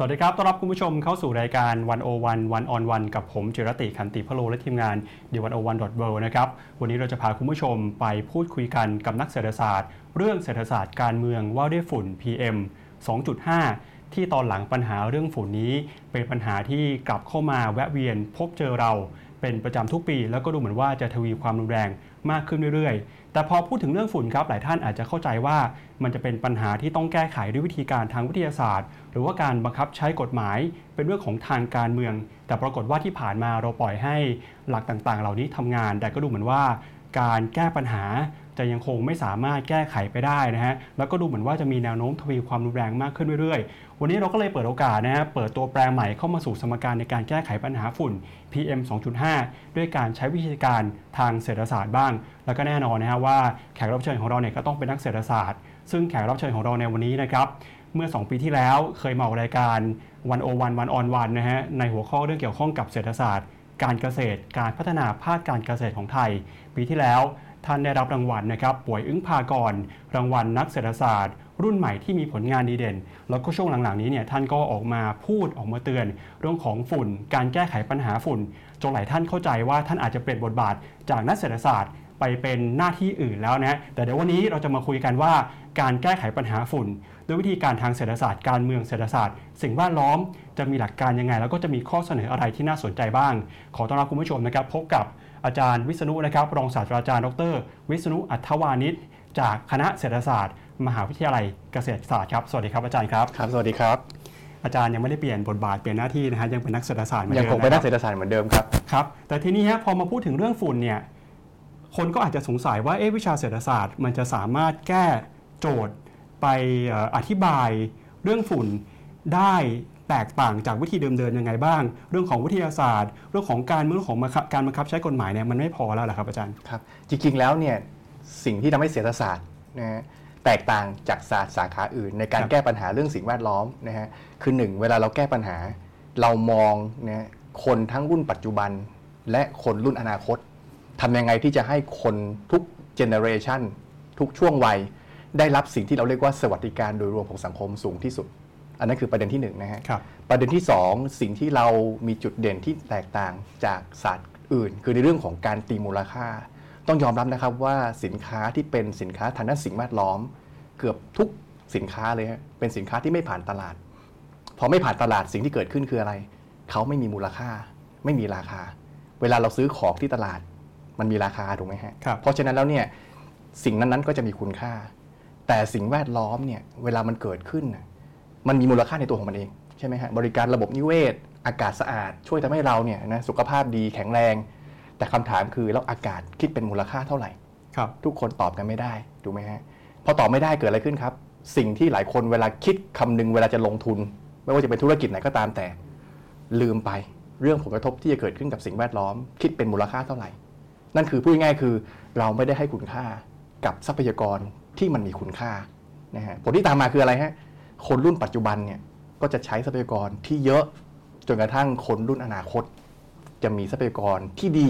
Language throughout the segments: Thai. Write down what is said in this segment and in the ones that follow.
สวัสดีครับ ต้อนรับคุณผู้ชมเข้าสู่รายการวันโอวันวันออนวันกับผมจิรติขันติพโลและทีมงานดีวันโอวันดอทเนะครับ วันนี้เราจะพาคุณผู้ชมไปพูดคุยกันกับนักเศรษฐศาสตร์ เรื่องเศรษฐศาสตร์การเมืองว่าด้วยฝุ่น PM 2.5 ที่ตอนหลังปัญหาเรื่องฝุ่นนี้ เป็นปัญหาที่กลับเข้ามาแวะเวียนพบเจอเราเป็นประจำทุกปี แล้วก็ดูเหมือนว่าจะทวีความรุนแรง มากขึ้นเรื่อยๆ แต่พอพูดถึงเรื่องฝุ่นครับหลายท่านอาจจะเข้าใจว่ามันจะเป็นปัญหาที่ต้องแก้ไขด้วยวิธีการทางวิทยาศาสตร์ หรือว่าการบังคับใช้กฎหมาย เป็นเรื่องของทางการเมือง แต่ปรากฏว่าที่ผ่านมาเราปล่อยให้หลักต่างๆ เหล่านี้ทำงาน แต่ก็ดูเหมือนว่าการแก้ปัญหา จะยังคงไม่สามารถแก้ไขไปได้นะฮะแล้วก็ดูเหมือนว่าจะมีแนวโน้มทวีความรุนแรงมากขึ้นเรื่อยๆ วันนี้เราก็เลยเปิดโอกาสนะฮะเปิดตัวแปรใหม่เข้ามาสู่สมการในการแก้ไขปัญหาฝุ่น PM 2.5 ด้วยการใช้วิธีการทางเศรษฐศาสตร์บ้าง แล้วก็แน่นอนนะฮะว่าแขกรับเชิญของเราเนี่ยก็ต้องเป็นนักเศรษฐศาสตร์ ซึ่งแขกรับเชิญของเราในวันนี้นะครับเมื่อ 2 ปีที่แล้วเคยมาออกรายการวันโอวันวันออนวันนะฮะในหัวข้อเรื่องเกี่ยวข้องกับเศรษฐศาสตร์ การเกษตร การพัฒนาภาคการเกษตรของไทย ปีที่แล้ว ท่านได้รับรางวัลนะครับป่วยอึ้งพากร รางวัลนักเศรษฐศาสตร์ รุ่นใหม่ที่มีผลงานดีเด่น แล้วก็ช่วงหลังๆนี้เนี่ยท่านก็ออกมาพูดออกมาเตือน เรื่องของฝุ่น การแก้ไขปัญหาฝุ่นจนหลายท่านเข้าใจว่าท่านอาจจะเปลี่ยนบทบาทจากนักเศรษฐศาสตร์ไปเป็นหน้าที่อื่นแล้วนะแต่เดี๋ยววันนี้เราจะมาคุยกันว่าการแก้ไขปัญหาฝุ่น ด้วยวิธีการทางเศรษฐศาสตร์การเมืองเศรษฐศาสตร์ สิ่งแวดล้อมจะมีหลักการยังไง แล้วก็จะมีข้อเสนออะไรที่น่าสนใจบ้าง ขอต้อนรับคุณผู้ชมนะครับพบกับ อาจารย์วิษณุนะครับรองศาสตราจารย์ ดร วิษณุอัธวานิชจากคณะเศรษฐศาสตร์ มหาวิทยาลัยเกษตรศาสตร์ครับสวัสดีครับอาจารย์ครับครับ สวัสดีครับ อาจารย์ยังไม่ได้เปลี่ยนบทบาทเปลี่ยนหน้าที่นะฮะยังเป็นนักเศรษฐศาสตร์เหมือนยังเดิมคงเป็นนักะเศรษฐศาสตร์เหมือนเดิมครับครับแต่ทีนี้ฮะพอมาพูดถึงเรื่องฝุ่นเนี่ยคนก็อาจจะสงสัยว่าเอ๊ะวิชาเศรษฐศาสตร์ มันจะสามารถแก้โจทย์ไปเอ่ออธิบายเรื่องฝุ่นได้ แตกต่างจากวิธีเดิมๆยังไงบ้าง เรื่องของวิทยาศาสตร์ เรื่องของการเมืองของบังคับการบังคับใช้กฎหมายเนี่ยมันไม่พอแล้วเหรอครับอาจารย์ครับจริงๆแล้วเนี่ยสิ่งที่ทำให้เศรษฐศาสตร์นะฮะแตกต่างจากศาสตร์สาขาอื่น ในการครับแก้ปัญหาเรื่องสิ่งแวดล้อมนะฮะคือหนึ่งเวลาเราแก้ปัญหา เรามองนะคนทั้งรุ่นปัจจุบัน และคนรุ่นอนาคตทำยังไงที่จะให้คนทุกเจเนอเรชันทุกช่วงวัยได้รับสิ่งที่เราเรียกว่าสวัสดิการโดยรวมของสังคมสูงที่สุด อันนั้นคือประเด็นที่หนึ่งนะฮะครับประเด็นที่ 2 สิ่งที่เรามีจุดเด่นที่แตกต่างจากศาสตร์อื่น คือในเรื่องของการตีมูลค่า ต้องยอมรับนะครับว่าสินค้าที่เป็นสินค้าทางด้านสิ่งแวดล้อม เกือบทุกสินค้าเลยฮะเป็นสินค้าที่ไม่ผ่านตลาด พอไม่ผ่านตลาดสิ่งที่เกิดขึ้นคืออะไร เขาไม่มีมูลค่า ไม่มีราคา เวลาเราซื้อของที่ตลาด มันมีราคาถูกไหมฮะครับเพราะฉะนั้นแล้วเนี่ยสิ่งนั้นๆก็จะมีคุณค่า แต่สิ่งแวดล้อมเนี่ยเวลามันเกิดขึ้นน่ะ มันมีมูลค่าในตัวของมันเองใช่ไหมฮะบริการระบบนิเวศ อากาศสะอาด ช่วยทำให้เราเนี่ยนะสุขภาพดีแข็งแรง แต่คำถามคือแล้วอากาศคิดเป็นมูลค่าเท่าไหร่ครับทุกคนตอบกันไม่ได้ถูกไหมฮะพอตอบไม่ได้เกิดอะไรขึ้นครับ สิ่งที่หลายคนเวลาคิดคำนึงเวลาจะลงทุน ไม่ว่าจะเป็นธุรกิจไหนก็ตามแต่ ลืมไปเรื่องผลกระทบที่จะเกิดขึ้นกับสิ่งแวดล้อม คิดเป็นมูลค่าเท่าไหร่ นั่นคือพูดง่ายๆคือเราไม่ได้ให้คุณค่ากับทรัพยากรที่มันมีคุณค่านะฮะผลที่ตามมาคืออะไรฮะ คนรุ่นปัจจุบันเนี่ยก็จะใช้ทรัพยากรที่เยอะจนกระทั่งคนรุ่นอนาคต จะมีทรัพยากรที่ดี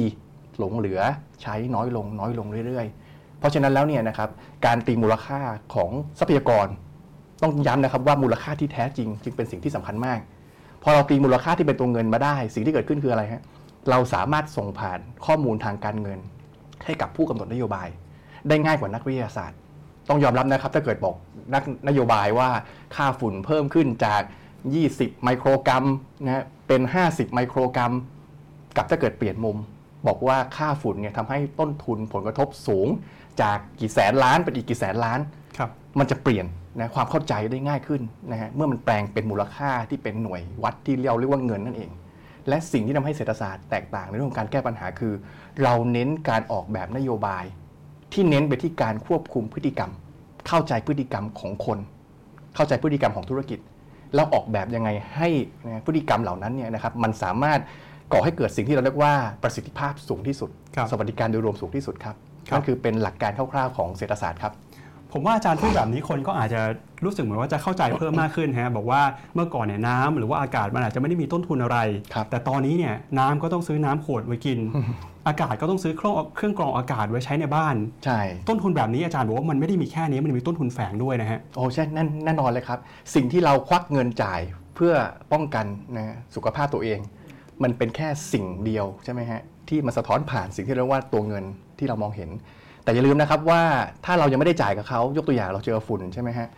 หลงเหลือใช้น้อยลงน้อยลงเรื่อย ๆ เพราะฉะนั้นแล้วเนี่ยนะครับการตีมูลค่าของทรัพยากร ต้องย้ำนะครับว่ามูลค่าที่แท้จริง จึงเป็นสิ่งที่สำคัญมาก พอเราตีมูลค่าที่เป็นตัวเงินมาได้ สิ่งที่เกิดขึ้นคืออะไรฮะเราสามารถส่งผ่านข้อมูลทางการเงิน ให้กับผู้กำหนดนโยบาย ได้ง่ายกว่านักวิทยาศาสตร์ ต้องยอมรับนะครับ ถ้าเกิดบอกนักนโยบายว่าค่าฝุ่นเพิ่มขึ้นจาก 20 ไมโครกรัมนะฮะเป็น 50 ไมโครกรัม กับถ้าเกิดเปลี่ยนมุม บอกว่าค่าฝุ่นเนี่ยทำให้ต้นทุนผลกระทบสูง จากกี่แสนล้านเป็นอีกกี่แสนล้านครับมันจะเปลี่ยนนะความเข้าใจได้ง่ายขึ้นนะฮะเมื่อมันแปลงเป็นมูลค่าที่เป็นหน่วยวัดที่เราเรียกว่าเงินนั่นเอง และสิ่งที่ทำให้เศรษฐศาสตร์แตกต่างในเรื่องของการแก้ปัญหาคือ เราเน้นการออกแบบนโยบาย ที่เน้นไปที่การควบคุมพฤติกรรม เข้าใจพฤติกรรมของคน เข้าใจพฤติกรรมของธุรกิจ แล้วออกแบบยังไงให้นะพฤติกรรมเหล่านั้นเนี่ยนะครับมันสามารถก่อให้เกิดสิ่งที่เราเรียกว่าประสิทธิภาพสูงที่สุดครับสวัสดิการโดยรวมสูงที่สุดครับครับนั่นคือเป็นหลักการคร่าวๆของเศรษฐศาสตร์ครับ ผมว่าอาจารย์พูดแบบนี้คนก็อาจจะรู้สึกเหมือนว่าจะเข้าใจเพิ่มมากขึ้นฮะบอกว่าเมื่อก่อนเนี่ยน้ำหรือว่าอากาศมันอาจจะไม่ได้มีต้นทุนอะไรครับแต่ตอนนี้เนี่ยน้ำก็ต้องซื้อน้ำขวดไว้กิน อากาศก็ต้องซื้อเครื่องเครื่องกรองอากาศไว้ใช้ในบ้านใช่ต้นทุนแบบนี้อาจารย์บอกว่ามันไม่ได้มีแค่นี้มันมีต้นทุนแฝงด้วยนะฮะโอ้ใช่แน่แน่นอนเลยครับ สิ่งที่เราควักเงินจ่ายเพื่อป้องกันนะสุขภาพตัวเอง มันเป็นแค่สิ่งเดียวใช่ไหมฮะที่มันสะท้อนผ่านสิ่งที่เรียกว่าตัวเงินที่เรามองเห็น แต่อย่าลืมนะครับว่าถ้าเรายังไม่ได้จ่ายกับเขายกตัวอย่างเราเจอฝุ่นใช่ไหมฮะ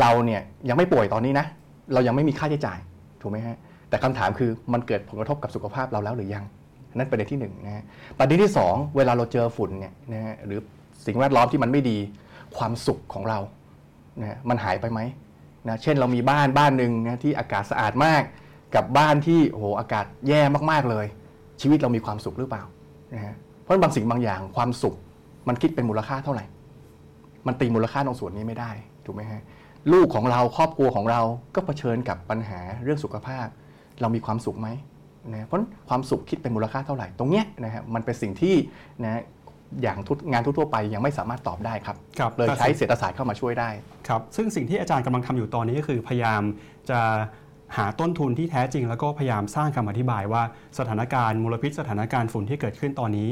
เราเนี่ยยังไม่ป่วยตอนนี้นะ เรายังไม่มีค่าใช้จ่ายถูกไหมฮะแต่คำถามคือมันเกิดผลกระทบกับสุขภาพเราแล้วหรือยังนั่นประเด็นที่หนึ่งนะฮะประเด็นที่สองเวลาเราเจอฝุ่นเนี่ยนะฮะหรือสิ่งแวดล้อมที่มันไม่ดีความสุขของเรานะฮะมันหายไปไหมนะเช่นเรามีบ้านบ้านหนึ่งนะที่อากาศสะอาดมากกับบ้านที่โอ้โหอากาศแย่มากๆเลย ชีวิตเรามีความสุขหรือเปล่านะฮะเพราะบางสิ่งบางอย่างความสุข มันคิดเป็นมูลค่าเท่าไหร่ มันตีมูลค่าตรงส่วนนี้ไม่ได้ถูกไหมฮะลูกของเราครอบครัวของเราก็เผชิญกับปัญหาเรื่องสุขภาพ เรามีความสุขไหมนะเพราะความสุขคิดเป็นมูลค่าเท่าไหร่ตรงเนี้ยนะฮะมันเป็นสิ่งที่นะอย่างทุกงานทั่วๆไปยังไม่สามารถตอบได้ครับครับเลยแต่ใช้เศรษฐศาสตร์เข้ามาช่วยได้ครับซึ่งสิ่งที่อาจารย์กำลังทำอยู่ตอนนี้ก็คือพยายามจะหาต้นทุนที่แท้จริง แล้วก็พยายามสร้างคำอธิบายว่าสถานการณ์มลพิษสถานการณ์ฝุ่นที่เกิดขึ้นตอนนี้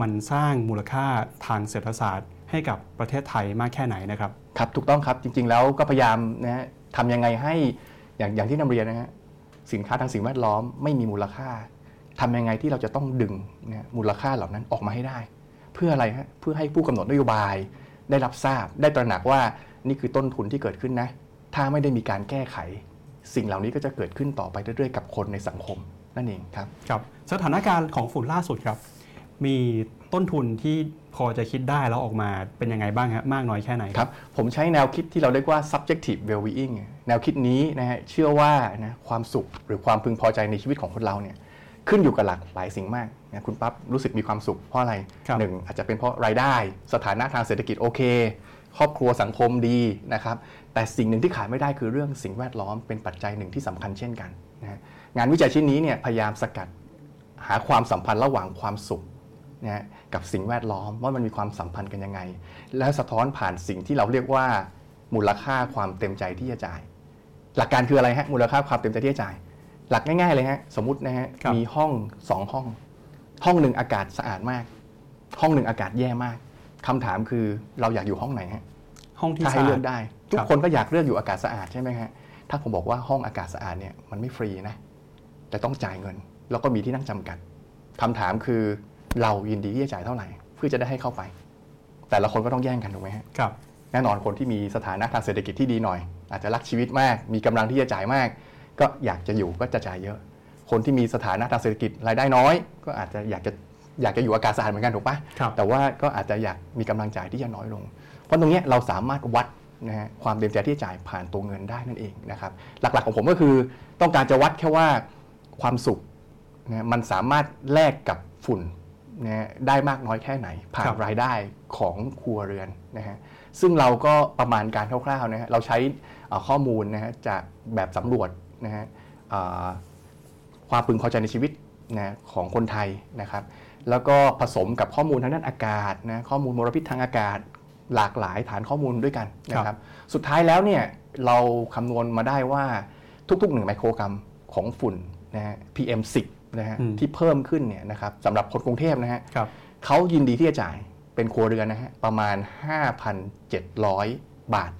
มันสร้างมูลค่าทางเศรษฐศาสตร์ ให้กับประเทศไทยมากแค่ไหนนะครับครับถูกต้องครับจริง ๆ แล้วก็พยายามนะฮะทำยังไงให้อย่างอย่างที่นำเรียนนะฮะสินค้าทางสิ่งแวดล้อมไม่มีมูลค่าทำยังไงที่เราจะต้องดึงนะฮะมูลค่าเหล่านั้นออกมาให้ได้ เพื่ออะไรฮะเพื่อให้ผู้กำหนดนโยบาย ได้รับทราบ ได้ตระหนักว่านี่คือต้นทุนที่เกิดขึ้นนะ ถ้าไม่ได้มีการแก้ไข สิ่งเหล่านี้ก็จะเกิดขึ้นต่อไปเรื่อยๆ กับคนในสังคมนั่นเองครับครับสถานการณ์ของฝุ่นล่าสุดครับ มีต้นทุนที่พอจะคิดได้แล้วออกมาเป็นยังไงบ้างฮะมากน้อยแค่ไหนครับ ผมใช้แนวคิดที่เราเรียกว่า subjective well-being แนวคิดนี้นะฮะเชื่อว่านะความสุขหรือความพึงพอใจในชีวิตของคนเราเนี่ยขึ้นอยู่กับหลากหลายสิ่งมากนะคุณปั๊บรู้สึกมีความสุขเพราะอะไรครับหนึ่งอาจจะเป็นเพราะรายได้ สถานะทางเศรษฐกิจโอเค ครอบครัวสังคมดีนะครับ แต่สิ่งหนึ่งที่ขาดไม่ได้คือเรื่องสิ่งแวดล้อมเป็นปัจจัยหนึ่งที่สำคัญเช่นกันนะฮะงานวิจัยชิ้นนี้เนี่ยพยายามสกัดหาความสัมพันธ์ระหว่างความสุข นะฮะกับสิ่งแวดล้อมว่ามันมีความสัมพันธ์กันยังไง และสะท้อนผ่านสิ่งที่เราเรียกว่ามูลค่าความเต็มใจที่จะจ่าย หลักการคืออะไรฮะมูลค่าความเต็มใจที่จะจ่าย หลักง่ายๆเลยฮะสมมตินะฮะครับมีห้องสองห้อง ห้องหนึ่งอากาศสะอาดมาก ห้องหนึ่งอากาศแย่มากคำถามคือเราอยากอยู่ห้องไหนฮะห้องที่ถ้าสะให้อาเลืดอกได้ ทุกครับคนก็อยากเลือกอยู่อากาศสะอาดใช่ไหมฮะถ้าผมบอกว่าห้องอากาศสะอาดเนี่ยมันไม่ฟรีนะแต่ต้องจ่ายเงิน แล้วก็มีที่นั่งจำกัดคำถามคือ เรายินดีที่จะจ่ายเท่าไหร่ เพื่อจะได้ให้เข้าไป แต่ละคนก็ต้องแย่งกันถูกไหมฮะครับแน่นอนคนที่มีสถานะทางเศรษฐกิจที่ดีหน่อย อาจจะรักชีวิตมาก มีกำลังที่จะจ่ายมาก ก็อยากจะอยู่ก็จะจ่ายเยอะ คนที่มีสถานะทางเศรษฐกิจรายได้น้อย ก็อาจจะอยากจะอยากจะอยู่อากาศสะอาดเหมือนกันถูกปะครับแต่ว่าก็อาจจะอยากมีกำลังจ่ายที่จะน้อยลง เพราะตรงเนี้ยเราสามารถวัดนะฮะความเต็มใจที่จะจ่ายผ่านตัวเงินได้นั่นเองนะครับหลักๆของผมก็คือต้องการจะวัดแค่ว่าความสุขนะมันสามารถแลกกับฝุ่น นะฮะได้มากน้อยแค่ไหน ผ่าครันบรายได้ของครัวเรือนนะฮะซึ่งเราก็ประมาณการคร่าวๆนะฮะเราใช้เอ่อข้อมูลนะฮะจากแบบสำรวจนะฮะเอ่อความพึงพอใจในชีวิตนะของคนไทยนะครับ แล้วก็ผสมกับข้อมูลทางด้านอากาศนะข้อมูลมลพิษทางอากาศ หลากหลายฐานข้อมูลด้วยกันนะคครัรับบสุดท้ายแล้วเนี่ยเราคำนวณมาได้ว่าทุกๆ1ไมโครกรัมของฝุ่นนะฮะ PM 10 นะฮะอืมที่เพิ่มขึ้นเนี่ยนะครับสำหรับคนกรุงเทพนะฮะครับเขายินดีที่จะจ่ายเป็นครัวเรือนนะฮะประมาณ 5,700 บาท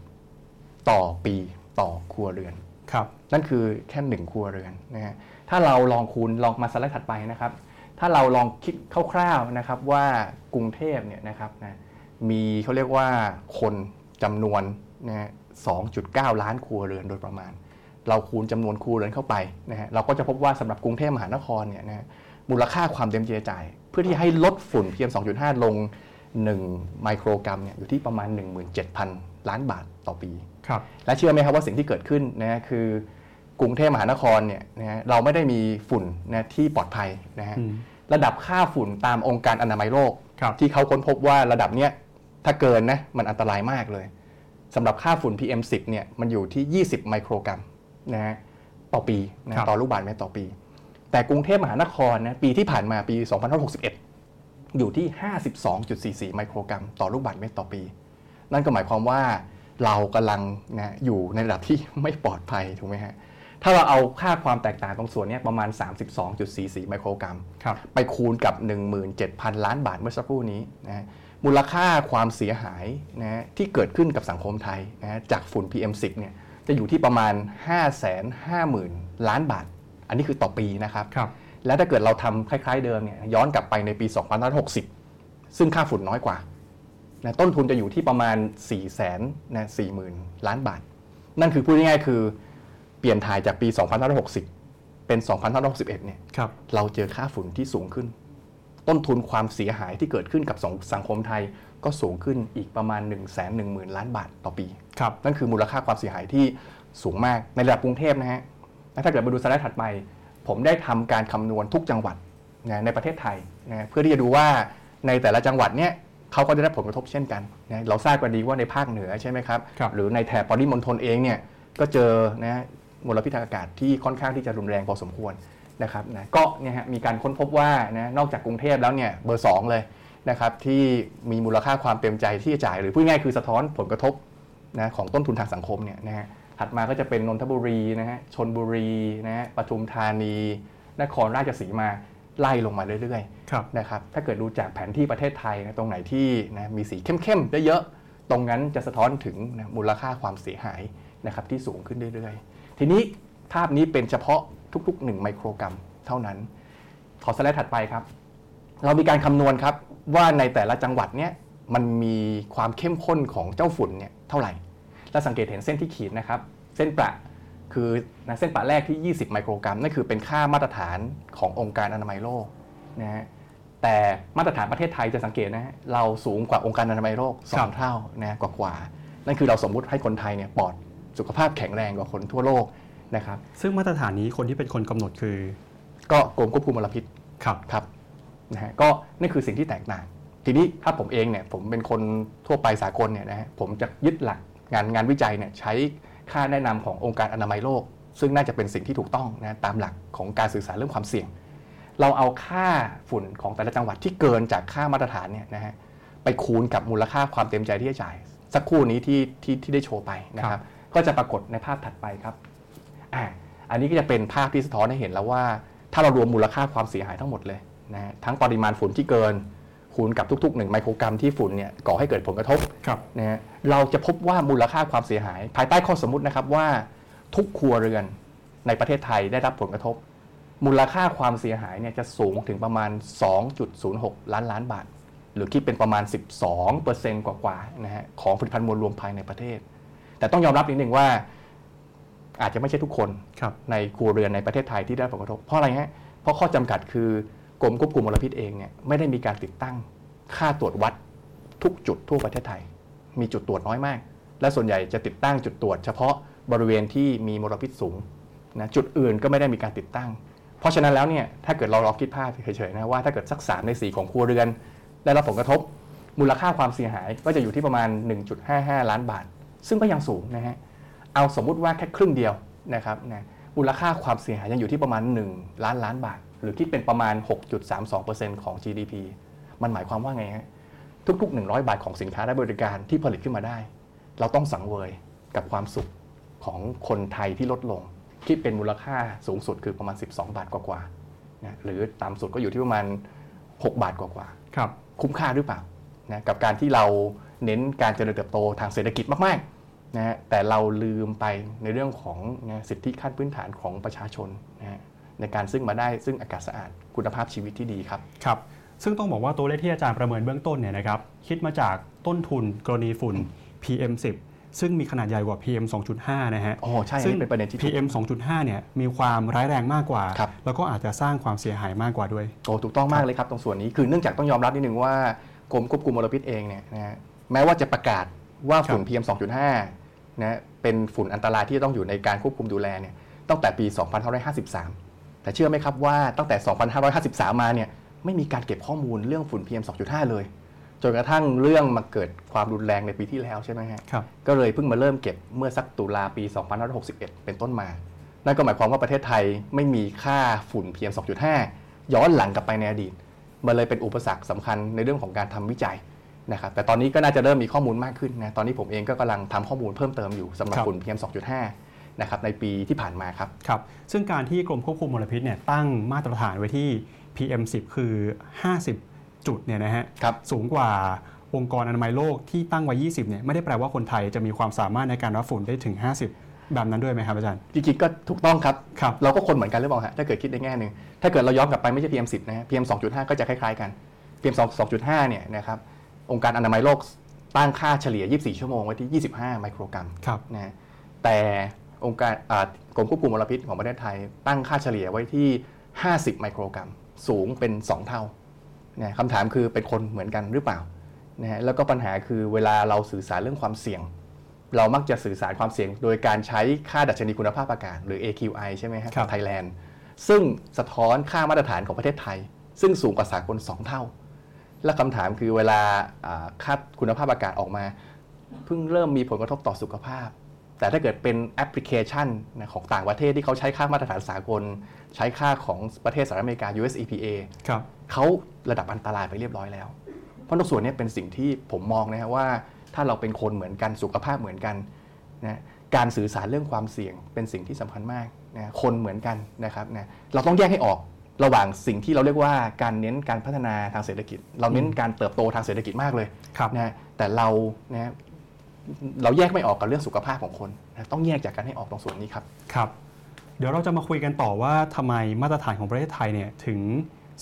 ต่อปีต่อครัวเรือนครับนั่นคือแค่หนึ่งครัวเรือนนะฮะถ้าเราลองคูณลองมาสไลด์ถัดไปนะครับ ถ้าเราลองคิดคร่าวๆนะครับว่ากรุงเทพเนี่ยนะครับนะมีเขาเรียกว่าคนจำนวนนะฮะ2.9 ล้านครัวเรือนโดยประมาณ เราคูณจำนวนครัวเรือนเข้าไปนะฮะเราก็จะพบว่าสำหรับกรุงเทพมหานครเนี่ยนะฮะมูลค่าความเต็มใจจ่าย เพื่อที่ให้ลดฝุ่น PM 2.5 ลง 1 ไมโครกรัมเนี่ยอยู่ที่ประมาณ 17,000 ล้านบาทต่อปีครับและเชื่อไหมครับว่าสิ่งที่เกิดขึ้นนะฮะคือกรุงเทพมหานครเนี่ยนะฮะเราไม่ได้มีฝุ่นนะที่ปลอดภัยนะฮะอืมระดับค่าฝุ่นตามองค์การอนามัยโลกครับที่เขาค้นพบว่าระดับเนี้ยถ้าเกินนะมันอันตรายมากเลยสำหรับค่าฝุ่น PM 10 เนี่ยมันอยู่ที่ 20 ไมโครกรัม นะฮะต่อปีนะครับต่อลูกบาศก์เมตรต่อปี แต่กรุงเทพมหานครนะปีที่ผ่านมาปี 2561 อยู่ที่ 52.44 ไมโครกรัม ต่อลูกบาศก์เมตรต่อปี นั่นก็หมายความว่าเรากำลังนะอยู่ในระดับที่ไม่ปลอดภัยถูกไหมฮะถ้าเราเอาค่าความแตกต่างตรงส่วนเนี้ยประมาณ 32.44 ไมโครกรัมครับไปคูณกับ 17,000 ล้านบาทเมื่อสักครู่นี้นะฮะมูลค่าความเสียหายนะฮะที่เกิดขึ้นกับสังคมไทยนะฮะจากฝุ่น PM10 เนี่ย จะอยู่ที่ประมาณ 5 5 0 0 0 0 ล้านบาท อันนี้คือต่อปีนะครับครับแล้วถ้าเกิดเราทำคล้าย ๆ เดิมเนี่ยย้อนกลับไปในปี 2560 ซึ่งค่าฝุ่นน้อยกว่านะต้นทุนจะอยู่ที่ประมาณ 4 0 0 0 0นะ40,000 ล้านบาท นั่นคือพูดง่ายๆคือเปลี่ยนถ่ายจากปี 2560 เป็น 2561 เนี่ยครับเราเจอค่าฝุ่นที่สูงขึ้น ต้นทุนความเสียหายที่เกิดขึ้นกับสังคมไทย ก็สูงขึ้นอีกประมาณ 1 1 0 0 0 0 ล้านบาทต่อปีครับนั่นคือมูลค่าความเสียหายที่สูงมากในระดับกรุงเทพนะฮะแล้วถ้าเกิดมาดูสไลด์ถัดไป ผมได้ทำการคำนวณทุกจังหวัดนะในประเทศไทยนะเพื่อที่จะดูว่าในแต่ละจังหวัดเนี่ยเขาก็ได้รับผลกระทบเช่นกันนะเราทราบกันดีว่าในภาคเหนือใช่ไหมครับครับหรือในแถบปริมณฑลเองเนี่ยก็เจอนะมลพิษทางอากาศที่ค่อนข้างที่จะรุนแรงพอสมควรนะครับนะก็เนี่ยฮะมีการค้นพบว่านะนอกจากกรุงเทพแล้วเนี่ยเบอร์สองเลย นะครับที่มีมูลค่าความเต็มใจที่จะจ่าย หรือพูดง่ายๆคือสะท้อนผลกระทบนะของต้นทุนทางสังคมเนี่ยนะฮะถัดมาก็จะเป็นนนทบุรีนะฮะชนบุรีนะฮะปทุมธานี นครราชสีมาไล่ลงมาเรื่อยครับๆนะครับถ้าเกิดดูจากแผนที่ประเทศไทยนะตรงไหนที่นะมีสีเข้มๆได้เยอะตรงนั้นจะสะท้อนถึงนะมูลค่าความเสียหายนะครับที่สูงขึ้นเรื่อยๆ ทีนี้ภาพนี้เป็นเฉพาะทุกๆ 1 ไมโครกรัมเท่านั้น ขอสไลด์ถัดไปครับ เรามีการคำนวณครับ ว่าในแต่ละจังหวัดเนี่ยมันมีความเข้มข้นของเจ้าฝุ่นเนี่ยเท่าไหร่ และสังเกตเห็นเส้นที่ขีดนะครับ เส้นประคือนะเส้นประแรกที่ 20 ไมโครกรัมนั่นคือเป็นค่ามาตรฐานขององค์การอนามัยโลกนะฮะแต่มาตรฐานประเทศไทยจะสังเกตนะฮะเราสูงกว่าองค์การอนามัยโลกสอครังบเท่านะกว่ากว่าๆนั่นคือเราสมมุติให้คนไทยเนี่ยปลอดสุขภาพแข็งแรงกว่าคนทั่วโลกนะครับ ซึ่งมาตรฐานนี้คนที่เป็นคนกำหนดคือ ก็กรมควบคุมมลพิษครับครับ นะฮะก็นี่คือสิ่งที่แตกต่าง ทีนี้ถ้าผมเองเนี่ยผมเป็นคนทั่วไปสากลเนี่ยนะฮะผมจะยึดหลักงานงานวิจัยเนี่ยใช้ค่าแนะนำขององค์การอนามัยโลก ซึ่งน่าจะเป็นสิ่งที่ถูกต้องนะตามหลักของการสื่อสารเรื่องความเสี่ยง เราเอาค่าฝุ่นของแต่ละจังหวัดที่เกินจากค่ามาตรฐานเนี่ยนะฮะไปคูณกับมูลค่าความเต็มใจที่จะจ่าย สักครู่นี้ที่ที่ที่ได้โชว์ไปนะครับก็จะปรากฏในภาพถัดไปครับอ่าอันนี้ก็จะเป็นภาพที่สะท้อนให้เห็นแล้วว่า ถ้าเรารวมมูลค่าความเสียหายทั้งหมดเลย นะฮะทั้งปริมาณฝุ่นที่เกิน คูณกับทุกๆ1ไมโครกรัมที่ฝุ่นเนี่ยก่อให้เกิดผลกระทบครับนะฮะเราจะพบว่ามูลค่าความเสียหาย ภายใต้ข้อสมมุตินะครับว่าทุกครัวเรือนในประเทศไทยได้รับผลกระทบ มูลค่าความเสียหายเนี่ยจะสูงถึงประมาณ 2.06 ล้านล้านบาท หรือคิดเป็นประมาณ 12%กว่าๆนะฮะของผลิตภัณฑ์มวลรวมภายในประเทศ แต่ต้องยอมรับนิดหนึ่งว่าอาจจะไม่ใช่ทุกคนครับในครัวเรือนในประเทศไทยที่ได้รับผลกระทบ เพราะอะไรฮะเพราะข้อจำกัดคือ กรมควบคุมมลพิษเองเนี่ยไม่ได้มีการติดตั้งค่าตรวจวัดทุกจุดทั่วประเทศไทย มีจุดตรวจน้อยมาก และส่วนใหญ่จะติดตั้งจุดตรวจ เฉพาะบริเวณที่มีมลพิษสูงนะจุดอื่นก็ไม่ได้มีการติดตั้ง เพราะฉะนั้นแล้วเนี่ยถ้าเกิดเราลองคิดภาพเฉยๆนะว่าถ้าเกิดสักสามในสี่ของครัวเรือนได้รับผลกระทบมูลค่าความเสียหายก็จะอยู่ที่ประมาณ 1.55 ล้านบาท ซึ่งก็ยังสูงนะฮะเอาสมมุติว่าแค่ครึ่งเดียวนะครับนะมูลค่าความเสียหายยังอยู่ที่ประมาณ 1 ล้านล้านบาท หรือคิดเป็นประมาณ 6.32%ของ GDP มันหมายความว่าไงฮะทุก ๆ 100 บาทของสินค้าและบริการที่ผลิตขึ้นมาได้ เราต้องสังเวยกับความสุขของคนไทยที่ลดลง คิดเป็นมูลค่าสูงสุดคือประมาณ 12 บาทกว่าๆนะหรือต่ำสุดก็อยู่ที่ประมาณ 6 บาทกว่าๆครับคุ้มค่าหรือเปล่านะกับการที่เราเน้นการเจริญเติบโตทางเศรษฐกิจมากๆนะฮะแต่เราลืมไปในเรื่องของนะสิทธิขั้นพื้นฐานของประชาชนนะฮะ ในการซึ่งมาได้ซึ่งอากาศสะอาดคุณภาพชีวิตที่ดีครับครับ ซึ่งต้องบอกว่าตัวเลขที่อาจารย์ประเมินเบื้องต้นเนี่ยนะครับคิดมาจากต้นทุนกรณีฝุ่น PM10 ซึ่งมีขนาดใหญ่กว่า PM 2.5 นะฮะอ๋อใช่ซึ่งอันนี้เป็นประเด็นที่ถูก PM 2.5 เนี่ย มีความร้ายแรงมากกว่าครับแล้วก็อาจจะสร้างความเสียหายมากกว่าด้วย โอ้ ถูกต้องมากเลยครับ ตรงส่วนนี้ คือเนื่องจากต้องยอมรับนิดนึงว่ากรมควบคุมมลพิษเองเนี่ยนะฮะแม้ว่าจะประกาศว่าฝุ่น PM 2.5 นะ เป็นฝุ่นอันตรายที่ต้องอยู่ในการควบคุมดูแลเนี่ย ตั้งแต่ปี 2553 แต่เชื่อไหมครับว่าตั้งแต่ 2553 มาเนี่ยไม่มีการเก็บข้อมูลเรื่องฝุ่น PM 2.5 เลย จนกระทั่งเรื่องมาเกิดความรุนแรงในปีที่แล้วใช่ไหมฮะครับก็เลยเพิ่งมาเริ่มเก็บเมื่อสักตุลาปี 2561 เป็นต้นมา นั่นก็หมายความว่าประเทศไทยไม่มีค่าฝุ่น PM 2.5 ย้อนหลังกลับไปในอดีต มันเลยเป็นอุปสรรคสำคัญในเรื่องของการทำวิจัยนะครับแต่ตอนนี้ก็น่าจะเริ่มมีข้อมูลมากขึ้นนะตอนนี้ผมเองก็กำลังทำข้อมูลเพิ่มเติมอยู่สำหรับครับฝุ่น PM 2.5 นะครับในปีที่ผ่านมาครับครับซึ่งการที่กรมควบคุมมลพิษเนี่ยตั้งมาตรฐานไว้ที่ PM10 คือ 50 จุดเนี่ยนะฮะครับสูงกว่าองค์กรอนามัยโลกที่ตั้งไว้ 20 เนี่ยไม่ได้แปลว่าคนไทยจะมีความสามารถในการรับฝุ่นได้ถึง 50 แบบนั้นด้วยไหมครับอาจารย์ จริงๆก็ถูกต้องครับครับเราก็คนเหมือนกันหรือเปล่าฮะถ้าเกิดคิดในแง่หนึ่งถ้าเกิดเราย้อนกลับไปไม่ใช่ PM 10นะฮะ PM 2.5 ก็จะคล้ายๆกัน PM 2 2.5เนี่ยนะครับองค์การอนามัยโลกตั้งค่าเฉลี่ย 24 ชั่วโมงไว้ที่ 25 ไมโครกรัมครับนะฮะแต่ องค์การอ่ากรมควบคุมมลพิษของประเทศไทย ตั้งค่าเฉลี่ยไว้ที่ 50 ไมโครกรัม สูงเป็น 2 เท่านะคำถามคือเป็นคนเหมือนกันหรือเปล่านะฮะแล้วก็ปัญหาคือเวลาเราสื่อสารเรื่องความเสี่ยง เรามักจะสื่อสารความเสี่ยง โดยการใช้ค่าดัชนีคุณภาพอากาศหรือ AQI ใช่ไหมครับครับไทยแลนด์ซึ่งสะท้อนค่ามาตรฐานของประเทศไทย ซึ่งสูงกว่าสากล2 เท่า และคำถามคือเวลาอ่าค่าคุณภาพอากาศออกมา เพิ่งเริ่มมีผลกระทบต่อสุขภาพ แต่ถ้าเกิดเป็นแอปพลิเคชันนะของต่างประเทศที่เขาใช้ค่ามาตรฐานสากล ใช้ค่าของประเทศสหรัฐอเมริกา US EPA ครับเขาระดับอันตรายไปเรียบร้อยแล้ว เพราะตรงส่วนนี้เป็นสิ่งที่ผมมองนะฮะว่า ถ้าเราเป็นคนเหมือนกันสุขภาพเหมือนกันนะการสื่อสารเรื่องความเสี่ยงเป็นสิ่งที่สำคัญมากนะคนเหมือนกันนะครับนะเราต้องแยกให้ออกระหว่างสิ่งที่เราเรียกว่าการเน้นการพัฒนาทางเศรษฐกิจ เราเน้นการเติบโตทางเศรษฐกิจมากเลยครับนะฮะแต่เรานะฮะ เราแยกไม่ออกกับเรื่องสุขภาพของคนนะต้องแยกจากกันให้ออกตรงส่วนนี้ครับครับ เดี๋ยวเราจะมาคุยกันต่อว่าทำไมมาตรฐานของประเทศไทยเนี่ยถึง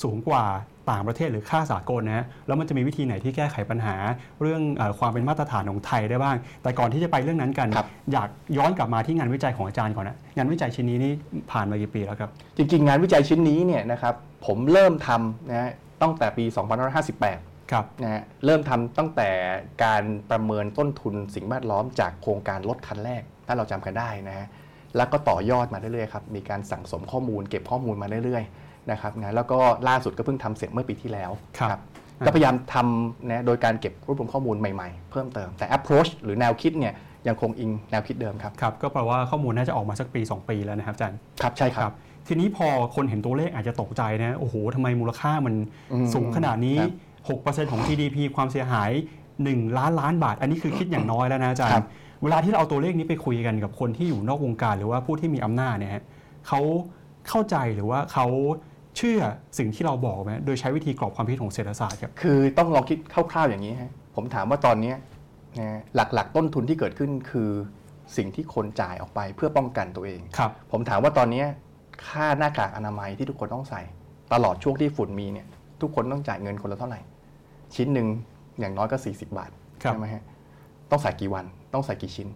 สูงกว่าต่างประเทศหรือค่าสากลนะฮะแล้วมันจะมีวิธีไหนที่แก้ไขปัญหา เรื่องเออความเป็นมาตรฐานของไทยได้บ้าง แต่ก่อนที่จะไปเรื่องนั้นกันครับอยากย้อนกลับมาที่งานวิจัยของอาจารย์ก่อนนะงานวิจัยชิ้นนี้นี่ผ่านมากี่ปีแล้วครับ จริงๆ งานวิจัยชิ้นนี้เนี่ยนะครับผมเริ่มทำนะฮะตั้งแต่ปี 2558ครับ นะฮะเริ่มทำตั้งแต่การประเมินต้นทุนสิ่งแวดล้อมจากโครงการรถคันแรก ถ้าเราจำกันได้นะฮะแล้วก็ต่อยอดมาเรื่อยๆครับมีการสั่งสมข้อมูล เก็บข้อมูลมาเรื่อยๆนะครับนะแล้วก็ล่าสุดก็เพิ่งทำเสร็จเมื่อปีที่แล้วครับก็พยายามทำนะโดยการเก็บรวบรวมข้อมูลใหม่ๆ เพิ่มเติมแต่ approach หรือแนวคิดเนี่ยยังคงอิงแนวคิดเดิมครับครับ ก็แปลว่าข้อมูลน่าจะออกมาสักปี 2 ปีแล้วนะครับอาจารย์ครับใช่ครับ ทีนี้พอคนเห็นตัวเลขอาจจะตกใจนะ โอ้โหทำไมมูลค่ามันอืมสูงขนาดนี้ครับ 6%ของ GDP ความเสียหาย 1 ล้านล้านบาท อันนี้คือคิดอย่างน้อยแล้วนะอาจารครัย์บเวลาที่เราเอาตัวเลขนี้ไปคุยกันกับคนที่อยู่นอกวงการ หรือว่าผู้ที่มีอำนาจเนี่ยฮะเขาเข้าใจหรือว่าเขาเชื่อสิ่งที่เราบอกไหมโดยใช้วิธีกรอบความคิดของเศรษฐศาสตร์ครับ คือต้องลองคิดคร่าวๆอย่างนี้ฮะผมถามว่าตอนเนี้ยนะหลักๆ ต้นทุนที่เกิดขึ้นคือสิ่งที่คนจ่ายออกไปเพื่อป้องกันตัวเองครับ ผมถามว่าตอนเนี้ยค่าหน้ากากอนามัยที่ทุกคนต้องใส่ ตลอดช่วงที่ฝุ่นมีเนี่ยทุกคนต้องจ่ายเงินคนละเท่าไหร่ ชิ้นหนึ่งอย่างน้อยก็ 40 บาทครับใช่ไหมฮะต้องใส่กี่วัน ต้องใส่กี่ชิ้น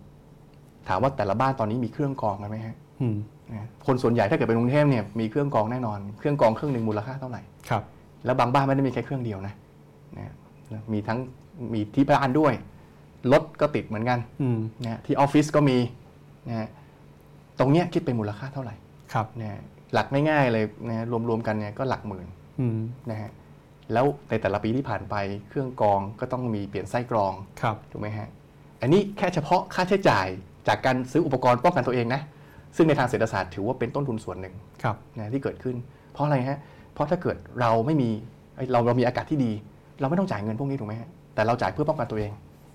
ถามว่าแต่ละบ้านตอนนี้มีเครื่องกรองกันไหมฮะอืมนะคนส่วนใหญ่ถ้าเกิดเป็นกรุงเทพเนี่ยมีเครื่องกรองแน่นอน เครื่องกรองเครื่องหนึ่งมูลค่าเท่าไหร่ครับ แล้วบางบ้านไม่ได้มีแค่เครื่องเดียวนะนะมีทั้งมีที่บ้านด้วยรถก็ติดเหมือนกันอืมนะที่ออฟฟิศก็มีนะฮะตรงเนี้ยคิดเป็นมูลค่าเท่าไหร่ครับนะฮะหลักง่ายๆเลยนะรวมๆกันเนี่ยก็หลักหมื่นอืมนะฮะ แล้วในแต่ละปีที่ผ่านไปเครื่องกรองก็ต้องมีเปลี่ยนไส้กรองครับถูกไหมฮะอันนี้แค่เฉพาะค่าใช้จ่ายจากการซื้ออุปกรณ์ป้องกันตัวเองนะซึ่งในทางเศรษฐศาสตร์ถือว่าเป็นต้นทุนส่วนหนึ่งครับนะที่เกิดขึ้น เพราะอะไรฮะเพราะถ้าเกิดเราไม่มีเอ้ยเราเรามีอากาศที่ดี เราไม่ต้องจ่ายเงินพวกนี้ถูกไหมฮะแต่เราจ่ายเพื่อป้องกันตัวเอง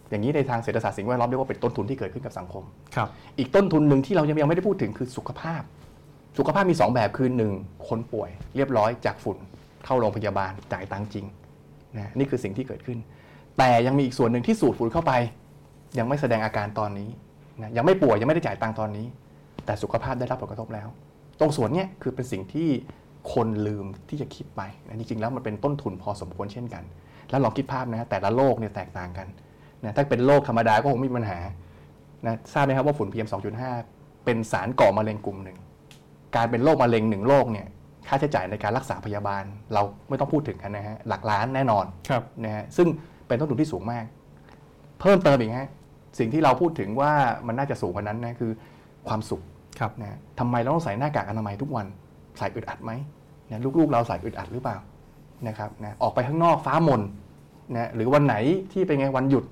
อย่างนี้ในทางเศรษฐศาสตร์สิ่งแวดล้อมเรียกว่าเป็นต้นทุนที่เกิดขึ้นกับสังคมครับอีกต้นทุนหนึ่งที่เรายังยังไม่ได้พูดถึงคือสุขภาพ สุขภาพมี 2 แบบคือหนึ่งคนป่วยเรียบร้อยจากฝุ่น เข้าโรงพยาบาลจ่ายตังจริงนะนี่คือสิ่งที่เกิดขึ้น แต่ยังมีอีกส่วนหนึ่งที่สูดฝุ่นเข้าไป ยังไม่แสดงอาการตอนนี้นะยังไม่ป่วยยังไม่ได้จ่ายตังตอนนี้ แต่สุขภาพได้รับผลกระทบแล้ว ตรงส่วนนี้คือเป็นสิ่งที่คนลืมที่จะคิดไปนะจริงๆแล้วมันเป็นต้นทุนพอสมควรเช่นกัน แล้วลองคิดภาพนะแต่ละโรคเนี่ยแตกต่างกันนะถ้าเป็นโรคธรรมดาก็คงไม่มีปัญหานะทราบไหมครับว่าฝุ่น PM 2.5 เป็นสารก่อมะเร็งกลุ่มหนึ่ง การเป็นโรคมะเร็งหนึ่งโรคเนี่ย ค่าใช้จ่ายในการรักษาพยาบาล เราไม่ต้องพูดถึงกันนะฮะหลักล้านแน่นอนครับนะฮะซึ่งเป็นต้นทุนที่สูงมาก เพิ่มเติมอีกฮะสิ่งที่เราพูดถึงว่ามันน่าจะสูงกว่านั้นนะคือความสุขครับนะทำไมเราต้องใส่หน้ากากอนามัยทุกวันใส่อึดอัดไหมนะลูกๆ เราใส่อึดอัดหรือเปล่านะครับนะออกไปข้างนอกฟ้ามนนะหรือวันไหนที่เป็นไงวันหยุด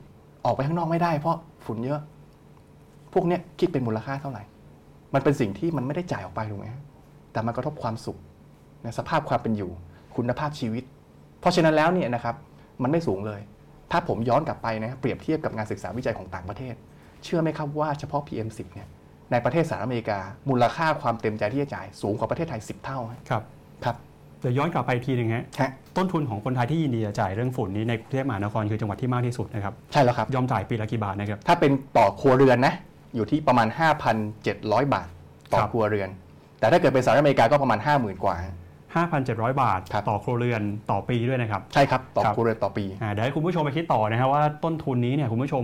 ออกไปข้างนอกไม่ได้ เพราะฝุ่นเยอะ พวกเนี้ยคิดเป็นมูลค่าเท่าไหร่ มันเป็นสิ่งที่มันไม่ได้จ่ายออกไปถูกไหมฮะแต่มันกระทบความสุข นะสภาพความเป็นอยู่ คุณภาพชีวิต เพราะฉะนั้นแล้วเนี่ยนะครับมันไม่สูงเลย ถ้าผมย้อนกลับไปนะครับเปรียบเทียบกับงานศึกษาวิจัยของต่างประเทศ เชื่อไหมครับว่าเฉพาะ PM10 เนี่ยในประเทศสหรัฐอเมริกา มูลค่าความเต็มใจที่จะจ่ายสูงกว่าประเทศไทย 10 เท่าฮะครับครับเดี๋ยวย้อนกลับไปอีกทีหนึ่งฮะฮะต้นทุนของคนไทยที่ยินดีจะจ่ายเรื่องฝุ่นนี้ในกรุงเทพมหานครคือจังหวัดที่มากที่สุดนะครับใช่แล้วครับยอมจ่ายปีละกี่บาทนะครับถ้าเป็นต่อครัวเรือนนะอยู่ที่ประมาณ 5,700 บาทต่อครับครัวเรือน แต่ถ้าเกิดเป็นสหรัฐอเมริกาก็ประมาณ 50,000 กว่า 5,700 บาทครับต่อครัวเรือนต่อปีด้วยนะครับ ใช่ครับ ต่อครับครัวเรือนต่อปีอ่าเดี๋ยวให้คุณผู้ชมไปคิดต่อนะครับว่าต้นทุนนี้เนี่ยคุณผู้ชม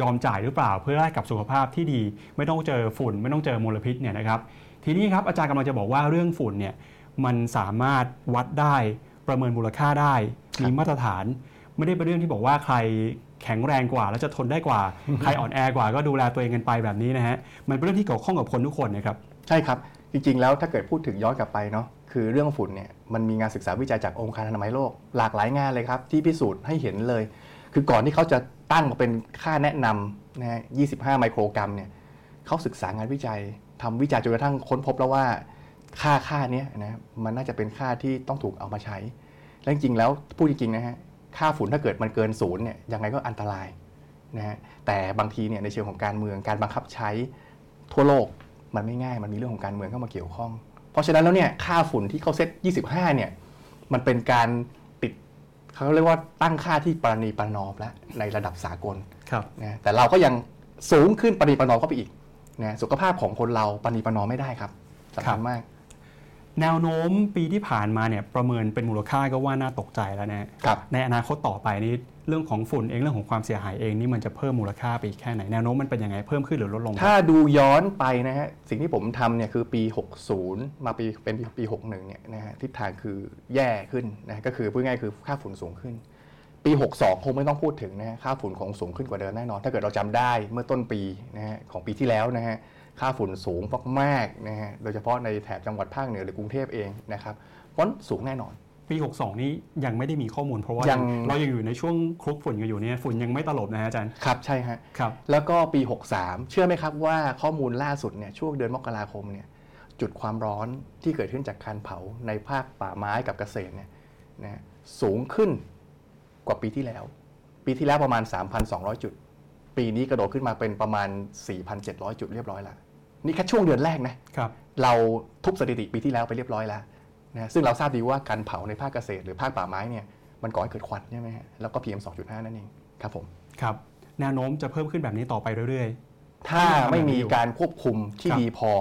ยอมจ่ายหรือเปล่าเพื่อได้กับสุขภาพที่ดี ไม่ต้องเจอฝุ่น ไม่ต้องเจอมลพิษเนี่ยนะครับทีนี้ครับอาจารย์กำลังจะบอกว่าเรื่องฝุ่นเนี่ยมันสามารถวัดได้ประเมินมูลค่าได้ครับมีมาตรฐาน ไม่ได้เป็นเรื่องที่บอกว่าใครแข็งแรงกว่า แล้วจะทนได้กว่า ใครอ่อนแอกว่าก็ดูแลตัวเองกันไปแบบนี้นะฮะมันเป็นเรื่องที่เกี่ยวข้องกับคนทุกคนนะครับใช่ครับจริงๆแล้วถ้าเกิดพูดถึงย้อนกลับไปเนาะ คือเรื่องฝุ่นเนี่ยมันมีงานศึกษาวิจัยจากองค์การอนามัยโลก หลากหลายงานเลยครับ ที่พิสูจน์ให้เห็นเลย คือก่อนที่เขาจะตั้งมาเป็นค่าแนะนำนะฮะ25 ไมโครกรัมเนี่ยเขาศึกษางานวิจัยทำวิจัยจนกระทั่งค้นพบแล้วว่า ค่าค่านี้นะมันน่าจะเป็นค่าที่ต้องถูกเอามาใช้ และจริงๆแล้วพูดจริงๆนะฮะค่าฝุ่นถ้าเกิดมันเกินศูนย์เนี่ยยังไงก็อันตรายนะฮะแต่บางทีเนี่ยในเชิงของการเมืองการบังคับใช้ทั่วโลกมันไม่ง่าย มันมีเรื่องของการเมืองเข้ามาเกี่ยวข้อง ราะฉะนั้นแล้วเนี่ยค่าฝุ่นที่เขาเซต25 เนี่ยมันเป็นการติดเขาเรียกว่าตั้งค่าที่ปรณีประนอมแล้วในระดับสากลครับนะแต่เราก็ยังสูงขึ้นปรณีประนอมเข้าไปอีกนะสุขภาพของคนเราปรณีประนอมไม่ได้ครับสำคัญมาก แนวโน้มปีที่ผ่านมาเนี่ยประเมินเป็นมูลค่าก็ว่าน่าตกใจแล้วนะฮะครับในอนาคตต่อไปนี่เรื่องของฝุ่นเองเรื่องของความเสียหายเองนี่มันจะเพิ่มมูลค่าไปอีกแค่ไหนแนวโน้มมันเป็นยังไงเพิ่มขึ้นหรือลดลง ถ้าดูย้อนไปนะฮะสิ่งที่ผมทำเนี่ยคือปี 60 มาปีเป็นปี 61เนี่ยนะฮะทิศทางคือแย่ขึ้นนะก็คือพูดง่ายๆคือค่าฝุ่นสูงขึ้น ปี 62 คงไม่ต้องพูดถึงนะฮะค่าฝุ่นคงสูงขึ้นกว่าเดิมแน่นอน ถ้าเกิดเราจำได้เมื่อต้นปีนะฮะของปีที่แล้วนะฮะ ค่าฝุ่นสูงมากๆนะฮะโดยเฉพาะในแถบจังหวัดภาคเหนือหรือกรุงเทพเองนะครับเพราะฉะนั้นสูงแน่นอนปี 62 นี้ยังไม่ได้มีข้อมูลเพราะว่ายังเรายังอยู่ในช่วงคลุกฝุ่นกันอยู่เนี่ยฝุ่นยังไม่ตลบนะฮะอาจารย์ ครับใช่ฮะครับแล้วก็ปี 63 เชื่อไหมครับว่าข้อมูลล่าสุดเนี่ยช่วงเดือนมกราคมเนี่ยจุดความร้อนที่เกิดขึ้นจากการเผาในภาคป่าไม้กับเกษตรเนี่ยนะสูงขึ้นกว่าปีที่แล้ว ปีที่แล้วประมาณ 3,200 จุด ปีนี้กระโดดขึ้นมาเป็นประมาณ 4,700 จุดเรียบร้อยแล้ว นี่แค่ช่วงเดือนแรกนะครับเราทุบสถิติปีที่แล้วไปเรียบร้อยแล้วนะซึ่งเราทราบดีว่าการเผาในภาคเกษตรหรือภาคป่าไม้เนี่ยมันก่อให้เกิดควันใช่ไหมฮะแล้วก็ PM 2.5 นั่นเองครับผมครับแนวโน้มจะเพิ่มขึ้นแบบนี้ต่อไปเรื่อยถ้าไม่มีการควบคุมที่ครับดีพอ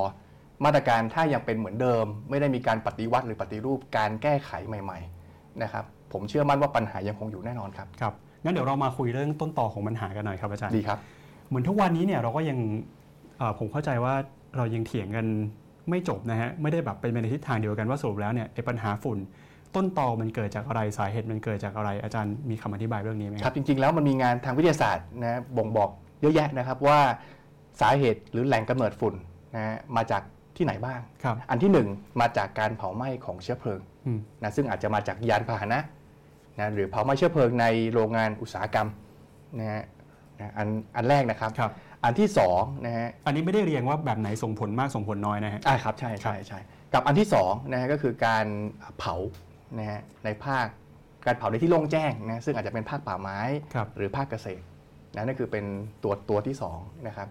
มาตรการถ้ายังเป็นเหมือนเดิม ไม่ได้มีการปฏิวัติหรือปฏิรูปการแก้ไขใหม่ ๆ นะครับ ผมเชื่อมั่นว่าปัญหายังคงอยู่แน่นอนครับๆครับงั้นเดี๋ยวเรามาคุยเรื่องต้นต่อของปัญหากันหน่อยครับอาจารย์ดีครับ เหมือนทุกวันนี้เนี่ยเราก็ยังเอ่อ ผมเข้าใจว่าเรายังเถียงกันไม่จบนะฮะไม่ได้แบบเป็นไปในทิศทางเดียวกันว่าสรุปแล้วเนี่ยไอ้ปัญหาฝุ่น ต้นตอมันเกิดจากอะไรสาเหตุมันเกิดจากอะไรอาจารย์มีคำอธิบายเรื่องนี้ไหมคครัรับบจริงๆแล้วมันมีงานทางวิทยาศาสตร์นะบ่งบอกเยอะแยะนะครับว่าสาเหตุหรือแหล่งกำเนิดฝุ่นนะฮะมาจากที่ไหนบ้างครับอันที่หนึ่งมาจากการเผาไหม้ของเชื้อเพลิงอืมนะซึ่งอาจจะมาจากยานพาหนะนะหรือเผาไหม้เชื้อเพลิงในโรงงานอุตสาหกรรมนะฮะนะอันอันแรกนะครับครับ อันที่สองนะฮะอันนี้ไม่ได้เรียงว่าแบบไหนส่งผลมากส่งผลน้อยนะฮะอ่าครับใช่ใช่ใช่กับอันที่สองนะฮะก็คือการเผานะฮะในภาคการเผาในที่โล่งแจ้งนะซึ่งอาจจะเป็นภาคป่าไม้ครับหรือภาคเกษตรนะนั่นคือเป็นตัวตัวที่สองนะครับ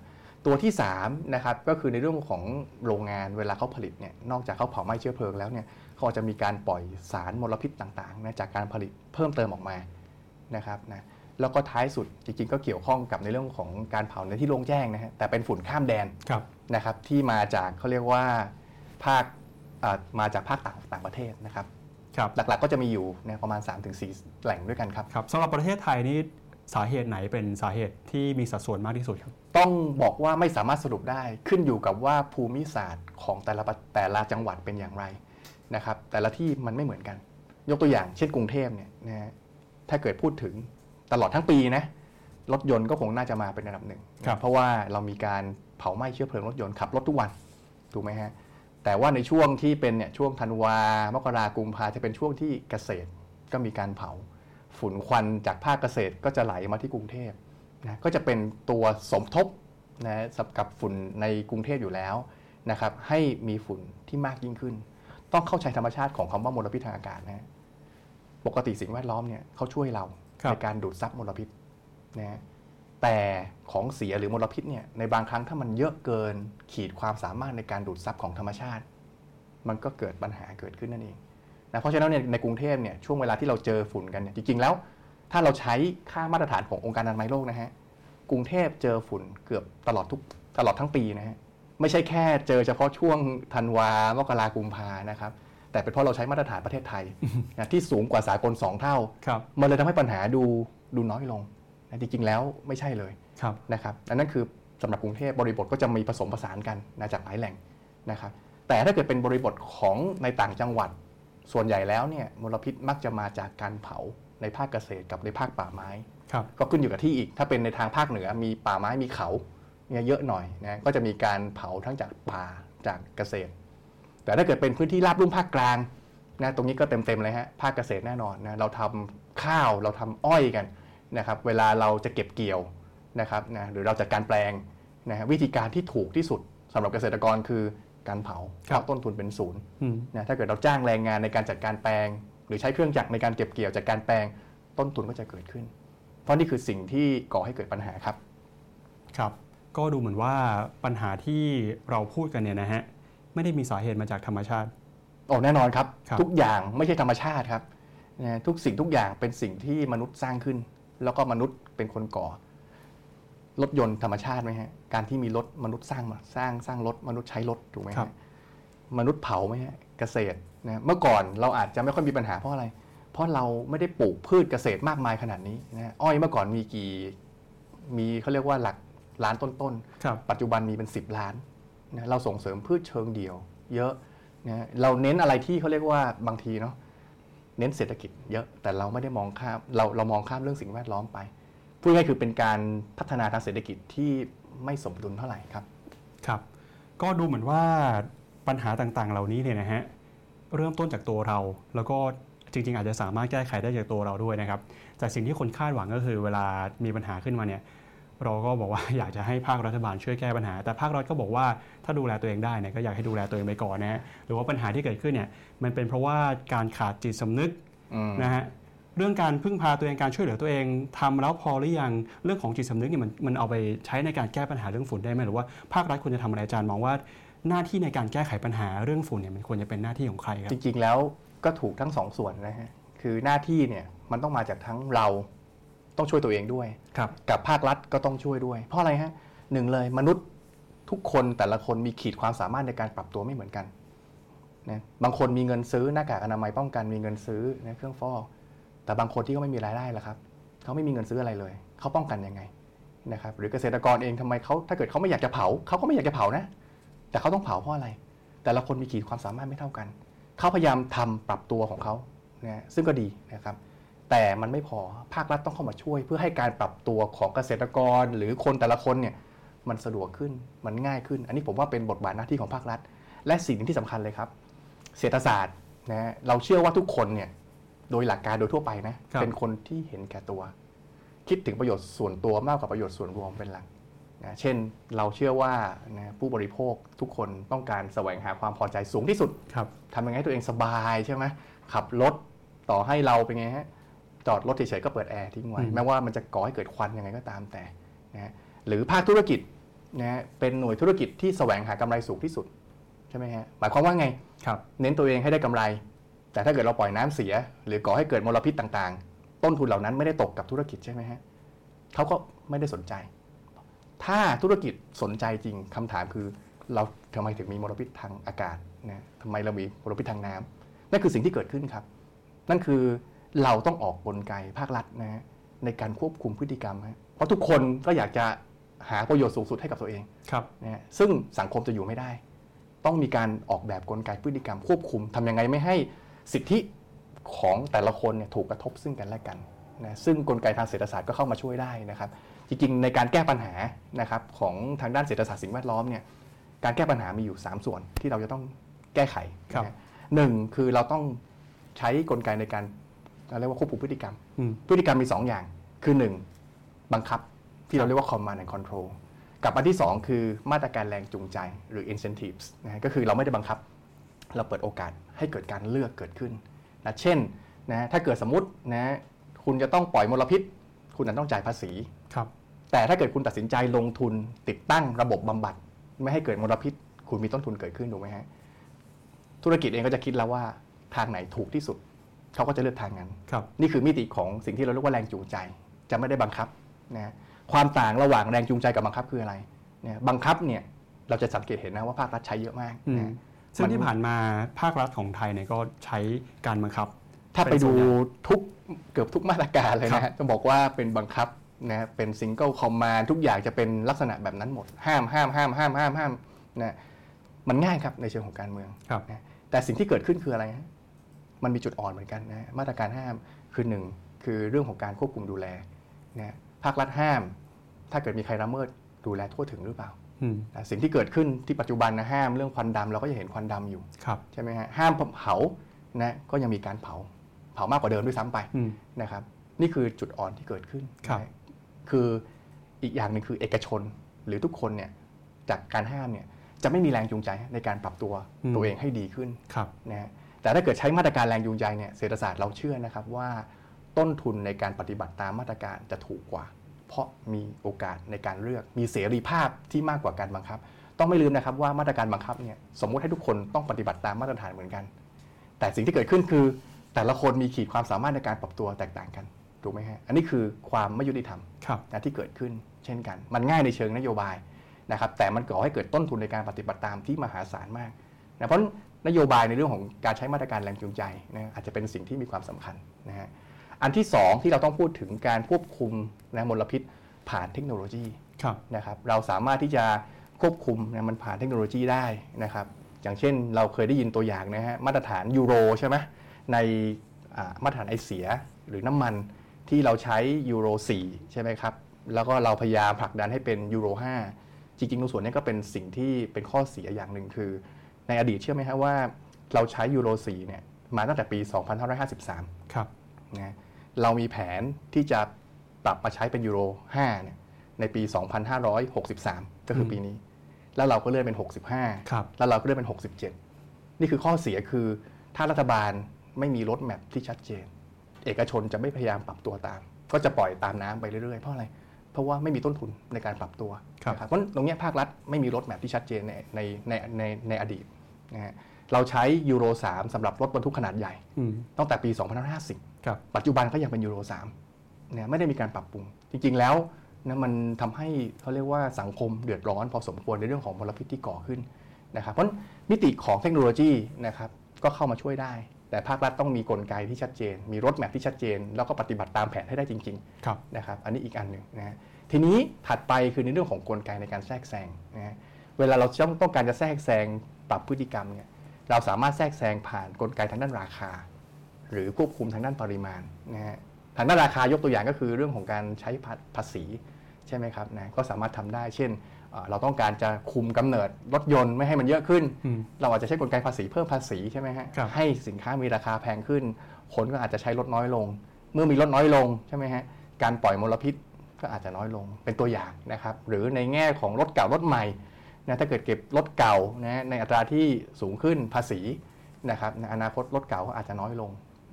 ตัวที่สามนะครับก็คือในเรื่องของโรงงานเวลาเขาผลิตเนี่ยนอกจากเขาเผาไหม้เชื้อเพลิงแล้วเนี่ยเขาจะมีการปล่อยสารมลพิษต่างๆนะจากการผลิตเพิ่มเติมออกมานะครับนะ แล้วก็ท้ายสุดจริงๆ ก็เกี่ยวข้องกับในเรื่องของการเผาในที่โล่งแจ้งนะฮะแต่เป็นฝุ่นข้ามแดนครับนะครับที่มาจากเขาเรียกว่าภาคอ่ามาจากภาคต่างต่างประเทศนะครับครับหลักๆก็จะมีอยู่เนี่ยประมาณ 3-4 แหล่งด้วยกันครับครับสำหรับประเทศไทยนี่สาเหตุไหนเป็นสาเหตุที่มีสัดส่วนมากที่สุดครับ ต้องบอกว่าไม่สามารถสรุปได้ขึ้นอยู่กับว่าภูมิศาสตร์ของแต่ละประแต่ละจังหวัดเป็นอย่างไรนะครับแต่ละที่มันไม่เหมือนกัน ยกตัวอย่างเช่นกรุงเทพเนี่ยนะฮะถ้าเกิดพูดถึง ตลอดทั้งปีนะรถยนต์ก็คงน่าจะมาเป็นอันดับหนึ่งครับเพราะว่าเรามีการเผาไหม้เชื้อเพลิงรถยนต์ขับรถทุกวันถูกไหมฮะแต่ว่าในช่วงที่เป็นเนี่ยช่วงธันวามกรากุมภาจะเป็นช่วงที่เกษตรก็มีการเผา ฝุ่นควันจากภาคเกษตรก็จะไหลมาที่กรุงเทพนะก็จะเป็นตัวสมทบนะสำหรับฝุ่นในกรุงเทพอยู่แล้วนะครับให้มีฝุ่นที่มากยิ่งขึ้น ต้องเข้าใจธรรมชาติของคำว่ามลพิษทางอากาศนะฮะปกติสิ่งแวดล้อมเนี่ยเขาช่วยเราครับ ในการดูดซับมลพิษนะฮะแต่ของเสียหรือมลพิษเนี่ยในบางครั้งถ้ามันเยอะเกินขีดความสามารถในการดูดซับของธรรมชาติ มันก็เกิดปัญหาเกิดขึ้นนั่นเองนะเพราะฉะนั้นเนี่ยในกรุงเทพเนี่ยช่วงเวลาที่เราเจอฝุ่นกันเนี่ยจริงๆแล้ว ถ้าเราใช้ค่ามาตรฐานขององค์การอนามัยโลกนะฮะกรุงเทพเจอฝุ่นเกือบตลอดทุกตลอดทั้งปีนะฮะไม่ใช่แค่เจอเฉพาะช่วงธันวามกรากุมภานะครับ แต่เป็นเพราะเราใช้มาตรฐานประเทศไทยนะที่สูงกว่าสากลสองเท่าครับมันเลยทำให้ปัญหาดูดูน้อยลงนะจริงๆแล้วไม่ใช่เลยครับนะครับอันนั้นคือสำหรับกรุงเทพบริบทก็จะมีผสมผสานกันนะจากหลายแหล่งนะครับแต่ถ้าเกิดเป็นบริบทของในต่างจังหวัด ส่วนใหญ่แล้วเนี่ยมลพิษมักจะมาจากการเผาในภาคเกษตรกับในภาคป่าไม้ครับก็ขึ้นอยู่กับที่อีก ถ้าเป็นในทางภาคเหนือมีป่าไม้มีเขาเนี่ยเยอะหน่อยนะก็จะมีการเผาทั้งจากป่าจากเกษตร แต่ถ้าเกิดเป็นพื้นที่ราบรุ่มภาคกลางนะตรงนี้ก็เต็มๆเลยฮะภาคเกษตรแน่นอนนะเราทำข้าวเราทำอ้อยกันนะครับเวลาเราจะเก็บเกี่ยวนะครับนะหรือเราจัดการแปลงนะฮะวิธีการที่ถูกที่สุดสำหรับเกษตรกรคือการเผาเพราะต้นทุนเป็นศูนย์อืมนะถ้าเกิดเราจ้างแรงงานในการจัดการแปลง หรือใช้เครื่องจักรในการเก็บเกี่ยวจัดการแปลงต้นทุนก็จะเกิดขึ้น เพราะนี่คือสิ่งที่ก่อให้เกิดปัญหาครับ ครับ ก็ดูเหมือนว่าปัญหาที่เราพูดกันเนี่ยนะฮะ ไม่ได้มีสาเหตุมาจากธรรมชาติโอ้แน่นอนครับครับทุกอย่างไม่ใช่ธรรมชาติครับนะทุกสิ่งทุกอย่างเป็นสิ่งที่มนุษย์สร้างขึ้น แล้วก็มนุษย์เป็นคนก่อรถยนต์ธรรมชาติไหมฮะการที่มีรถมนุษย์สร้างมาสร้างสร้างรถมนุษย์ใช้รถถูกไหมครัฮะบมนุษย์เผาไหมฮะเกษตรนะเมื่อก่อนเราอาจจะไม่ค่อยมีปัญหาเพราะอะไร เพราะเราไม่ได้ปลูกพืชเกษตรมากมายขนาดนี้นะอ้อยเมื่อก่อนมีกี่มีเขาเรียกว่าหลักล้านต้นๆครับปัจจุบันมีเป็น 10 ล้าน นะเราส่งเสริมพืชเชิงเดี่ยว เยอะนะเราเน้นอะไรที่เขาเรียกว่าบางทีเนาะเน้นเศรษฐกิจเยอะแต่เราไม่ได้มองข้ามเราเรามองข้ามเรื่องสิ่งแวดล้อมไปพูดง่ายคือเป็นการพัฒนาทางเศรษฐกิจที่ไม่สมดุลเท่าไหร่ครับครับ ก็ดูเหมือนว่าปัญหาต่างๆ เหล่านี้เนี่ยนะฮะเริ่มต้นจากตัวเรา แล้วก็จริง ๆ อาจจะสามารถแก้ไขได้จากตัวเราด้วยนะครับแต่สิ่งที่คนคาดหวังก็คือ เวลามีปัญหาขึ้นมาเนี่ย เราก็บอกว่าอยากจะให้ภาครัฐบาลช่วยแก้ปัญหา แต่ภาครัฐก็บอกว่าถ้าดูแลตัวเองได้เนี่ยก็อยากให้ดูแลตัวเองไปก่อนนะฮะหรือว่าปัญหาที่เกิดขึ้นเนี่ยมันเป็นเพราะว่าการขาดจิตสำนึกอืมนะฮะเรื่องการพึ่งพาตัวเองการช่วยเหลือตัวเองทำแล้วพอหรือยังเรื่องของจิตสำนึกเนี่ยมันมันเอาไปใช้ในการแก้ปัญหาเรื่องฝุ่นได้ไหมหรือว่าภาครัฐควรจะทำอะไรอาจารย์มองว่าหน้าที่ในการแก้ไขปัญหาเรื่องฝุ่นเนี่ยมันควรจะเป็นหน้าที่ของใครครับจริงๆแล้วก็ถูกทั้งสองส่วนนะฮะคือหน้าที่เนี่ยมันต้องมาจากทั้งเรา ต้องช่วยตัวเองด้วย ครับ กับภาครัฐก็ต้องช่วยด้วย เพราะอะไรฮะหนึ่งเลยมนุษย์ทุกคนแต่ละคนมีขีดความสามารถในการปรับตัวไม่เหมือนกันนะบางคนมีเงินซื้อหน้ากากอนามัยป้องกันมีเงินซื้อนะเครื่องฟอก แต่บางคนที่เขาไม่มีรายได้ล่ะครับเขาไม่มีเงินซื้ออะไรเลยเขาป้องกันยังไงนะครับหรือเกษตรกรเองทำไมเขาถ้าเกิดเขาไม่อยากจะเผาเขาก็ไม่อยากจะเผานะ แต่เขาต้องเผาเพราะอะไร แต่ละคนมีขีดความสามารถไม่เท่ากันเขาพยายามทำปรับตัวของเขานะซึ่งก็ดีนะครับ แต่มันไม่พอภาครัฐต้องเข้ามาช่วย เพื่อให้การปรับตัวของเกษตรกร หรือคนแต่ละคนเนี่ยมันสะดวกขึ้นมันง่ายขึ้น อันนี้ผมว่าเป็นบทบาทหน้าที่ของภาครัฐ และสิ่งหนึ่งที่สำคัญเลยครับ เศรษฐศาสตร์นะเราเชื่อว่าทุกคนเนี่ยโดยหลักการโดยทั่วไปนะครับเป็นคนที่เห็นแก่ตัว คิดถึงประโยชน์ส่วนตัวมากกว่าประโยชน์ส่วนรวมเป็นหลักนะเช่นเราเชื่อว่านะผู้บริโภคทุกคนต้องการแสวงหาความพอใจสูงที่สุดครับทำยังไงให้ตัวเองสบายใช่ไหมขับรถต่อให้เราเป็นไงฮะ จอดรถเฉยๆก็เปิดแอร์ทิ้งไว้อืมแม้ว่ามันจะก่อให้เกิดควันยังไงก็ตามแต่นะฮะหรือภาคธุรกิจนะฮะเป็นหน่วยธุรกิจที่แสวงหากำไรสูงที่สุดใช่ไหมฮะหมายความว่าไงครับเน้นตัวเองให้ได้กำไร แต่ถ้าเกิดเราปล่อยน้ำเสีย หรือก่อให้เกิดมลพิษต่างๆ ต้นทุนเหล่านั้นไม่ได้ตกกับธุรกิจใช่ไหมฮะเขาก็ไม่ได้สนใจ ถ้าธุรกิจสนใจจริงคำถามคือเราทำไมถึงมีมลพิษทางอากาศนะทำไมเรามีมลพิษทางน้ำนั่นคือสิ่งที่เกิดขึ้นครับ นั่นคือ เราต้องออกกลไกภาครัฐนะฮะในการควบคุมพฤติกรรมฮะเพราะทุกคนก็อยากจะหาประโยชน์สูงสุดให้กับตัวเองครับนะฮะซึ่งสังคมจะอยู่ไม่ได้ ต้องมีการออกแบบกลไกพฤติกรรมควบคุมทำยังไงไม่ให้สิทธิของแต่ละคนเนี่ยถูกกระทบซึ่งกันและกันนะซึ่งกลไกทางเศรษฐศาสตร์ก็เข้ามาช่วยได้นะครับ จริงๆ ในการแก้ปัญหานะครับของทางด้านเศรษฐศาสตร์สิ่งแวดล้อมเนี่ยการแก้ปัญหามีอยู่ 3 ส่วนที่เราจะต้องแก้ไขครับนะฮะหนึ่งคือเราต้องใช้กลไกในการ เราเรียกว่าควบคุมพฤติกรรมอืมพฤติกรรมมี 2 อย่าง คือ 1 บังคับที่เราเรียกว่า command and control กับอันที่ 2 คือมาตรการแรงจูงใจหรือ incentives นะฮะก็คือเราไม่ได้บังคับ เราเปิดโอกาสให้เกิดการเลือกเกิดขึ้นนะเช่นนะถ้าเกิดสมมตินะคุณจะต้องปล่อยมลพิษ คุณอาจต้องจ่ายภาษีครับแต่ถ้าเกิดคุณตัดสินใจลงทุนติดตั้งระบบบำบัด ไม่ให้เกิดมลพิษ คุณมีต้นทุนเกิดขึ้นถูกไหมฮะธุรกิจเองก็จะคิดแล้วว่าทางไหนถูกที่สุด เขาก็จะเลือกทางนั้นครับนี่คือมิติของสิ่งที่เราเรียกว่าแรงจูงใจ จะไม่ได้บังคับนะความต่างระหว่างแรงจูงใจกับบังคับคืออะไรเนี่ยบังคับเนี่ยเราจะสังเกตเห็นนะว่าภาครัฐใช้เยอะมากอืมนะซึ่งมันที่ผ่านมาภาครัฐของไทยเนี่ยก็ใช้การบังคับ ถ้าไปดูเป็นส่วนใหญ่ทุกเกือบทุกมาตรการเลยครันะฮะต้องบอกว่าเป็นบังคับนะเป็น single command ทุกอย่างจะเป็นลักษณะแบบนั้นหมด ห้ามห้ามห้ามห้ามห้ามห้ามนะมันง่ายครับในเชิงของการเมืองครับนะแต่สิ่งที่เกิดขึ้นคืออะไรฮะ มันมีจุดอ่อนเหมือนกันนะมาตรการห้ามคือหนึ่งคือเรื่องของการควบคุมดูแลนะภาครัฐห้าม ถ้าเกิดมีใครละเมิดดูแลทั่วถึงหรือเปล่าอืมนะสิ่งที่เกิดขึ้นที่ปัจจุบันนะห้ามเรื่องควันดำเราก็จะเห็นควันดำอยู่ครับใช่ไหมฮะห้ามเผานะก็ยังมีการเผา เผามากกว่าเดิมด้วยซ้ำไปอืมนะครับ นี่คือจุดอ่อนที่เกิดขึ้นครับนะคืออีกอย่างหนึ่งคือเอกชนหรือทุกคนเนี่ยจากการห้ามเนี่ยจะไม่มีแรงจูงใจในการปรับตัวตัวเองให้ดีขึ้นครับนะฮะ แต่ถ้าเกิดใช้มาตรการแรงจูงใจเนี่ยเศรษฐศาสตร์เราเชื่อนะครับว่าต้นทุนในการปฏิบัติตามมาตรการจะถูกกว่า เพราะมีโอกาสในการเลือกมีเสรีภาพที่มากกว่าการบังคับ ต้องไม่ลืมนะครับว่ามาตรการบังคับเนี่ยสมมุติให้ทุกคนต้องปฏิบัติตามมาตรฐานเหมือนกัน แต่สิ่งที่เกิดขึ้นคือ แต่ละคนมีขีดความสามารถในการปรับตัวแตกต่างกันถูกไหมฮะอันนี้คือความไม่ยุติธรรมครับนะที่เกิดขึ้น เช่นกัน มันง่ายในเชิงนโยบายนะครับแต่มันก่อให้เกิดต้นทุนในการปฏิบัติตามที่มหาศาลมากนะเพราะ นโยบายในเรื่องของการใช้มาตรการแรงจูงใจนะอาจจะเป็นสิ่งที่มีความสำคัญนะฮะอันที่สองที่เราต้องพูดถึงการควบคุมนะมลพิษผ่านเทคโนโลยีครับนะครับเราสามารถที่จะควบคุมนะมันผ่านเทคโนโลยีได้นะครับอย่างเช่นเราเคยได้ยินตัวอย่างนะฮะมาตรฐานยูโรใช่ไหมในอ่ามาตรฐานไอเสียหรือน้ำมันที่เราใช้ยูโร4ใช่ไหมครับแล้วก็เราพยายามผลักดันให้เป็นยูโร5จริงๆตรงส่วนนี้ก็เป็นสิ่งที่เป็นข้อเสียอย่างหนึ่งคือ ในอดีตเชื่อไหมฮะว่าเราใช้ยูโร4เนี่ยมาตั้งแต่ปี 2553 ครับนะเรามีแผนที่จะปรับมาใช้เป็นยูโร5เนี่ยในปี 2563 ก็คืออมปีนี้ แล้วเราก็เลื่อนเป็นครับ65แล้วเราก็เลื่อนเป็น 67 นี่คือข้อเสียคือถ้ารัฐบาลไม่มีรถแมพที่ชัดเจน เอกชนจะไม่พยายามปรับตัวตาม ก็จะปล่อยตามน้ำไปเรื่อยๆ เพราะอะไร เพราะว่าไม่มีต้นทุนในการปรับตัวครับนะครับเพราะตรงเนี้ยภาครัฐไม่มีรถแมพที่ชัดเจนในในในในในอดีต นะฮะเราใช้ยูโร3สำหรับรถบรรทุกขนาดใหญ่อืมตั้งแต่ปี 2550ครับปัจจุบันก็ยังเป็นยูโร3เนี่ยไม่ได้มีการปรับปรุง จริงๆแล้วนะมันทำให้เขาเรียกว่าสังคมเดือดร้อนพอสมควรในเรื่องของมลพิษที่ก่อขึ้นนะครับ เพราะมิติของเทคโนโลยีนะครับก็เข้ามาช่วยได้ แต่ภาครัฐต้องมีกลไกที่ชัดเจน มีรถแมพที่ชัดเจน แล้วก็ปฏิบัติตามแผนให้ได้จริงๆครับนะครับ อันนี้อีกอันหนึ่งนะฮะทีนี้ถัดไปคือในเรื่องของกลไกในการแทรกแซงนะฮะเวลาเราต้องต้องการจะแทรกแซง ปรับพฤติกรรมเนี่ยเราสามารถแทรกแซงผ่านกลไกทางด้านราคา หรือควบคุมทางด้านปริมาณนะฮะทางด้านราคายกตัวอย่างก็คือเรื่องของการใช้ภาภาษีใช่ไหมครับนะก็สามารถทำได้ เช่นเอ่อเราต้องการจะคุมกำเนิดรถยนต์ไม่ให้มันเยอะขึ้นอืมเราอาจจะใช้กลไกภาษีเพิ่มภาษีใช่ไหมฮะครับให้สินค้ามีราคาแพงขึ้น คนก็อาจจะใช้รถน้อยลง เมื่อมีรถน้อยลงใช่ไหมฮะการปล่อยมลพิษก็อาจจะน้อยลงเป็นตัวอย่างนะครับหรือในแง่ของรถเก่ารถใหม่ นะถ้าเกิดเก็บรถเก่านะในอัตราที่สูงขึ้นภาษีนะครับในอนาคตรถเก่าก็อาจจะน้อยลง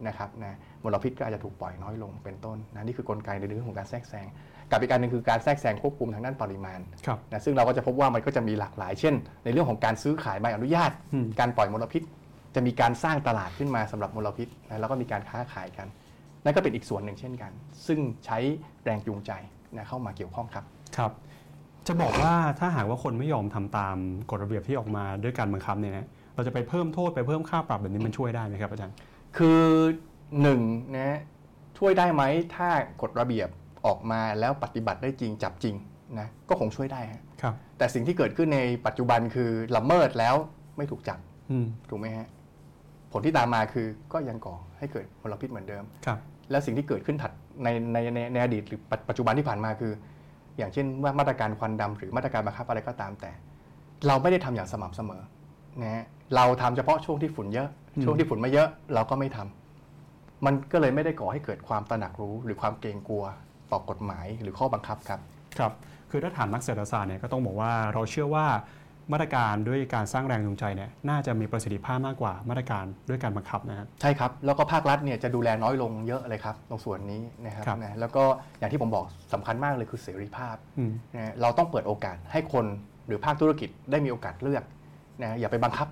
นะครับนะมลพิษก็อาจจะถูกปล่อยน้อยลงเป็นต้นนะนี่คือกลไกในเรื่องของการแทรกแซงกับอีกการหนึ่งคือการแทรกแซงควบคุมทางด้านปริมาณครับนะซึ่งเราก็จะพบว่ามันก็จะมีหลากหลาย เช่น ในเรื่องของการซื้อขายใบอนุญาตอืมการปล่อยมลพิษ จะมีการสร้างตลาดขึ้นมาสำหรับมลพิษนะแล้วก็มีการค้าขายกันนั่นก็เป็นอีกส่วนหนึ่งเช่นกัน ซึ่งใช้แรงจูงใจนะเข้ามาเกี่ยวข้องครับครับ จะบอกว่าถ้าหากว่าคนไม่ยอมทำตามกฎระเบียบที่ออกมาด้วยการบังคับเนี่ยนะเราจะไปเพิ่มโทษไปเพิ่มค่าปรับแบบนี้มันช่วยได้ไหมครับอาจารย์ คือหนึ่งนะช่วยได้ไหมถ้ากฎระเบียบออกมาแล้วปฏิบัติได้จริงจับจริงนะก็คงช่วยได้ฮะครับแต่สิ่งที่เกิดขึ้นในปัจจุบันคือละเมิดแล้วไม่ถูกจับอืมถูกไหมฮะผลที่ตามมาคือก็ยังก่อให้เกิดมลพิษเหมือนเดิมครับและสิ่งที่เกิดขึ้นถัดในในในในอดีตหรือปัจปัจจุบันที่ผ่านมาคือ อย่างเช่นว่ามาตรการควันดำหรือมาตรการบังคับอะไรก็ตามแต่ เราไม่ได้ทำอย่างสม่ำเสมอนะฮะเราทำเฉพาะช่วงที่ฝุ่นเยอะอืมช่วงที่ฝุ่นไม่เยอะเราก็ไม่ทำมันก็เลยไม่ได้ก่อให้เกิดความตระหนักรู้ หรือความเกรงกลัวต่อกฎหมายหรือข้อบังคับครับ ครับ คือถ้าถามนักเศรษฐศาสตร์เนี่ยก็ต้องบอกว่าเราเชื่อว่า มาตรการด้วยการสร้างแรงจูงใจเนี่ยน่าจะมีประสิทธิภาพมากกว่ามาตรการด้วยการบังคับนะครับใช่ครับ แล้วก็ภาครัฐเนี่ยจะดูแลน้อยลงเยอะเลยครับตรงส่วนนี้นะครับครับนะแล้วก็อย่างที่ผมบอกสำคัญมากเลยคือเสรีภาพอืมนะเราต้องเปิดโอกาสให้คนหรือภาคธุรกิจได้มีโอกาสเลือกนะอย่าไปบังคับ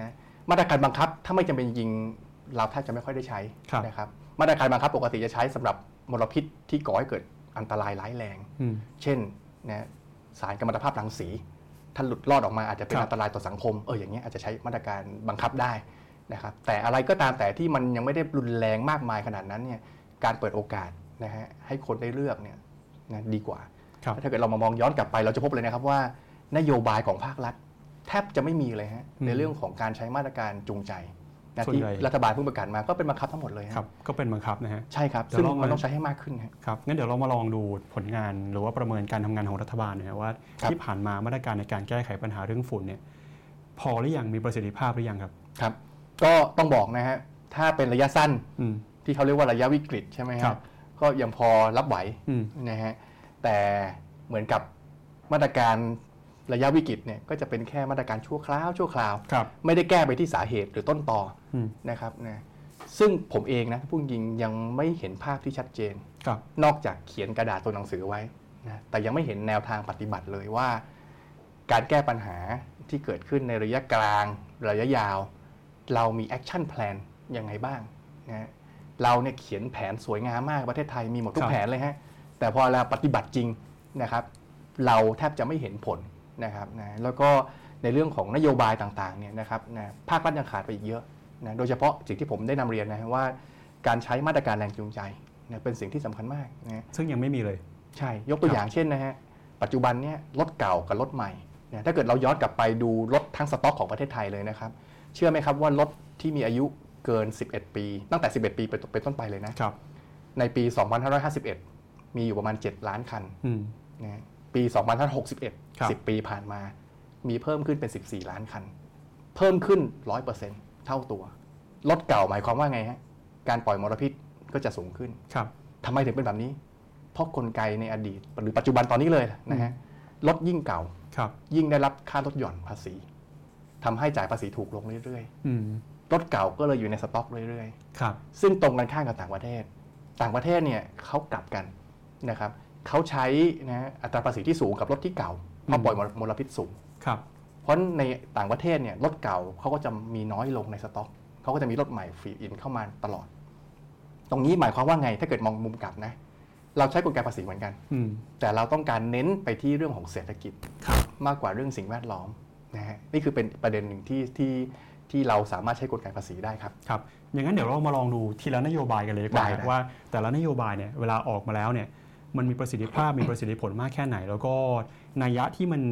นะมาตรการบังคับถ้าไม่จำเป็นจริงๆเราแทบจะไม่ค่อยได้ใช้ครับนะครับมาตรการบังคับปกติจะใช้สำหรับมลพิษที่ก่อให้เกิดอันตรายร้ายแรงอืมเช่นนะสารกัมมันตภาพรังสี ถ้าหลุดรอดออกมาอาจจะเป็นครับอันตรายต่อสังคมเอออย่างเงี้ยอาจจะใช้มาตรการบังคับได้นะครับแต่อะไรก็ตามแต่ที่มันยังไม่ได้รุนแรงมากมายขนาดนั้นเนี่ยการเปิดโอกาสนะฮะให้คนได้เลือกเนี่ยนะดีกว่าครับถ้าเกิดเรามามองย้อนกลับไปเราจะพบเลยนะครับว่านโยบายของภาครัฐ แทบจะไม่มีเลยฮะอืมในเรื่องของการใช้มาตรการจูงใจ นะส่วนที่ใหญ่รัฐบาลเพิ่งประกาศมาก็เป็นบังคับทั้งหมดเลยฮะครับก็เป็นบังคับนะฮะใช่ครับเดี๋ยวซึ่งลองมันมาต้องใช้ให้มากขึ้นฮะครับงั้นเดี๋ยวเรามาลองดูผลงานหรือว่าประเมินการทำงานของรัฐบาลหนะฮะว่าครับที่ผ่านมามาตรการในการแก้ไขปัญหาเรื่องฝุ่นเนี่ยพอหรือยังมีประสิทธิภาพหรือยังครับครับ ก็ต้องบอกนะฮะถ้าเป็นระยะสั้นอืมที่เขาเรียกว่าระยะวิกฤตใช่ไหมครัฮะบก็ยังพอรับไหวอืมนะฮะแต่เหมือนกับมาตรการ ระยะวิกฤตเนี่ยก็จะเป็นแค่มาตรการชั่วคราวชั่วคราวครับไม่ได้แก้ไปที่สาเหตุหรือต้นตออืมนะครับนะซึ่งผมเองนะพูดจริงยังไม่เห็นภาพที่ชัดเจนครับนอกจากเขียนกระดาษตัวหนังสือไว้นะแต่ยังไม่เห็นแนวทางปฏิบัติเลยว่า การแก้ปัญหาที่เกิดขึ้นในระยะกลางระยะยาว เรามี action plan ยังไงบ้างนะเราเนี่ยเขียนแผนสวยงามมากประเทศไทยมีหมดครับทุกแผนเลยฮะแต่พอเราปฏิบัติจริงนะครับ เราแทบจะไม่เห็นผล นะครับนะแล้วก็ในเรื่องของนโยบายต่างๆเนี่ยนะครับนะภาครัฐยังขาดไปอีกเยอะนะโดยเฉพาะสิ่งที่ผมได้นำเรียนนะว่าการใช้มาตรการแรงจูงใจเนี่ยเป็นสิ่งที่สำคัญมากนะซึ่งยังไม่มีเลย ใช่ครับยกตัวอย่างเช่นนะฮะปัจจุบันเนี่ยรถเก่ากับรถใหม่เนี่ยถ้าเกิดเราย้อนกลับไปดูรถทั้งสต็อกของประเทศไทยเลยนะครับ เชื่อไหมครับว่ารถที่มีอายุเกิน 11 ปี ตั้งแต่ 11 ปีเป็นเป็นต้นไปเลยนะครับ ในปี 2551 มีอยู่ประมาณ 7 ล้านคันอืมนะฮะ ปี 2561ครับ10 ปีผ่านมา มีเพิ่มขึ้นเป็น 14 ล้านคัน เพิ่มขึ้น 100%เท่าตัว รถเก่าหมายความว่าไงฮะ การปล่อยมลพิษก็จะสูงขึ้นครับทำไมถึงเป็นแบบนี้ เพราะกลไกในอดีต หรือปัจจุบันตอนนี้เลยนะฮะ รถยิ่งเก่าครับ ยิ่งได้รับค่าลดหย่อนภาษีทำให้จ่ายภาษีถูกลงเรื่อยอืมๆรถเก่าก็เลยอยู่ในสต็อกเรื่อยครับๆซึ่งตรงกันข้ามกับต่างประเทศ ต่างประเทศเนี่ยเขากลับกันนะครับ เขาใช้นะฮะอัตราภาษีที่สูงกับรถที่เก่าเพราะปล่อยมลพิษสูงครับเพราะในต่างประเทศเนี่ยรถเก่าเขาก็จะมีน้อยลงในสต็อกเขาก็จะมีรถใหม่ฟีดอินเข้ามาตลอด ตรงนี้หมายความว่าไงถ้าเกิดมองมุมกลับนะ เราใช้กลไกภาษีเหมือนกันอืมแต่เราต้องการเน้นไปที่เรื่องของเศรษฐกิจครับมากกว่าเรื่องสิ่งแวดล้อมนะฮะนี่คือเป็นประเด็นหนึ่งที่ที่ที่เราสามารถใช้กลไกภาษีได้ครับครับอย่างนั้นเดี๋ยวเรามาลองดูทีละนโยบายกันเลยดีกว่าได้ได้ว่า แต่ละนโยบายเนี่ยเวลาออกมาแล้วเนี่ย มันมีประสิทธิภาพมีประสิทธิผลมากแค่ไหน แล้วก็นัยยะที่มัน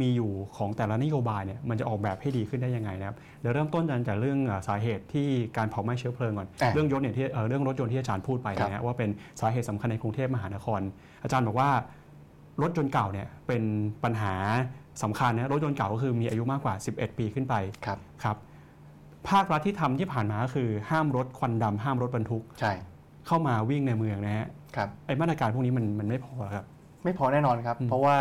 มีอยู่ของแต่ละนโยบายเนี่ยมันจะออกแบบให้ดีขึ้นได้ยังไงนะครับเดี๋ยวเริ่มต้นกันจากเรื่องเอ่อสาเหตุที่การเผาไหม้เชื้อเพลิงก่อนอะเรื่องยศเนี่ยที่เอ่อเรื่องรถยนต์ที่อาจารย์พูดไปครับนะฮะว่าเป็นสาเหตุสำคัญในกรุงเทพมหานคร อาจารย์บอกว่ารถยนต์เก่าเนี่ยเป็นปัญหาสำคัญนะรถยนต์เก่าก็คือมีอายุมากกว่า 11 ปีขึ้นไปครับครับภาครัฐที่ทำที่ผ่านมาก็คือห้ามรถควันดำห้ามรถบรรทุกใช่เข้ามาวิ่งในเมืองนะฮะครับ ไอ้มาตรการพวกนี้มันมันไม่พอครับ ไม่พอแน่นอนครับอืมเพราะว่า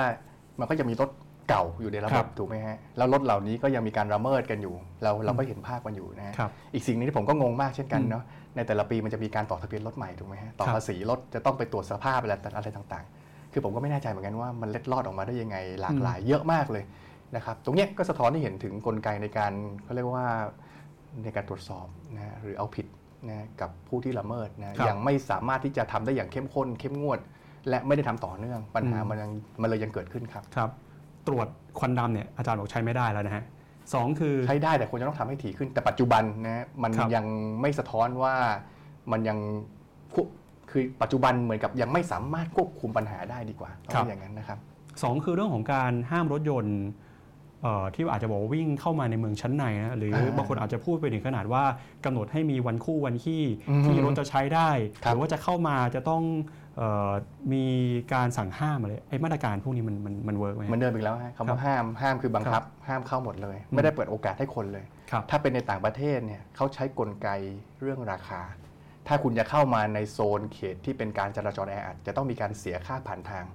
มันก็จะมีรถเก่าอยู่ในระคบรับบถูกไหมฮะแล้วรถเหล่านี้ก็ยังมีการละเมิดกันอยู่ เราเราก็เห็นภาพกันอยู่นะฮะครับอีกสิ่งหนึงที่ผมก็งงมากเช่นกันอืมเนาะในแต่ละปีมันจะมีการต่อทะเบียนรถใหม่ถูกไหมฮะต่อครับภาษีรถจะต้องไปตรวจสภาพอะไรอะไรต่างๆ คือผมก็ไม่แน่ใจเหมือนกันว่ามันเล็ดลอดออกมาได้ยังไงหลากหลายเยอะมากเลยนะครับตรงเนี้ยก็สะท้อนให้เห็นถึงกลไกในการเขาเรียกว่าในการตรวจสอบนะฮะหรือเอาผิด นะกับผู้ที่ละเมิดนะครับยังไม่สามารถที่จะทำได้อย่างเข้มข้น เข้มงวด และไม่ได้ทำต่อเนื่อง ปัญหาอืมมันยังมันเลยยังเกิดขึ้นครับครับ ตรวจควันดำเนี่ยอาจารย์บอกใช้ไม่ได้แล้วนะฮะสองคือใช้ได้แต่ควรจะต้องทำให้ถี่ขึ้นแต่ปัจจุบันนะมันครับยังไม่สะท้อนว่ามันยังควบคือปัจจุบันเหมือนกับยังไม่สามารถควบคุมปัญหาได้ดีกว่าต้องเป็นอย่างนั้นนะครับสองคือเรื่องของการห้ามรถยนต์เอ่อ ที่อาจจะบอกว่าวิ่งเข้ามาในเมืองชั้นในนะหรืออ่าบางคนอาจจะพูดไปถึงขนาดว่ากำหนดให้มีวันคู่วันขี้อืมที่รถจะใช้ได้ครัหบรือว่าจะเข้ามาจะต้องเออมีการสั่งห้ามอะไรไอ้มาตรการพวกนี้มันมันมัน work ไหมเหมือนเดิมอีกแล้วฮะคำว่าห้ามห้ามคือบังคับ ห้ามเข้าหมดเลยอืมไม่ได้เปิดโอกาสให้คนเลยครับถ้าเป็นในต่างประเทศเนี่ยเขาใช้กลไกเรื่องราคา ถ้าคุณจะเข้ามาในโซนเขตที่เป็นการจราจรแออัดจะต้องมีการเสียค่าผ่านทาง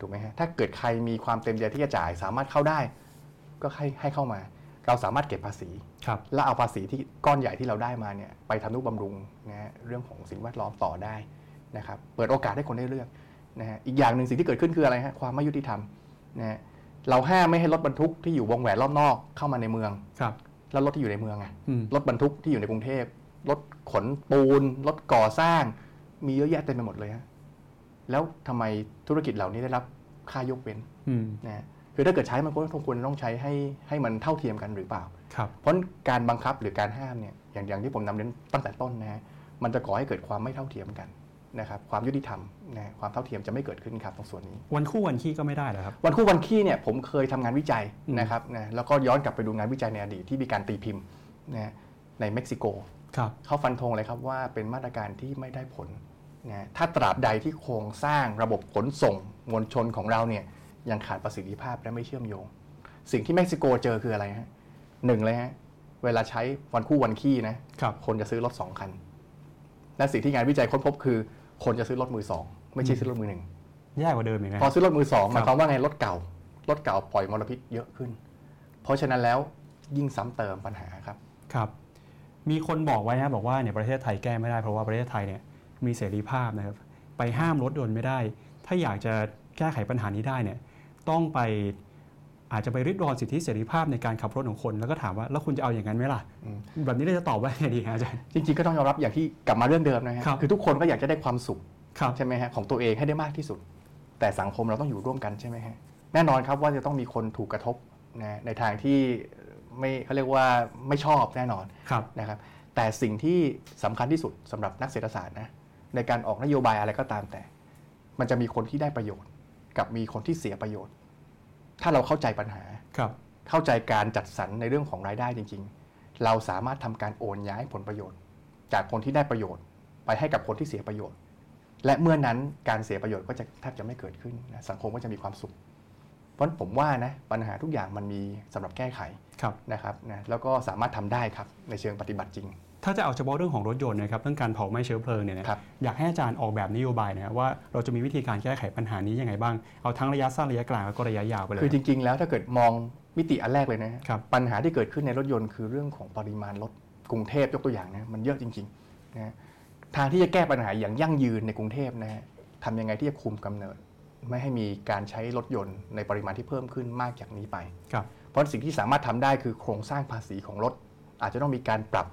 ถูกไหมฮะถ้าเกิดใครมีความเต็มใจที่จะจ่ายสามารถเข้าได้ ก็ให้ให้เข้ามา เราสามารถเก็บภาษีครับแล้วเอาภาษีที่ก้อนใหญ่ที่เราได้มาเนี่ยไปทำนุบำรุงนะฮะเรื่องของสิ่งแวดล้อมต่อได้นะครับเปิดโอกาสให้คนได้เลือกนะฮะอีกอย่างหนึ่งสิ่งที่เกิดขึ้นคืออะไรฮะความไม่ยุติธรรมนะฮะเราห้ามไม่ให้รถบรรทุกที่อยู่วงแหวนรอบนอกเข้ามาในเมืองครับแล้วรถที่อยู่ในเมืองอะอืมรถบรรทุกที่อยู่ในกรุงเทพรถขนปูนรถก่อสร้าง มีเยอะแยะเต็มไปหมดเลยฮะแล้วทำไมธุรกิจเหล่านี้ได้รับค่ายกเว้นอืมนะฮะ คือถ้าเกิดใช้มันก็ต้องควรต้องใช้ให้ให้มันเท่าเทียมกันหรือเปล่าครับเพราะการบังคับหรือการห้ามเนี่ยอย่างอย่างที่ผมนำเน้นตั้งแต่ต้นนะฮะมันจะก่อให้เกิดความไม่เท่าเทียมกันนะครับความยุติธรรมนะฮะความเท่าเทียมจะไม่เกิดขึ้นครับตรงส่วนนี้ วันคู่วันขี้ก็ไม่ได้เหรอครับวันคู่วันขี้เนี่ยผมเคยทำงานวิจัยอืมนะครับนะแล้วก็ย้อนกลับไปดูงานวิจัยในอดีตที่มีการตีพิมพ์นะฮะในเม็กซิโกครับเขาฟันธงเลยครับว่าเป็นมาตรการที่ไม่ได้ผลนะฮะถ้าตราบใดที่โครงสร้างระบบขนส่งมวลชนของเราเนี่ย ยังขาดประสิทธิภาพและไม่เชื่อมโยง สิ่งที่เม็กซิโกเจอคืออะไรฮะหนึ่งเลยฮะเวลาใช้วันคู่วันขี้นะครับคนจะซื้อรถสองคัน และสิ่งที่งานวิจัยค้นพบคือ คนจะซื้อรถมือสองไม่ใช่ซื้อรถมือหนึ่งแย่กว่าเดิมอีกนะพอซื้อรถมือสองหครัมาบยความว่าไงรถเก่ารถเก่าปล่อยมลพิษเยอะขึ้น เพราะฉะนั้นแล้วยิ่งซ้ำเติมปัญหาครับครับ มีคนบอกไว้นะบอกว่าเนี่ยประเทศไทยแก้ไม่ได้เพราะว่าประเทศไทยเนี่ยมีเสรีภาพนะครับไปห้ามรถยนต์ไม่ได้ ถ้าอยากจะแก้ไขปัญหานี้ได้เนี่ย ต้องไปอาจจะไปริดรอนสิทธิเสรีภาพในการขับรถของคน แล้วก็ถามว่าแล้วคุณจะเอาอย่างนั้นไหมล่ะอืมแบบนี้เราจะตอบว่าไงดีฮะอาจารย์ จริงๆก็ต้องยอมรับอย่างที่กลับมาเรื่องเดิมนะฮะครับคือทุกคนก็อยากจะได้ความสุขครับใช่ไหมฮะของตัวเองให้ได้มากที่สุด แต่สังคมเราต้องอยู่ร่วมกันใช่ไหมฮะแน่นอนครับว่าจะต้องมีคนถูกกระทบนะในทางที่ไม่เขาเรียกว่าไม่ชอบแน่นอนครับนะครับแต่สิ่งที่สำคัญที่สุดสำหรับนักเศรษฐศาสตร์นะในการออกนโยบายอะไรก็ตามแต่ มันจะมีคนที่ได้ประโยชน์ กับมีคนที่เสียประโยชน์ ถ้าเราเข้าใจปัญหาครับ เข้าใจการจัดสรรในเรื่องของรายได้จริง ๆ เราสามารถทำการโอนย้ายผลประโยชน์ จากคนที่ได้ประโยชน์ ไปให้กับคนที่เสียประโยชน์ และเมื่อนั้นการเสียประโยชน์ก็จะแทบจะไม่เกิดขึ้นนะสังคมก็จะมีความสุข เพราะฉะนั้นผมว่านะปัญหาทุกอย่างมันมีสำหรับแก้ไขครับนะครับนะแล้วก็สามารถทำได้ครับในเชิงปฏิบัติจริง ถ้าจะเอาเฉพาะเรื่องของรถยนต์นะครับเรื่องการเผาไหม้เชื้อเพลิงเนี่ยนะครับอยากให้อาจารย์ออกแบบนโยบายนะว่าเราจะมีวิธีการแก้ไขปัญหานี้ยังไงบ้างเอาทั้งระยะสั้นระยะกลางแล้วก็ระยะยาวไปเลยคือจริง ๆ แล้วถ้าเกิดมองมิติอันแรกเลยนะฮะครับปัญหาที่เกิดขึ้นในรถยนต์คือเรื่องของปริมาณรถกรุงเทพยกตัวอย่างนะมันเยอะจริงๆนะฮะทางที่จะแก้ปัญหาอย่างยั่งยืนในกรุงเทพนะฮะทำยังไงที่จะคุมกำเนิด ไม่ให้มีการใช้รถยนต์ในปริมาณที่เพิ่มขึ้นมากจากนี้ไปครับเพราะสิ่งที่สามารถทำได้คือโครงสร้างภาษีของรถ อาจจะต้องมีการปรับ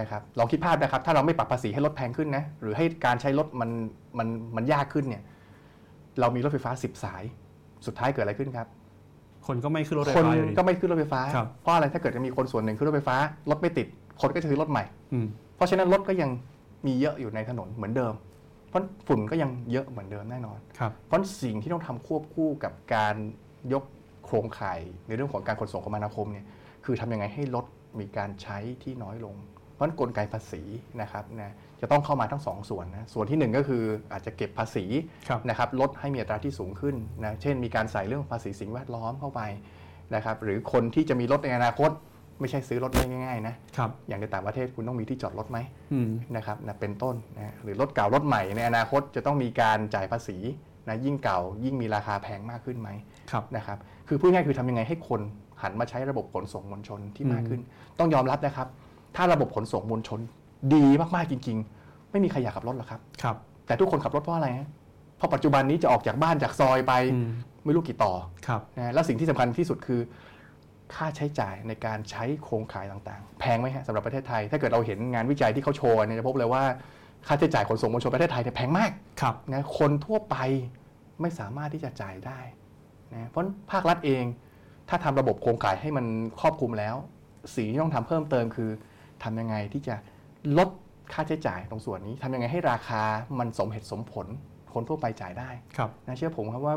นะครับลองคิดภาพนะครับ ถ้าเราไม่ปรับภาษีให้รถแพงขึ้นนะหรือให้การใช้รถมันมันมันยากขึ้นเนี่ยเรามีรถไฟฟ้า 10 สาย สุดท้ายเกิดอะไรขึ้นครับ คนก็ไม่ขึ้นรถไฟคนฟ้าอยู่ดี ก็ไม่ขึ้นรถไฟฟ้า ครับ เพราะอะไรถ้าเกิดจะมีคนส่วนหนึ่งขึ้นรถไฟฟ้ารถไม่ติด คนก็จะซื้อรถใหม่ อืม เพราะฉะนั้นรถก็ยังมีเยอะอยู่ในถนนเหมือนเดิม เพราะฝุ่นก็ยังเยอะเหมือนเดิมแน่นอน ครับ เพราะสิ่งที่ต้องทำควบคู่กับการยกโครงข่ายในเรื่องของการขนส่งคมนาคมเนี่ยคือทำยังไงให้รถมีการใช้ที่น้อยลงเพ ราะฉะนั้นกลไกภาษีนะครับนะจะต้องเข้ามาทั้งสองส่วนนะส่วนที่หนึ่งก็คืออาจจะเก็บภาษีครับนะครับลดให้มีอัตราที่สูงขึ้นนะเช่น มีการใส่เรื่องภาษีสิ่งแวดล้อมเข้าไปนะครับหรือคนที่จะมีรถในอนาคต ไม่ใช่ซื้อรถได้ง่ายๆนะครับอย่างในต่างประเทศคุณต้องมีที่จอดรถไหมอืมนะครับนะเป็นต้นนะหรือรถเก่ารถใหม่ในอนาคตจะต้องมีการจ่ายภาษีนะยิ่งเก่ายิ่งมีราคาแพงมากขึ้นไหมครับนะครับคือพูดง่ายๆคือทำยังไงให้คนหันมาใช้ระบบขนส่งมวลชนที่มากขึ้น ต้องยอมรับนะครับ ถ้าระบบขนส่งมวลชนดีมากๆจริง ๆ ไม่มีใครอยากขับรถหรอกครับ ครับ แต่ทุกคนขับรถเพราะอะไรฮะเพราะปัจจุบันนี้จะออกจากบ้านจากซอยไปอืมไม่รู้กี่ต่อครับนะแล้วสิ่งที่สำคัญที่สุดคือ ค่าใช้จ่ายในการใช้โครงข่ายต่างๆ แพงไหมฮะสำหรับประเทศไทย ถ้าเกิดเราเห็นงานวิจัยที่เขาโชว์เนี่ยจะพบเลยว่าค่าใช้จ่ายขนส่งมวลชนประเทศไทยเนี่ยแพงมากครับนะคนทั่วไปไม่สามารถที่จะจ่ายได้นะเพราะภาครัฐเอง ถ้าทำระบบโครงข่ายให้มันครอบคลุมแล้ว สิ่งที่ต้องทำเพิ่มเติมคือ ทำยังไงที่จะลดค่าใช้จ่ายตรงส่วนนี้ทำยังไงให้ราคามันสมเหตุสมผลคนทั่วไปจ่ายได้ครับนะเชื่อผมครับว่า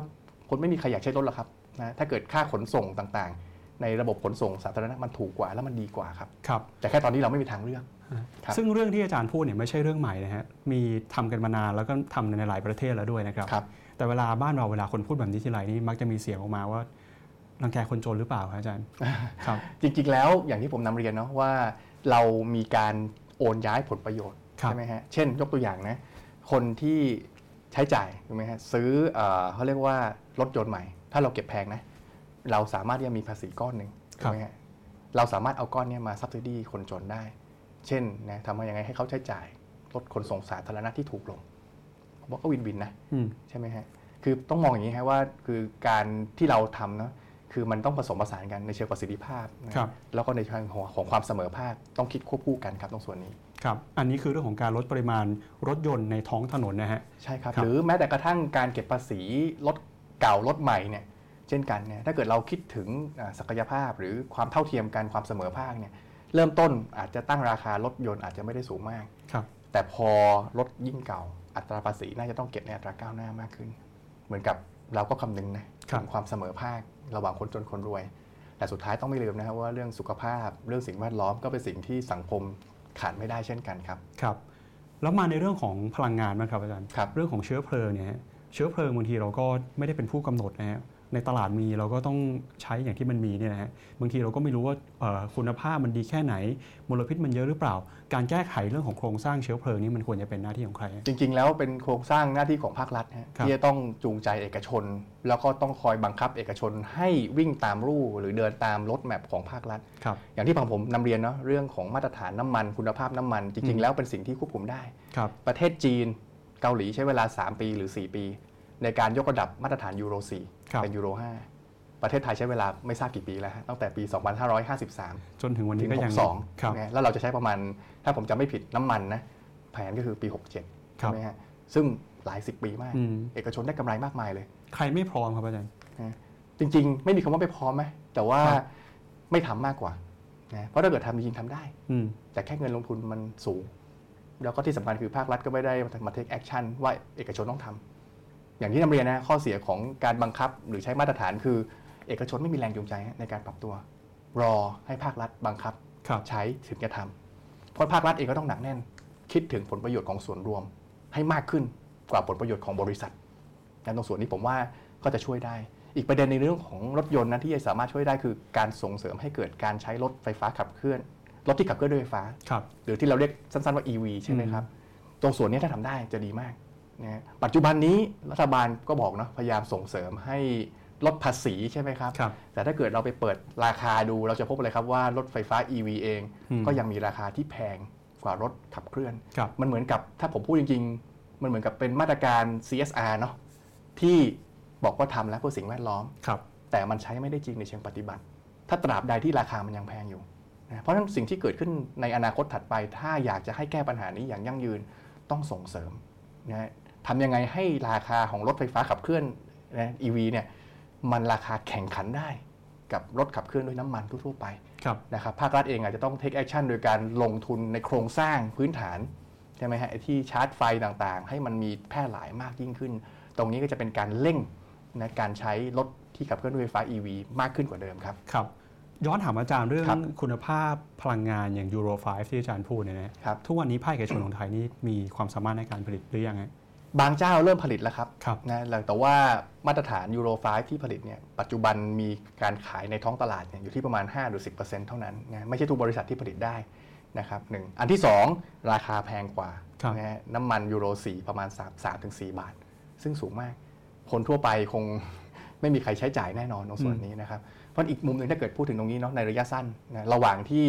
คนไม่มีใครอยากใช้รถหรอกครับนะถ้าเกิดค่าขนส่งต่างๆ ในระบบขนส่งสาธารณะมันถูกกว่าแล้วมันดีกว่าครับครับแต่แค่ตอนนี้เราไม่มีทางเลือกครับซึ่งเรื่องที่อาจารย์พูดเนี่ยไม่ใช่เรื่องใหม่นะฮะมีทำกันมานานแล้วก็ทำในหลายประเทศแล้วด้วยนะครับครับแต่เวลาบ้านเราเวลาคนพูดแบบนี้ทีไรนี่มักจะมีเสียงออกมาว่ารังแกคนจนหรือเปล่าครับอาจารย์ครับ จริงๆแล้วอย่างที่ผมนำเรียนเนาะว่า เรามีการโอนย้ายผลประโยชน์ครับใช่ไหมฮะเช่น ยกตัวอย่างนะคนที่ใช้จ่ายถูกไหมฮะซื้อเอ่อเขาเรียกว่ารถยนต์ใหม่ ถ้าเราเก็บแพงนะเราสามารถที่จะมีภาษีก้อนหนึ่งถูกไหมฮะเราสามารถเอาก้อนเนี้มาซับซิดีคนจนได้ เช่นนะทำยังไงให้เขาใช้จ่ายรถขนส่งสาธารณะที่ถูกลงผมว่าก็วินวินนะอืมใช่ไหมฮะคือต้องมองอย่างนี้ฮะว่าคือการที่เราทำเนาะ คือมันต้องผสมผสานกันในเชิงประสิทธิภาพนะครับแล้วก็ในเชิงของของความเสมอภาคต้องคิดควบคู่กันครับตรงส่วนนี้ ครับอันนี้คือเรื่องของการลดปริมาณรถยนต์ในท้องถนนนะฮะ ใช่ครับ ครับ หรือแม้แต่กระทั่งการเก็บภาษีรถเก่ารถใหม่เนี่ยเช่นกันเนี่ยถ้าเกิดเราคิดถึงอ่าศักยภาพหรือความเท่าเทียมกันความเสมอภาคเนี่ยเริ่มต้นอาจจะตั้งราคารถยนต์อาจจะไม่ได้สูงมาก ครับ แต่พอรถยิ่งเก่าอัตราภาษีน่าจะต้องเก็บในอัตราก้าวหน้ามากขึ้น เหมือนกับ เราก็คำนึงนะครับถึงความเสมอภาคระหว่างคนจนคนรวย แต่สุดท้ายต้องไม่ลืมนะครับว่าเรื่องสุขภาพเรื่องสิ่งแวดล้อมก็เป็นสิ่งที่สังคมขาดไม่ได้เช่นกันครับครับแล้วมาในเรื่องของพลังงานบ้างครับอาจารย์ครับเรื่องของเชื้อเพลิงเนี่ยฮะเชื้อเพลิงบางทีเราก็ไม่ได้เป็นผู้กำหนดนะฮะ ในตลาดมีเราก็ต้องใช้อย่างที่มันมีเนี่ยนะฮะบางทีเราก็ไม่รู้ว่าเอ่อคุณภาพมันดีแค่ไหนมลพิษมันเยอะหรือเปล่า การแก้ไขเรื่องของโครงสร้างเชื้อเพลิงนี่มันควรจะเป็นหน้าที่ของใครฮะจริง ๆ แล้วเป็นโครงสร้างหน้าที่ของภาครัฐนะฮะครับที่จะต้องจูงใจเอกชน แล้วก็ต้องคอยบังคับเอกชนให้วิ่งตามรูหรือเดินตามรถแมพของภาครัฐครับอย่างที่ผมผมนำเรียนเนาะเรื่องของมาตรฐานน้ำมัน คุณภาพน้ำมันจอืริงมๆแล้วเป็นสิ่งที่ควบคุมได้ครับประเทศจีนเกาหลีใช้เวลา 3 ปีหรือ 4 ปี ในการยกระดับมาตรฐานยูโรครับ4 เป็นยูโร 5 ประเทศไทยใช้เวลาไม่ทราบกี่ปีแล้วฮะตั้งแต่ปี 2553 จนถึงวันถึนี้งก็ยัง62ครับนะแล้วเราจะใช้ประมาณ ถ้าผมจำไม่ผิดน้ำมันนะแผนก็คือปี 67ครับใช่บไหมฮะซึ่งหลายสิบปีมากอืมเอกชนได้กำไรมากมายเลย ใครไม่พร้อมครับอาจารย์นะจริง ๆ ไม่มีคำว่าไม่พร้อมไหมแต่ว่าครับไม่ทำมากกว่านะเพราะถ้าเกิดทำจริงๆทำได้อืมแต่แค่เงินลงทุนมันสูง แล้วก็ที่สำคัญคือภาครัฐก็ไม่ได้มา take action ว่าเอกชนต้องทำ อย่างที่นำเรียนนะข้อเสียของการบังคับหรือใช้มาตรฐานคือ เอกชนไม่มีแรงจูงใจฮะในการปรับตัว รอให้ภาครัฐบังคับครับใช้ถึงจะทำเพราะภาครัฐเองก็ต้องหนักแน่น คิดถึงผลประโยชน์ของส่วนรวม ให้มากขึ้นกว่าผลประโยชน์ของบริษัทและตรงส่วนนี้ผมว่าก็จะช่วยได้ อีกประเด็นในเรื่องของรถยนต์นะที่จะสามารถช่วยได้คือการส่งเสริมให้เกิดการใช้รถไฟฟ้าขับเคลื่อนรถที่ขับเคลื่อนด้วยไฟฟ้าครับหรือที่เราเรียกสั้นๆว่า EV ใช่ไหมครับ ตรงส่วนนี้ถ้าทำได้จะดีมาก นะฮะปัจจุบันนี้รัฐบาลก็บอกเนาะพยายามส่งเสริมให้ลดภาษีใช่ไหมครับครับแต่ถ้าเกิดเราไปเปิดราคาดูเราจะพบเลยครับว่ารถไฟฟ้า EV เองอืมก็ยังมีราคาที่แพงกว่ารถขับเคลื่อนครับมันเหมือนกับถ้าผมพูดจริง ๆ มันเหมือนกับเป็นมาตรการ CSR เนาะที่บอกว่าทำแล้วเพื่อสิ่งแวดล้อมครับแต่มันใช้ไม่ได้จริงในเชิงปฏิบัติ ถ้าตราบใดที่ราคามันยังแพงอยู่นะเพราะฉะนั้นสิ่งที่เกิดขึ้นในอนาคตถัดไป ถ้าอยากจะให้แก้ปัญหานี้อย่างยั่งยืนต้องส่งเสริมนะ ทำยังไงให้ราคาของรถไฟฟ้าขับเคลื่อนนะ EV เนี่ยมันราคาแข่งขันได้กับรถขับเคลื่อนด้วยน้ำมันทั่วๆไปครับนะครับภาครัฐเองอาจจะต้อง take action โดยการลงทุนในโครงสร้างพื้นฐานใช่ไหมฮะไอ้ที่ชาร์จไฟต่างๆ ให้มันมีแพร่หลายมากยิ่งขึ้น ตรงนี้ก็จะเป็นการเร่งนะการใช้รถที่ขับเคลื่อนด้วยไฟฟ้า EV มากขึ้นกว่าเดิมครับครับย้อนถามอาจารย์เรื่องครับคุณภาพพลังงานอย่างยูโร5ที่อาจารย์พูดเนี่ยนะครับทุกวันนี้ภาคเอกชนของไทยนี่มีความสามารถในการผลิตหรือยังฮะ บางเจ้าเริ่มผลิตแล้วครับครับนะแล้วแต่ว่ามาตรฐานยูโร5ที่ผลิตเนี่ยปัจจุบันมีการขายในท้องตลาดเนี่ยอยู่ที่ประมาณ 5 หรือ 10%เท่านั้นนะไม่ใช่ทุกบริษัทที่ผลิตได้นะครับหนึ่งอันที่ 2 ราคาแพงกว่าครับนะฮะน้ำมันยูโร 4 ประมาณ3 3ถึง4บาท ซึ่งสูงมาก คนทั่วไปคงไม่มีใครใช้จ่ายแน่นอนตรงส่วนนี้นะครับ เพราะอีกมุมหนึ่งถ้าเกิดพูดถึงตรงนี้เนาะในระยะสั้นนะระหว่างที่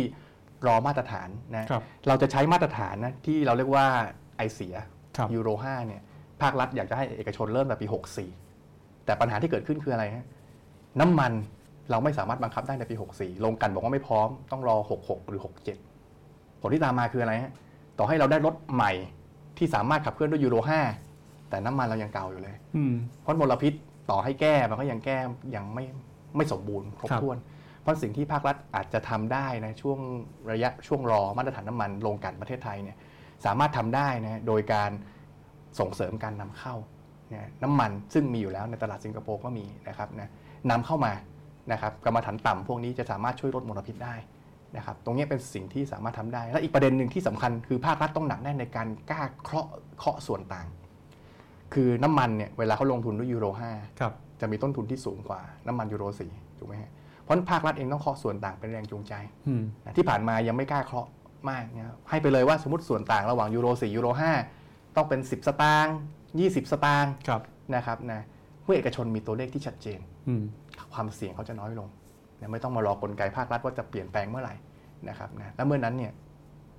รอมาตรฐานนะครับเราจะใช้มาตรฐานนะที่เราเรียกว่าไอเสียครับยูโร5เนี่ย ภาครัฐอยากจะให้เอกชนเริ่มแต่ปี 64 แต่ปัญหาที่เกิดขึ้นคืออะไรฮะน้ำมันเราไม่สามารถบังคับได้ในปี 64 ลงกลันบอกว่าไม่พร้อมต้องรอ 66 หรือ 67 ผลที่ตามมาคืออะไรฮะต่อให้เราได้รถใหม่ที่สามารถขับเคลื่อนด้วยยูโร 5 แต่น้ำมันเรายังเก่าอยู่เลยอืมเพราะมลพิษต่อให้แก้มันก็ยังแก้ยังไม่ไม่สมบูรณ์ครบครับถ้วน เพราะสิ่งที่ภาครัฐอาจจะทำได้นะช่วงระยะช่วงรอมาตรฐานน้ำมันลงกลันประเทศไทยเนี่ยสามารถทำได้นะโดยการ ส่งเสริมการนำเข้านะน้ำมันซึ่งมีอยู่แล้วในตลาดสิงคโปร์ก็มีนะครับนะนำเข้ามานะครับกรรมฐานต่ำพวกนี้จะสามารถช่วยลดมลพิษได้นะครับตรงนี้เป็นสิ่งที่สามารถทำได้ และอีกประเด็นหนึ่งที่สำคัญคือภาครัฐต้องหนักแน่นในการกล้าเคาะเคาะส่วนต่าง คือน้ำมันเนี่ยเวลาเขาลงทุนด้วยยูโร5ครับจะมีต้นทุนที่สูงกว่าน้ำมันยูโร4ถูกไหมฮะเพราะฉะนั้นภาครัฐเองต้องเคาะส่วนต่างเป็นแรงจูงใจอืมนะที่ผ่านมายังไม่กล้าเคาะมากนะครับให้ไปเลยว่าสมมติส่วนต่างระหว่างยูโร4ยูโร5 ต้องเป็น 10 สตางค์20 สตางค์ครับนะครับนะเมื่อเอกชนมีตัวเลขที่ชัดเจนอืมความเสี่ยงเขาจะน้อยลงนะไม่ต้องมารอกลไกภาครัฐว่าจะเปลี่ยนแปลงเมื่อไหร่นะครับนะแล้วเมื่อนั้นเนี่ย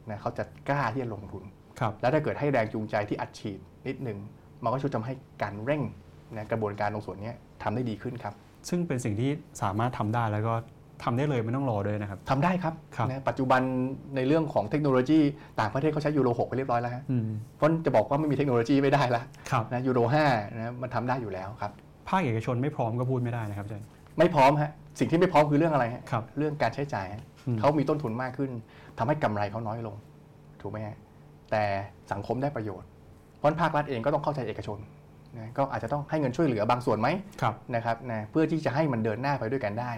นะเขาจะกล้าที่จะลงทุนครับแล้วถ้าเกิดให้แรงจูงใจที่อัดฉีดนิดหนึ่งมันก็ช่วยทำให้การเร่งนะกระบวนการตรงส่วนเนี้ยทำได้ดีขึ้นครับ ซึ่งเป็นสิ่งที่สามารถทำได้แล้วก็ ทำได้เลยไม่ต้องรอด้วยนะครับทำได้ครับครับนะปัจจุบันในเรื่องของเทคโนโลยี ต่างประเทศเขาใช้ยูโร6ไปเรียบร้อยแล้วฮะอืมเพราะจะบอกว่าไม่มีเทคโนโลยีไม่ได้ละครับนะยูโร5นะมันทำได้อยู่แล้วครับภาคเอกชนไม่พร้อมก็พูดไม่ได้นะครับอาจารย์ไม่พร้อมฮะสิ่งที่ไม่พร้อมคือเรื่องอะไรฮะครับเรื่องการใช้จ่ายฮะอืมเขามีต้นทุนมากขึ้นทำให้กำไรเขาน้อยลง ถูกไหมฮะแต่สังคมได้ประโยชน์เพราะฉะนั้นภาครัฐเองก็ต้องเข้าใจเอกชนนะก็อาจจะต้องให้เงินช่วยเหลือบางส่วนไหมครับนะครับนะเพื่อที่จะให้มันเดินหน้าไปด้วยกันได้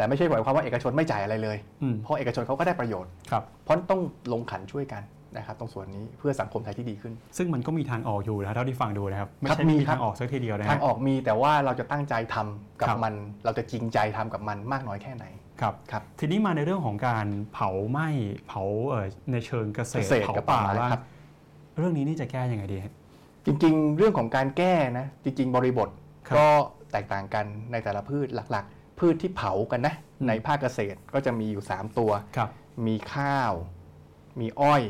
แต่ไม่ใช่หมายความว่าเอกชนไม่จ่ายอะไรเลยอืมเพราะเอกชนเขาก็ได้ประโยชน์ครับเพราะต้องลงขันช่วยกันนะครับตรงส่วนนี้เพื่อสังคมไทยที่ดีขึ้น ซึ่งมันก็มีทางออกอยู่นะเท่าที่ฟังดูนะครับไม่ครับใช่ไม่มีมีครับทางออกสักทีเดียวนะคทารังบออกมีแต่ว่าเราจะตั้งใจทำกับครับมัน เราจะจริงใจทำกับมันมากน้อยแค่ไหนครับครับทีนี้มาในเรื่องของการเผาไหม้เผาเอ่อในเชิงเกษตรเกษตรเผากับป่าป่าไม้บ้างครับเรื่องนี้นี่จะแก้ยังไงดีฮะจริง ๆ เรื่องของการแก้นะจริง ๆ บริบทครับก็แตกต่างกันในแต่ละพืชหลักๆ พืชที่เผากันนะอืมในภาคเกษตรก็จะมีอยู่ 3 ตัวครับมีข้าว มีอ้อย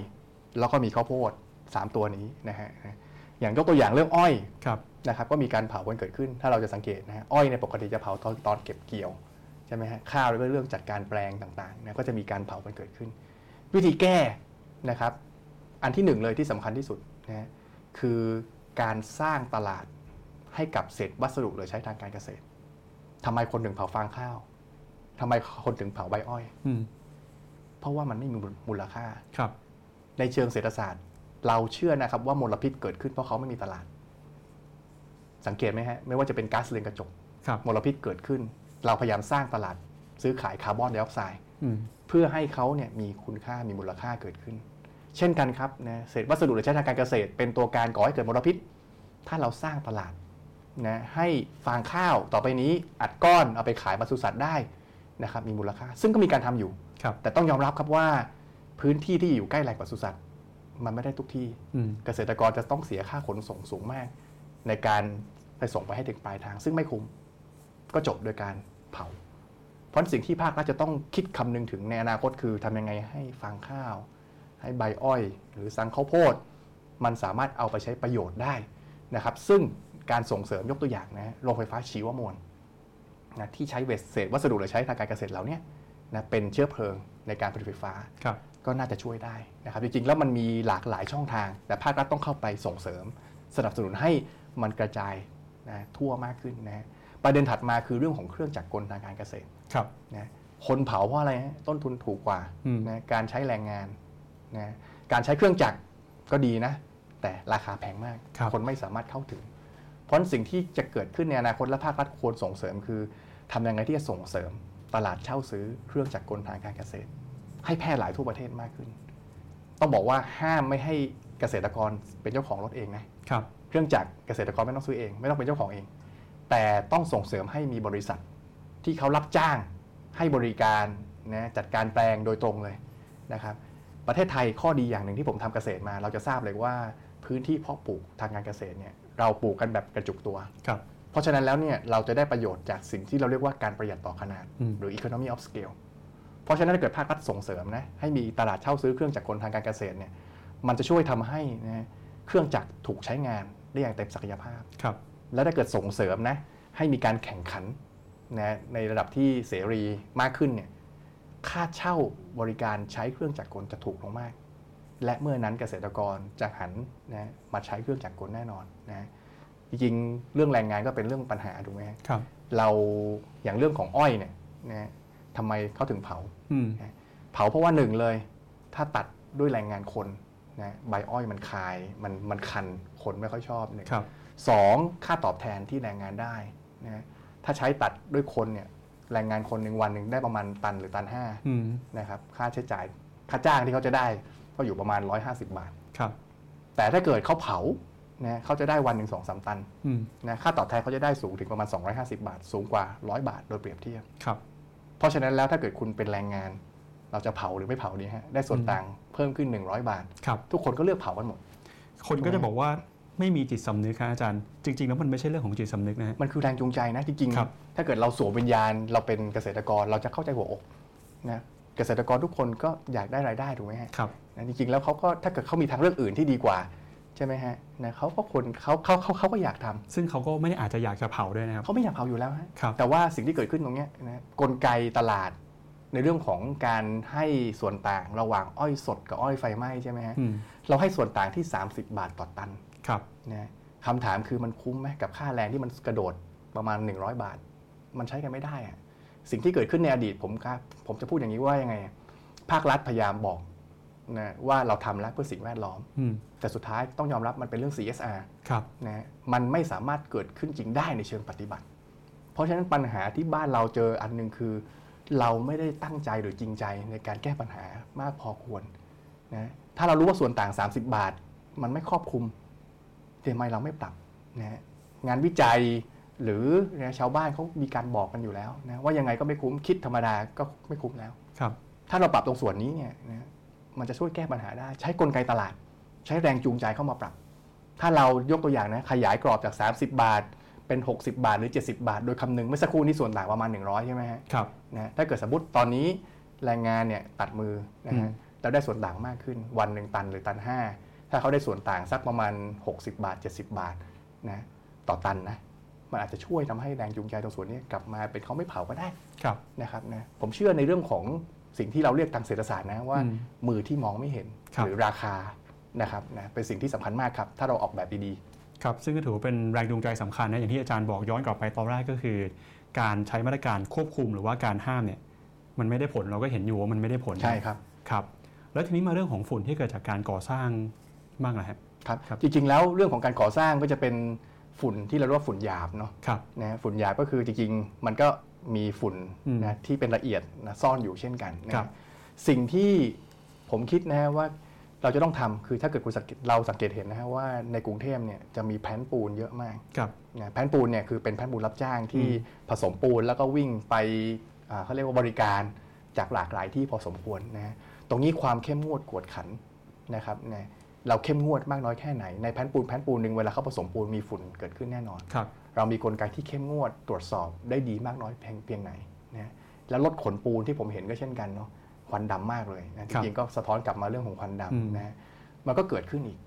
แล้วก็มีข้าวโพด 3 ตัวนี้นะฮะ อย่างยกตัวอย่างเรื่องอ้อยครับนะครับ ก็มีการเผากันเกิดขึ้น ถ้าเราจะสังเกตนะฮะ อ้อยในยปกติจะเผาตอนตอนเก็บเกี่ยวใช่ไหมฮะ ข้าวก็เรื่องจัดการแปลงต่างๆนะก็จะมีการเผากันเกิดขึ้น วิธีแก้นะครับ อันที่หนึ่งเลยที่สำคัญที่สุดนะฮะคือการสร้างตลาดให้กับเศษวัสดุเหลือใช้ทางการเกษตร ทำไมคนถึงเผาฟางข้าวทำไมคนถึงเผาใบอ้อย อืมเพราะว่ามันไม่มีมูลค่าครับ ในเชิงเศรษฐศาสตร์ เราเชื่อนะครับว่ามลพิษเกิดขึ้นเพราะเขาไม่มีตลาด สังเกตไหมฮะ ไม่ว่าจะเป็นก๊าซเรือนกระจกครับมลพิษเกิดขึ้น เราพยายามสร้างตลาด ซื้อขายคาร์บอนไดออกไซด์อืมเพื่อให้เขาเนี่ยมีคุณค่ามีมูลค่าเกิดขึ้น เช่นกันครับนะเศษวัสดุหรือใช้ทางการเกษตร เป็นตัวการก่อให้เกิดมลพิษ ถ้าเราสร้างตลาด นะให้ฟางข้าวต่อไปนี้อัดก้อนเอาไปขายปศุสัตว์ได้นะครับมีมูลค่า ซึ่งก็มีการทำอยู่ครับแต่ต้องยอมรับครับว่าพื้นที่ที่อยู่ใกล้แหล่งปศุสัตว์มันไม่ได้ทุกที่อืมเกษตรกรจะต้องเสียค่าขนส่งสูงมาก ในการไปส่งไปให้ถึงปลายทาง ซึ่งไม่คุ้มก็จบโดยการเผา เพราะสิ่งที่ภาครัฐจะต้องคิดคำนึงถึงในอนาคตคือทำยังไงให้ฟางข้าว ให้ใบอ้อย หรือสังข้าวโพด มันสามารถเอาไปใช้ประโยชน์ได้นะครับ ซึ่ง การส่งเสริมยกตัวอย่างนะโรงไฟฟ้าชีวมวลนะที่ใช้เศษวัสดุหรือใช้ทางการเกษตรเหล่าเนี้ยนะเป็นเชื้อเพลิงในการผลิตไฟฟ้าครับก็น่าจะช่วยได้นะครับจริงๆ แล้วมันมีหลากหลายช่องทาง แต่ภาครัฐต้องเข้าไปส่งเสริม สนับสนุนให้มันกระจายนะทั่วมากขึ้นนะประเด็นถัดมาคือเรื่องของเครื่องจักรกลทางการเกษตรครับนะคนเผาเพราะอะไรฮะต้นทุนถูกกว่าอืมนะการใช้แรงงานนะการใช้เครื่องจักรก็ดีนะ แต่ราคาแพงมากครับคนไม่สามารถเข้าถึง เพราะสิ่งที่จะเกิดขึ้นในอนาคตและภาครัฐควรส่งเสริมคือทำยังไงที่จะส่งเสริมตลาดเช่าซื้อเครื่องจักรกลทางการเกษตร ให้แพร่หลายทั่วประเทศมากขึ้น ต้องบอกว่าห้ามไม่ให้เกษตรกรเป็นเจ้าของรถเองนะครับเครื่องจักรเกษตรกรไม่ต้องซื้อเอง ไม่ต้องเป็นเจ้าของเอง แต่ต้องส่งเสริมให้มีบริษัทที่เขารับจ้างให้บริการนะจัดการแปลงโดยตรงเลยนะครับ ประเทศไทยข้อดีอย่างหนึ่งที่ผมทำเกษตรมา เราจะทราบเลยว่าพื้นที่เพาะปลูกทางการเกษตรเนี่ย เราปลูกกันแบบกระจุกตัว ครับ เพราะฉะนั้นแล้วเนี่ยเราจะได้ประโยชน์จากสิ่งที่เราเรียกว่าการประหยัดต่อขนาด อืม หรือ economy of scale เพราะฉะนั้นถ้าเกิดภาครัฐส่งเสริมนะให้มีตลาดเช่าซื้อเครื่องจักรกลทางการเกษตรเนี่ยมันจะช่วยทำให้นะเครื่องจักรถูกใช้งานได้อย่างเต็มศักยภาพ ครับ และถ้าเกิดส่งเสริมนะให้มีการแข่งขันนะในระดับที่เสรีมากขึ้นเนี่ยค่าเช่าบริการใช้เครื่องจักรกลจะถูกลงมาก และเมื่อนั้นเกษตรกรจะหันนะมาใช้เครื่องจักรกลแน่นอนนะจริงๆเรื่องแรงงานก็เป็นเรื่องปัญหาถูกไหมฮะครับเราอย่างเรื่องของอ้อยเนี่ยนะทำไมเขาถึงเผาอืมเผาเพราะว่าหนึ่งเลย ถ้าตัดด้วยแรงงานคนนะใบอ้อยมันคายมันมันคันคนไม่ค่อยชอบหนึ่งครับสองค่าตอบแทนที่แรงงานได้นะถ้าใช้ตัดด้วยคนเนี่ยแรงงานคนหนึ่งวันหนึ่งได้ประมาณตันหรือตันห้าอืมนะครับค่าใช้จ่ายค่าจ้างที่เขาจะได้ ก็อยู่ประมาณ 150 บาท ครับ แต่ถ้าเกิดเขาเผานะเขาจะได้วันหนึ่งสองสามตันอืมนะค่าตอบแทนเขาจะได้สูงถึงประมาณ 250 บาท สูงกว่า 100 บาทโดยเปรียบเทียบ ครับ เพราะฉะนั้นแล้วถ้าเกิดคุณเป็นแรงงาน เราจะเผาหรือไม่เผาดีฮะได้ส่วนอืมต่างเพิ่มขึ้น 100 บาท ครับ ทุกคนก็เลือกเผากันหมด คนก็จะบอกว่าไม่มีจิตสำนึกครับอาจารย์ จริง ๆ แล้วมันไม่ใช่เรื่องของจิตสำนึกนะฮะ มันคือแรงจูงใจนะจริงครับ ๆ ถ้าเกิดเราสวมวิญญาณเราเป็นเกษตรกรเราจะเข้าใจหัวอกนะเกษตรกรทุกคนก็อยากได้รายได้ถูกไหมฮะ ครับนะจริงๆแล้วเขาก็ถ้าเกิดเขามีทางเลือกอื่นที่ดีกว่าใช่ไหมฮะนะเขาก็คนเขาเขาเขาเขาก็อยากทำซึ่งเขาก็ไม่ได้อาจจะอยากจะเผาด้วยนะครับเขาไม่อยากเผาอยู่แล้วฮะครับแต่ว่าสิ่งที่เกิดขึ้นตรงเนี้ยนะกลไกตลาดในเรื่องของการให้ส่วนต่างระหว่างอ้อยสดกับอ้อยไฟไหม้ใช่ไหมฮะอืมเราให้ส่วนต่างที่ 30 บาทต่อตันครับนะคำถามคือมันคุ้มไหมกับค่าแรงที่มันกระโดดประมาณ 100 บาท มันใช้กันไม่ได้อะสิ่งที่เกิดขึ้นในอดีตผมครับผมจะพูดอย่างนี้ว่ายังไงอะภาครัฐพยายามบอก นะว่าเราทำแล้วเพื่อสิ่งแวดล้อมอืมแต่สุดท้ายต้องยอมรับมันเป็นเรื่อง CSR ครับนะฮะมันไม่สามารถเกิดขึ้นจริงได้ในเชิงปฏิบัติ เพราะฉะนั้นปัญหาที่บ้านเราเจออันหนึ่งคือ เราไม่ได้ตั้งใจหรือจริงใจในการแก้ปัญหามากพอควรนะถ้าเรารู้ว่าส่วนต่าง 30 บาท มันไม่ครอบคลุมทำไมเราไม่ปรับนะฮะงานวิจัยหรือนะชาวบ้านเขามีการบอกกันอยู่แล้วนะว่ายังไงก็ไม่คุ้มคิดธรรมดาก็ไม่คุ้มแล้วครับ ถ้าเราปรับตรงส่วนนี้เนี่ยนะ มันจะช่วยแก้ปัญหาได้ ใช้กลไกตลาด ใช้แรงจูงใจเข้ามาปรับ ถ้าเรายกตัวอย่างนะขยายกรอบจาก 30 บาท เป็น 60 บาทหรือ 70 บาท โดยคำนึงเมื่อสักครู่นี้ส่วนต่างประมาณ 100 ใช่ไหมฮะครับนะถ้าเกิดสมมติตอนนี้แรงงานเนี่ยตัดมือนะฮะอืมแล้วได้ส่วนต่างมากขึ้น วันหนึ่งตันหรือตัน 5 ถ้าเขาได้ส่วนต่างสักประมาณ 60 บาท 70 บาทนะต่อตันนะมันอาจจะช่วยทำให้แรงจูงใจตรงส่วนนี้กลับมาเป็นเขาไม่เผาก็ได้ครับนะครับนะผมเชื่อในเรื่องของ สิ่งที่เราเรียกทางเศรษฐศาสตร์นะว่าอืมมือที่มองไม่เห็นครับหรือราคานะครับนะเป็นสิ่งที่สำคัญมากครับ ถ้าเราออกแบบดีครับซึ่งก็ถือว่าเป็นแรงจูงใจสำคัญนะอย่างที่อาจารย์บอกย้อนกลับไปตอนแรกก็คือ การใช้มาตรการควบคุมหรือว่าการห้ามเนี่ยมันไม่ได้ผลเราก็เห็นอยู่ว่ามันไม่ได้ผลๆใช่ครับครับ แล้วทีนี้มาเรื่องของฝุ่นที่เกิดจากการก่อสร้างบ้างนะฮะครับครับจริงๆแล้วเรื่องของการก่อสร้างก็จะเป็นฝุ่นที่เราเรียกว่าฝุ่นหยาบเนาะครับนะฝุ่นหยาบก็คือจริงๆ มันก็ มีฝุ่นอืมนะที่เป็นละเอียดนะซ่อนอยู่เช่นกันนะครับสิ่งที่ผมคิดนะฮะว่าเราจะต้องทำคือถ้าเกิดคุณสังเกตเราสังเกตเห็นนะฮะว่าในกรุงเทพเนี่ยจะมีแผ่นปูนเยอะมากครับนะแผ่นปูนเนี่ยคือเป็นแผ่นปูนรับจ้างที่อืมผสมปูนแล้วก็วิ่งไปอ่าเขาเรียกว่าบริการจากหลากหลายที่พอสมควรนะฮะตรงนี้ความเข้มงวดกวดขันนะครับนะเราเข้มงวดมากน้อยแค่ไหนในแผ่นปูนแผ่นปูนหนึ่งเวลาเขาผสมปูนมีฝุ่นเกิดขึ้นแน่นอนครับ เรามีกลไกที่เข้มงวดตรวจสอบได้ดีมากน้อยเพียงเพียงไหนนะแล้วรถขนปูนที่ผมเห็นก็เช่นกันเนาะควันดำมากเลยนะจริงๆก็สะท้อนกลับมาเรื่องของควันอืมดำนะมันก็เกิดขึ้นอีก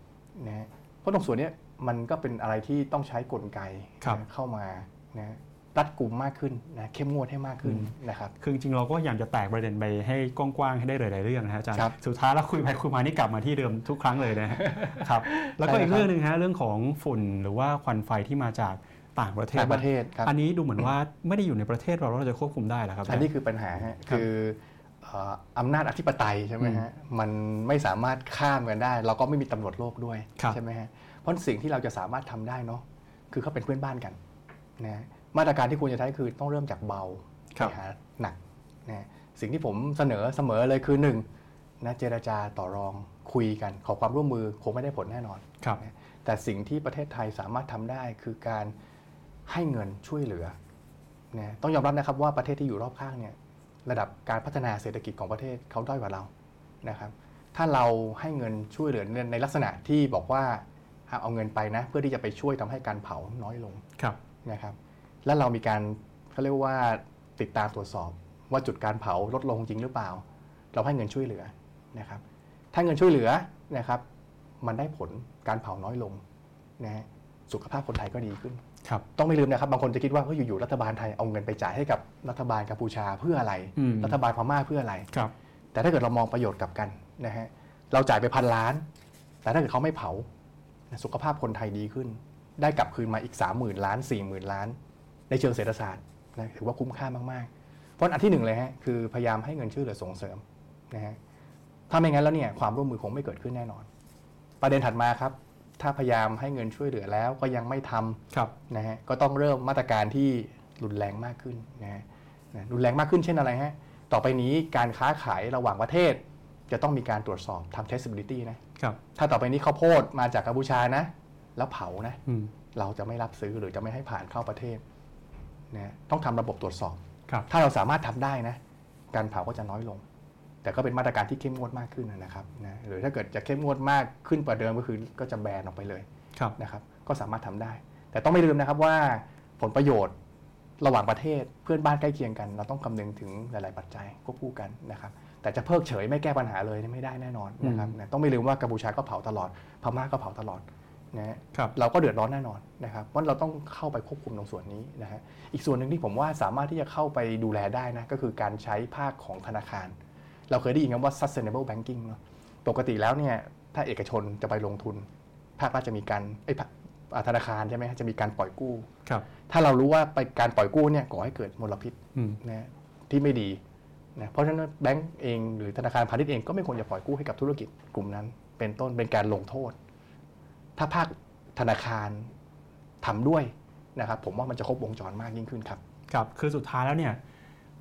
นะเพราะตรงส่วนเนี้ยมันก็เป็นอะไรที่ต้องใช้กลไกครับนะเข้ามานะรัดกลุ่มมากขึ้นนะเข้มงวดให้มากขึ้นอืมนะครับคือจริงๆเราก็พยายามจะแตกประเด็นไปให้กว้างๆให้ได้หลายๆเรื่องนะฮะอาจารย์ครับสุดท้ายแล้วคุยไปคุยมานี่กลับมาที่เดิมทุกครั้งเลยนะฮะครับ แล้วก็ใช่อีกครับเรื่องหนึ่งฮะเรื่องของฝุ่นหรือว่าควันไฟที่มาจาก ต่างประเทศต่างประเทศครับอันนี้ดูเหมือนว่าไม่ได้อยู่ในประเทศเราแล้วเราจะควบคุมได้เหรอครับ อันนี้คือปัญหาฮะครับคือเอ่ออำนาจอธิปไตยใช่ไหมฮะมันไม่สามารถข้ามกันได้ เราก็ไม่มีตำรวจโลกด้วยครับใช่ไหมฮะเพราะสิ่งที่เราจะสามารถทำได้เนาะคือเขาเป็นเพื่อนบ้านกันนะมาตรการที่ควรจะใช้คือต้องเริ่มจากเบาครับไปหาหนักนะสิ่งที่ผมเสนอเสมอเลยคือหนึ่งนะเจรจาต่อรองคุยกัน ขอความร่วมมือคงไม่ได้ผลแน่นอนครับนะแต่สิ่งที่ประเทศไทยสามารถทำได้คือการ ให้เงินช่วยเหลือนะต้องยอมรับนะครับว่าประเทศที่อยู่รอบข้างเนี่ยระดับการพัฒนาเศรษฐกิจของประเทศเขาด้อยกว่าเรานะครับ ถ้าเราให้เงินช่วยเหลือในในลักษณะที่บอกว่าเอาเงินไปนะ เพื่อที่จะไปช่วยทำให้การเผาน้อยลงครับนะครับและเรามีการเขาเรียกว่าติดตามตรวจสอบว่าจุดการเผาลดลงจริงหรือเปล่า เราให้เงินช่วยเหลือนะครับ ถ้าเงินช่วยเหลือนะครับ มันได้ผลการเผาน้อยลงนะฮะสุขภาพคนไทยก็ดีขึ้น ครับต้องไม่ลืมนะครับบางคนจะคิดว่าเฮ้ยอยู่ๆรัฐบาลไทยเอาเงินไปจ่ายให้กับรัฐบาลกัมพูชาเพื่ออะไร อืม รัฐบาลพม่าเพื่ออะไร ครับ แต่ถ้าเกิดเรามองประโยชน์กลับกันนะฮะเราจ่ายไปพันล้าน แต่ถ้าเกิดเขาไม่เผา สุขภาพคนไทยดีขึ้น ได้กลับคืนมาอีก 3 0,000 ล้าน 4 0,000 ล้าน ในเชิงเศรษฐศาสตร์นะถือว่าคุ้มค่ามากๆ เพราะอันที่หนึ่งเลยฮะคือพยายามให้เงินช่วยเหลือส่งเสริมนะฮะถ้าไม่งั้นแล้วเนี่ยความร่วมมือคงไม่เกิดขึ้นแน่นอน ประเด็นถัดมาครับ ถ้าพยายามให้เงินช่วยเหลือแล้วก็ยังไม่ทำครับนะฮะก็ต้องเริ่มมาตรการที่รุนแรงมากขึ้นนะฮะนะรุนแรงมากขึ้นเช่นอะไรฮะต่อไปนี้การค้าขายระหว่างประเทศ จะต้องมีการตรวจสอบทำ traceability นะครับถ้าต่อไปนี้ข้าวโพดมาจากกัมพูชานะ แล้วเผานะอืมเราจะไม่รับซื้อหรือจะไม่ให้ผ่านเข้าประเทศนะต้องทำระบบตรวจสอบครับถ้าเราสามารถทำได้นะ การเผาก็จะน้อยลง แต่ก็เป็นมาตรการที่เข้มงวดมากขึ้นนะครับนะหรือถ้าเกิดจะเข้มงวดมากขึ้นกว่าเดิมก็คือก็จะแบนออกไปเลยครับนะครับ ก็สามารถทำได้ แต่ต้องไม่ลืมนะครับว่าผลประโยชน์ระหว่างประเทศเพื่อนบ้านใกล้เคียงกัน เราต้องคำนึงถึงหลาย ๆ ปัจจัยควบคู่กันนะครับ แต่จะเพิกเฉยไม่แก้ปัญหาเลยไม่ได้แน่นอนนะครับนะต้องไม่ลืมว่ากัมพูชาก็เผาตลอดพม่าก็เผาตลอดนะฮะครับเราก็เดือดร้อนแน่นอนนะครับเพราะเราต้องเข้าไปควบคุมตรงส่วนนี้นะฮะอีกส่วนหนึ่งที่ผมว่าสามารถที่จะเข้าไปดูแลได้นะก็คือการใช้ภาคของธนาคาร เราเคยได้ยินคำว่า sustainable banking เนาะปกติแล้วเนี่ยถ้าเอกชนจะไปลงทุน ภาครัฐจะมีการไอ้ยภาอ่าธนาคารใช่ไหมฮะจะมีการปล่อยกู้ครับ ถ้าเรารู้ว่าไปการปล่อยกู้เนี่ยก่อให้เกิดมลพิษอืมนะที่ไม่ดีนะเพราะฉะนั้นแบงก์เองหรือธนาคารพาณิชย์เองก็ไม่ควรจะปล่อยกู้ให้กับธุรกิจกลุ่มนั้น เป็นต้นเป็นการลงโทษ ถ้าภาคธนาคารทำด้วยนะครับผมว่ามันจะครบวงจรมากยิ่งขึ้นครับครับคือสุดท้ายแล้วเนี่ย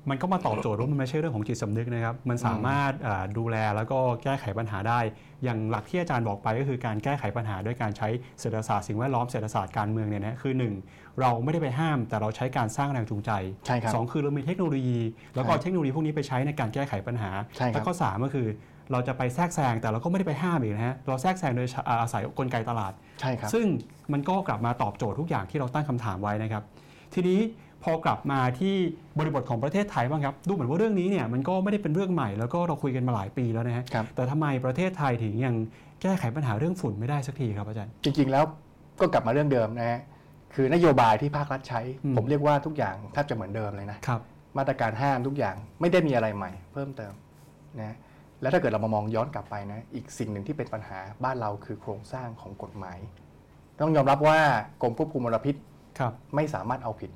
มันก็มาตอบโจทย์ว่ามันไม่ใช่เรื่องของจิตสำนึกนะครับ มันสามารถอ่าดูแลแล้วก็แก้ไขปัญหาได้ อย่างหลักที่อาจารย์บอกไปก็คือการแก้ไขปัญหาด้วยการใช้เศรษฐศาสตร์สิ่งแวดล้อมเศรษฐศาสตร์การเมืองเนี่ยนะคือหนึ่งเราไม่ได้ไปห้าม แต่เราใช้การสร้างแรงจูงใจใช่ครับสองคือเรามีเทคโนโลยี แล้วก็เอาใช่เทคโนโลยีพวกนี้ไปใช้ในการแก้ไขปัญหาใช่ครับแล้วก็สามก็คือเราจะไปแทรกแซงแต่เราก็ไม่ได้ไปห้ามอีกนะฮะเราแทรกแซงโดยอาศัยกลไกตลาดใช่ครับซึ่งมันก็กลับมาตอบโจทย์ทุกอย่างที่เราตั้งคำถามไว้นะครับทีนี้ พอกลับมาที่บริบทของประเทศไทยบ้างครับ ดูเหมือนว่าเรื่องนี้เนี่ยมันก็ไม่ได้เป็นเรื่องใหม่ แล้วก็เราคุยกันมาหลายปีแล้วนะฮะครับแต่ทำไมประเทศไทยถึงยังแก้ไขปัญหาเรื่องฝุ่นไม่ได้สักทีครับอาจารย์ จริง ๆ แล้วก็กลับมาเรื่องเดิมนะฮะคือนโยบายที่ภาครัฐใช้อืมผมเรียกว่าทุกอย่างแทบจะเหมือนเดิมเลยนะครับมาตรการห้ามทุกอย่างไม่ได้มีอะไรใหม่ เพิ่มเติมนะแล้วถ้าเกิดเรามามองย้อนกลับไปนะอีกสิ่งหนึ่งที่เป็นปัญหาบ้านเราคือโครงสร้างของกฎหมาย ต้องยอมรับว่ากรมควบคุมมลพิษครับไม่สามารถเอาผิด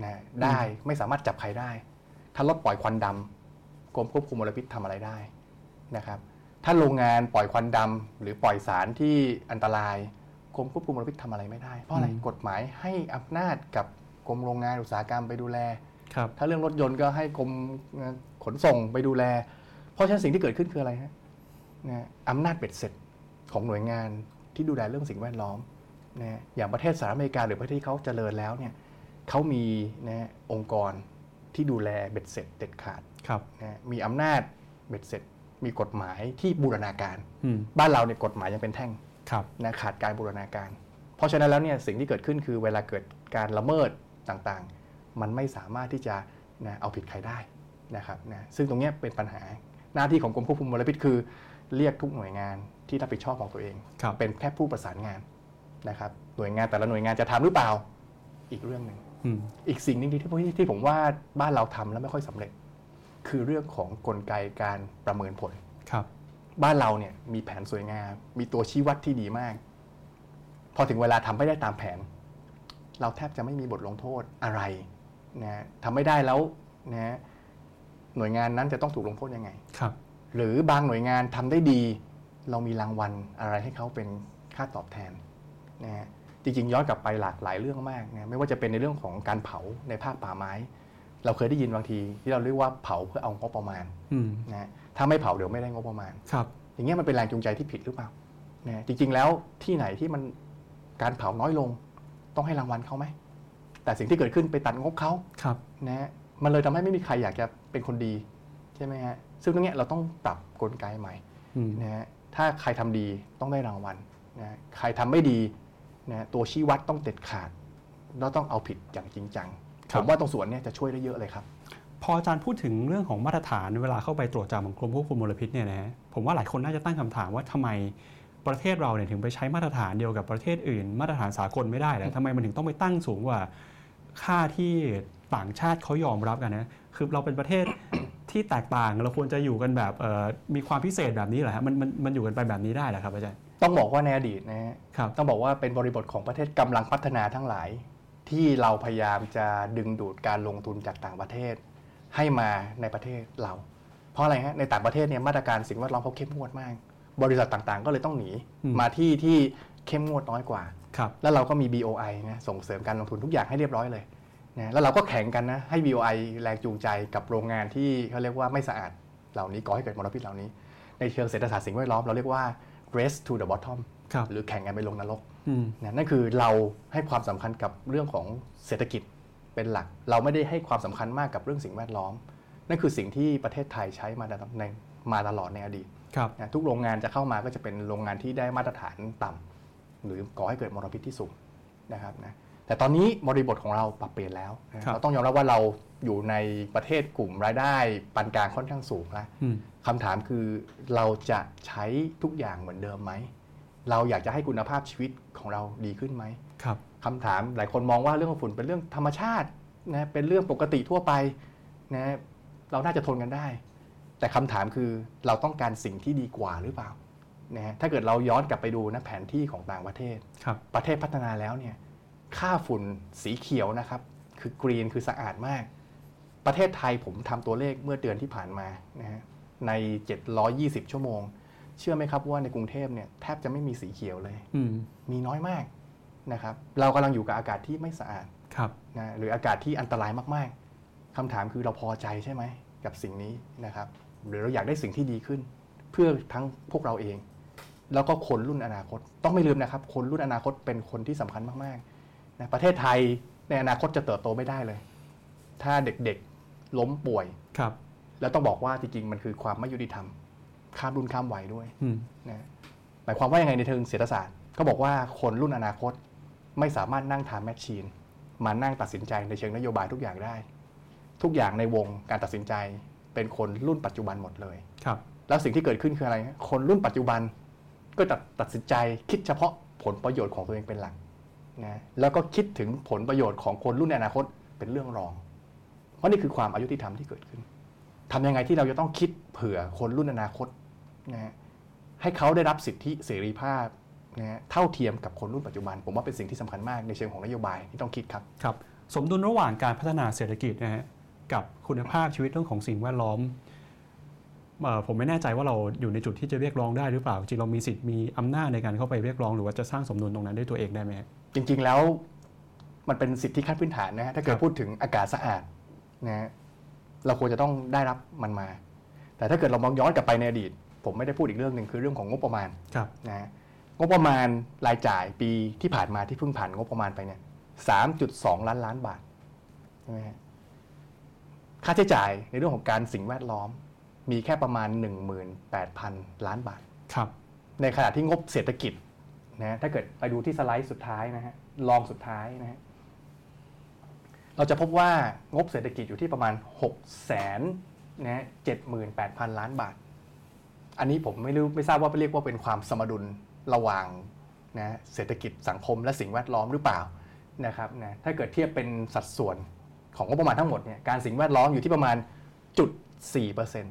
นะได้ไม่สามารถจับใครได้ ถ้ารถปล่อยควันดำกรมควบคุมมลพิษทำอะไรได้นะครับ ถ้าโรงงานปล่อยควันดำหรือปล่อยสารที่อันตรายกรมควบคุมมลพิษทำอะไรไม่ได้ เพราะอะไรอืมกฎหมายให้อำนาจกับกรมโรงงานอุตสาหกรรมไปดูแลครับถ้าเรื่องรถยนต์ก็ให้กรมขนส่งไปดูแล เพราะฉะนั้นสิ่งที่เกิดขึ้นคืออะไรฮะนะอำนาจเบ็ดเสร็จของหน่วยงานที่ดูแลเรื่องสิ่งแวดล้อมนะอย่างประเทศสหรัฐอเมริกาหรือประเทศที่เขาเจริญแล้วเนี่ย เขามีนะองค์กรที่ดูแลเบ็ดเสร็จเด็ดขาดครับนะมีอำนาจเบ็ดเสร็จมีกฎหมายที่บูรณาการอืมบ้านเราเนี่ยกฎหมายยังเป็นแท่งครับนะขาดการบูรณาการ เพราะฉะนั้นแล้วเนี่ยสิ่งที่เกิดขึ้นคือเวลาเกิดการละเมิดต่างๆ มันไม่สามารถที่จะนะเอาผิดใครได้นะครับนะซึ่งตรงเนี้ยเป็นปัญหาหน้าที่ของกรมควบคุมมลพิษคือ เรียกทุกหน่วยงานที่รับผิดชอบของตัวเองครับเป็นแค่ผู้ประสานงานนะครับหน่วยงานแต่ละหน่วยงานจะทำหรือเปล่าอีกเรื่องหนึ่ง อืมอีกสิ่งหนึ่งที่ที่ที่ผมว่าบ้านเราทำแล้วไม่ค่อยสำเร็จ คือเรื่องของกลไกการประเมินผลครับ บ้านเราเนี่ยมีแผนสวยงาม มีตัวชี้วัดที่ดีมาก พอถึงเวลาทำไม่ได้ตามแผน เราแทบจะไม่มีบทลงโทษอะไรนะทำไม่ได้แล้วนะหน่วยงานนั้นจะต้องถูกลงโทษยังไงครับ หรือบางหน่วยงานทำได้ดี เรามีรางวัลอะไรให้เขาเป็นค่าตอบแทนนะฮะ จริงๆย้อนกลับไปหลากหลายเรื่องมากนะไม่ว่าจะเป็นในเรื่องของการเผาในภาคป่าไม้ เราเคยได้ยินบางที ที่เราเรียกว่าเผาเพื่อเอางบประมาณอืมนะฮะถ้าไม่เผาเดี๋ยวไม่ได้งบประมาณครับ อย่างเงี้ยมันเป็นแรงจูงใจที่ผิดหรือเปล่านะจริง ๆ แล้วที่ไหนที่มันการเผาน้อยลง ต้องให้รางวัลเขาไหมแต่สิ่งที่เกิดขึ้นไปตัดงบเขาครับนะฮะมันเลยทำให้ไม่มีใครอยากจะเป็นคนดีใช่ไหมฮะซึ่งตรงเนี้ยเราต้องปรับกลไกใหม่อืมนะฮะถ้าใครทำดีต้องได้รางวัลนะฮะใครทำไม่ดี นะฮะตัวชี้วัดต้องเด็ดขาดแล้วต้องเอาผิดอย่างจริงจังผมว่าตรงส่วนเนี้ยจะช่วยได้เยอะเลยครับ พออาจารย์พูดถึงเรื่องของมาตรฐานเวลาเข้าไปตรวจจับของกรมควบคุมมลพิษเนี่ยนะฮะผมว่าหลายคนน่าจะตั้งคำถามว่าทำไมประเทศเราเนี่ยถึงไปใช้มาตรฐานเดียวกับประเทศอื่น มาตรฐานสากลไม่ได้แล้วทำไมมันถึงต้องไปตั้งสูงกว่าค่าที่ต่างชาติเขายอมรับกันนะคือเราเป็นประเทศที่แตกต่างเราควรจะอยู่กันแบบเอ่อมีความพิเศษแบบนี้เหรอฮะมันมันมันอยู่กันไปแบบนี้ได้เหรอครับอาจารย์ ต้องบอกว่าในอดีตนะฮะครับต้องบอกว่าเป็นบริบทของประเทศกำลังพัฒนาทั้งหลาย ที่เราพยายามจะดึงดูดการลงทุนจากต่างประเทศ ให้มาในประเทศเรา เพราะอะไรฮะในต่างประเทศเนี่ยมาตรการสิ่งแวดล้อมเขาเข้มงวดมาก บริษัทต่างๆ ก็เลยต้องหนีอืมมาที่ที่เข้มงวดน้อยกว่าครับแล้วเราก็มี BOI นะส่งเสริมการลงทุนทุกอย่างให้เรียบร้อยเลยนะแล้วเราก็แข่งกันนะให้ BOI แรงจูงใจกับโรงงานที่เขาเรียกว่าไม่สะอาดเหล่านี้ก่อให้เกิดมลพิษเหล่านี้ ในเชิงเศรษฐศาสตร์สิ่งแวดล้อมเราเรียกว่า race to the bottom ครับหรือแข่งกันไปลงนรกอืมนะนั่นคือเราให้ความสำคัญกับเรื่องของเศรษฐกิจเป็นหลัก เราไม่ได้ให้ความสำคัญมากกับเรื่องสิ่งแวดล้อม นั่นคือสิ่งที่ประเทศไทยใช้มาในมาตลอดในอดีตครับนะทุกโรงงานจะเข้ามาก็จะเป็นโรงงานที่ได้มาตรฐานต่ำหรือก่อให้เกิดมลพิษที่สูงนะครับนะแต่ตอนนี้บริบทของเราปรับเปลี่ยนแล้วนะครับเราต้องยอมรับว่าเราอยู่ในประเทศกลุ่มรายได้ปานกลางค่อนข้างสูงแล้วอืม คำถามคือเราจะใช้ทุกอย่างเหมือนเดิมไหม เราอยากจะให้คุณภาพชีวิตของเราดีขึ้นไหมครับคำถามหลายคนมองว่าเรื่องของฝุ่นเป็นเรื่องธรรมชาตินะเป็นเรื่องปกติทั่วไปนะเราน่าจะทนกันได้ แต่คำถามคือเราต้องการสิ่งที่ดีกว่าหรือเปล่านะฮะถ้าเกิดเราย้อนกลับไปดูนะแผนที่ของต่างประเทศครับประเทศพัฒนาแล้วเนี่ยค่าฝุ่นสีเขียวนะครับ คือกรีนคือสะอาดมาก ประเทศไทยผมทำตัวเลขเมื่อเดือนที่ผ่านมานะฮะ ใน 720 ชั่วโมง เชื่อไหมครับว่าในกรุงเทพเนี่ยแทบจะไม่มีสีเขียวเลยอืมมีน้อยมากนะครับ เรากำลังอยู่กับอากาศที่ไม่สะอาดครับนะหรืออากาศที่อันตรายมากๆคำถามคือเราพอใจใช่ไหมกับสิ่งนี้นะครับ หรือเราอยากได้สิ่งที่ดีขึ้น เพื่อทั้งพวกเราเอง แล้วก็คนรุ่นอนาคต ต้องไม่ลืมนะครับ คนรุ่นอนาคตเป็นคนที่สำคัญมากๆนะประเทศไทยในอนาคตจะเติบโตไม่ได้เลย ถ้าเด็กๆล้มป่วยครับ แล้วต้องบอกว่าจริงๆมันคือความไม่ยุติธรรม ข้ามรุ่นข้ามวัยด้วยอืมนะหมายความว่ายังไงในเชิงเศรษฐศาสตร์ก็บอกว่าคนรุ่นอนาคตไม่สามารถนั่งทำแมชชีน มานั่งตัดสินใจในเชิงนโยบายทุกอย่างได้ ทุกอย่างในวงการตัดสินใจเป็นคนรุ่นปัจจุบันหมดเลยครับ แล้วสิ่งที่เกิดขึ้นคืออะไรฮะคนรุ่นปัจจุบันก็ตัดตัดสินใจคิดเฉพาะผลประโยชน์ของตัวเองเป็นหลักนะแล้วก็คิดถึงผลประโยชน์ของคนรุ่นในอนาคตเป็นเรื่องรอง เพราะนี่คือความอายุติธรรมที่เกิดขึ้น ทำยังไงที่เราจะต้องคิดเผื่อคนรุ่นอนาคตนะฮะให้เขาได้รับสิทธิเสรีภาพนะฮะเท่าเทียมกับคนรุ่นปัจจุบัน ผมว่าเป็นสิ่งที่สำคัญมากในเชิงของนโยบายที่ต้องคิดครับครับ สมดุลระหว่างการพัฒนาเศรษฐกิจนะฮะกับคุณภาพชีวิตเรื่องของสิ่งแวดล้อมเอ่อผมไม่แน่ใจว่าเราอยู่ในจุดที่จะเรียกร้องได้หรือเปล่า จริงเรามีสิทธิ์มีอำนาจในการเข้าไปเรียกร้องหรือว่าจะสร้างสมดุลตรงนั้นด้วยตัวเองได้ไหมฮะจริง ๆ แล้วมันเป็นสิทธิขั้นพื้นฐานนะฮะถ้าเกิคดรับพูดถึงอากาศสะอาดนะฮะ เราควรจะต้องได้รับมันมา แต่ถ้าเกิดเรามองย้อนกลับไปในอดีต ผมไม่ได้พูดอีกเรื่องหนึ่งคือเรื่องของงบประมาณครับนะฮะงบประมาณรายจ่ายปีที่ผ่านมาที่เพิ่งผ่านงบประมาณไปเนี่ยสามจุดสองล้านล้านบาทใช่ไหมฮะค่าใช้จ่ายในเรื่องของการสิ่งแวดล้อมมีแค่ประมาณ 18,000 ล้านบาท ครับ ในขณะที่งบเศรษฐกิจนะฮะถ้าเกิดไปดูที่สไลด์สุดท้ายนะฮะ ลองสุดท้ายนะฮะ เราจะพบว่างบเศรษฐกิจอยู่ที่ประมาณ6แสนนะฮะ78,000 ล้านบาท อันนี้ผมไม่รู้ไม่ทราบว่าเรียกว่าเป็นความสมดุลระหว่างนะเศรษฐกิจสังคมและสิ่งแวดล้อมหรือเปล่านะครับนะถ้าเกิดเทียบเป็นสัดส่วนของงบประมาณทั้งหมดเนี่ยการสิ่งแวดล้อมอยู่ที่ประมาณจุด4%น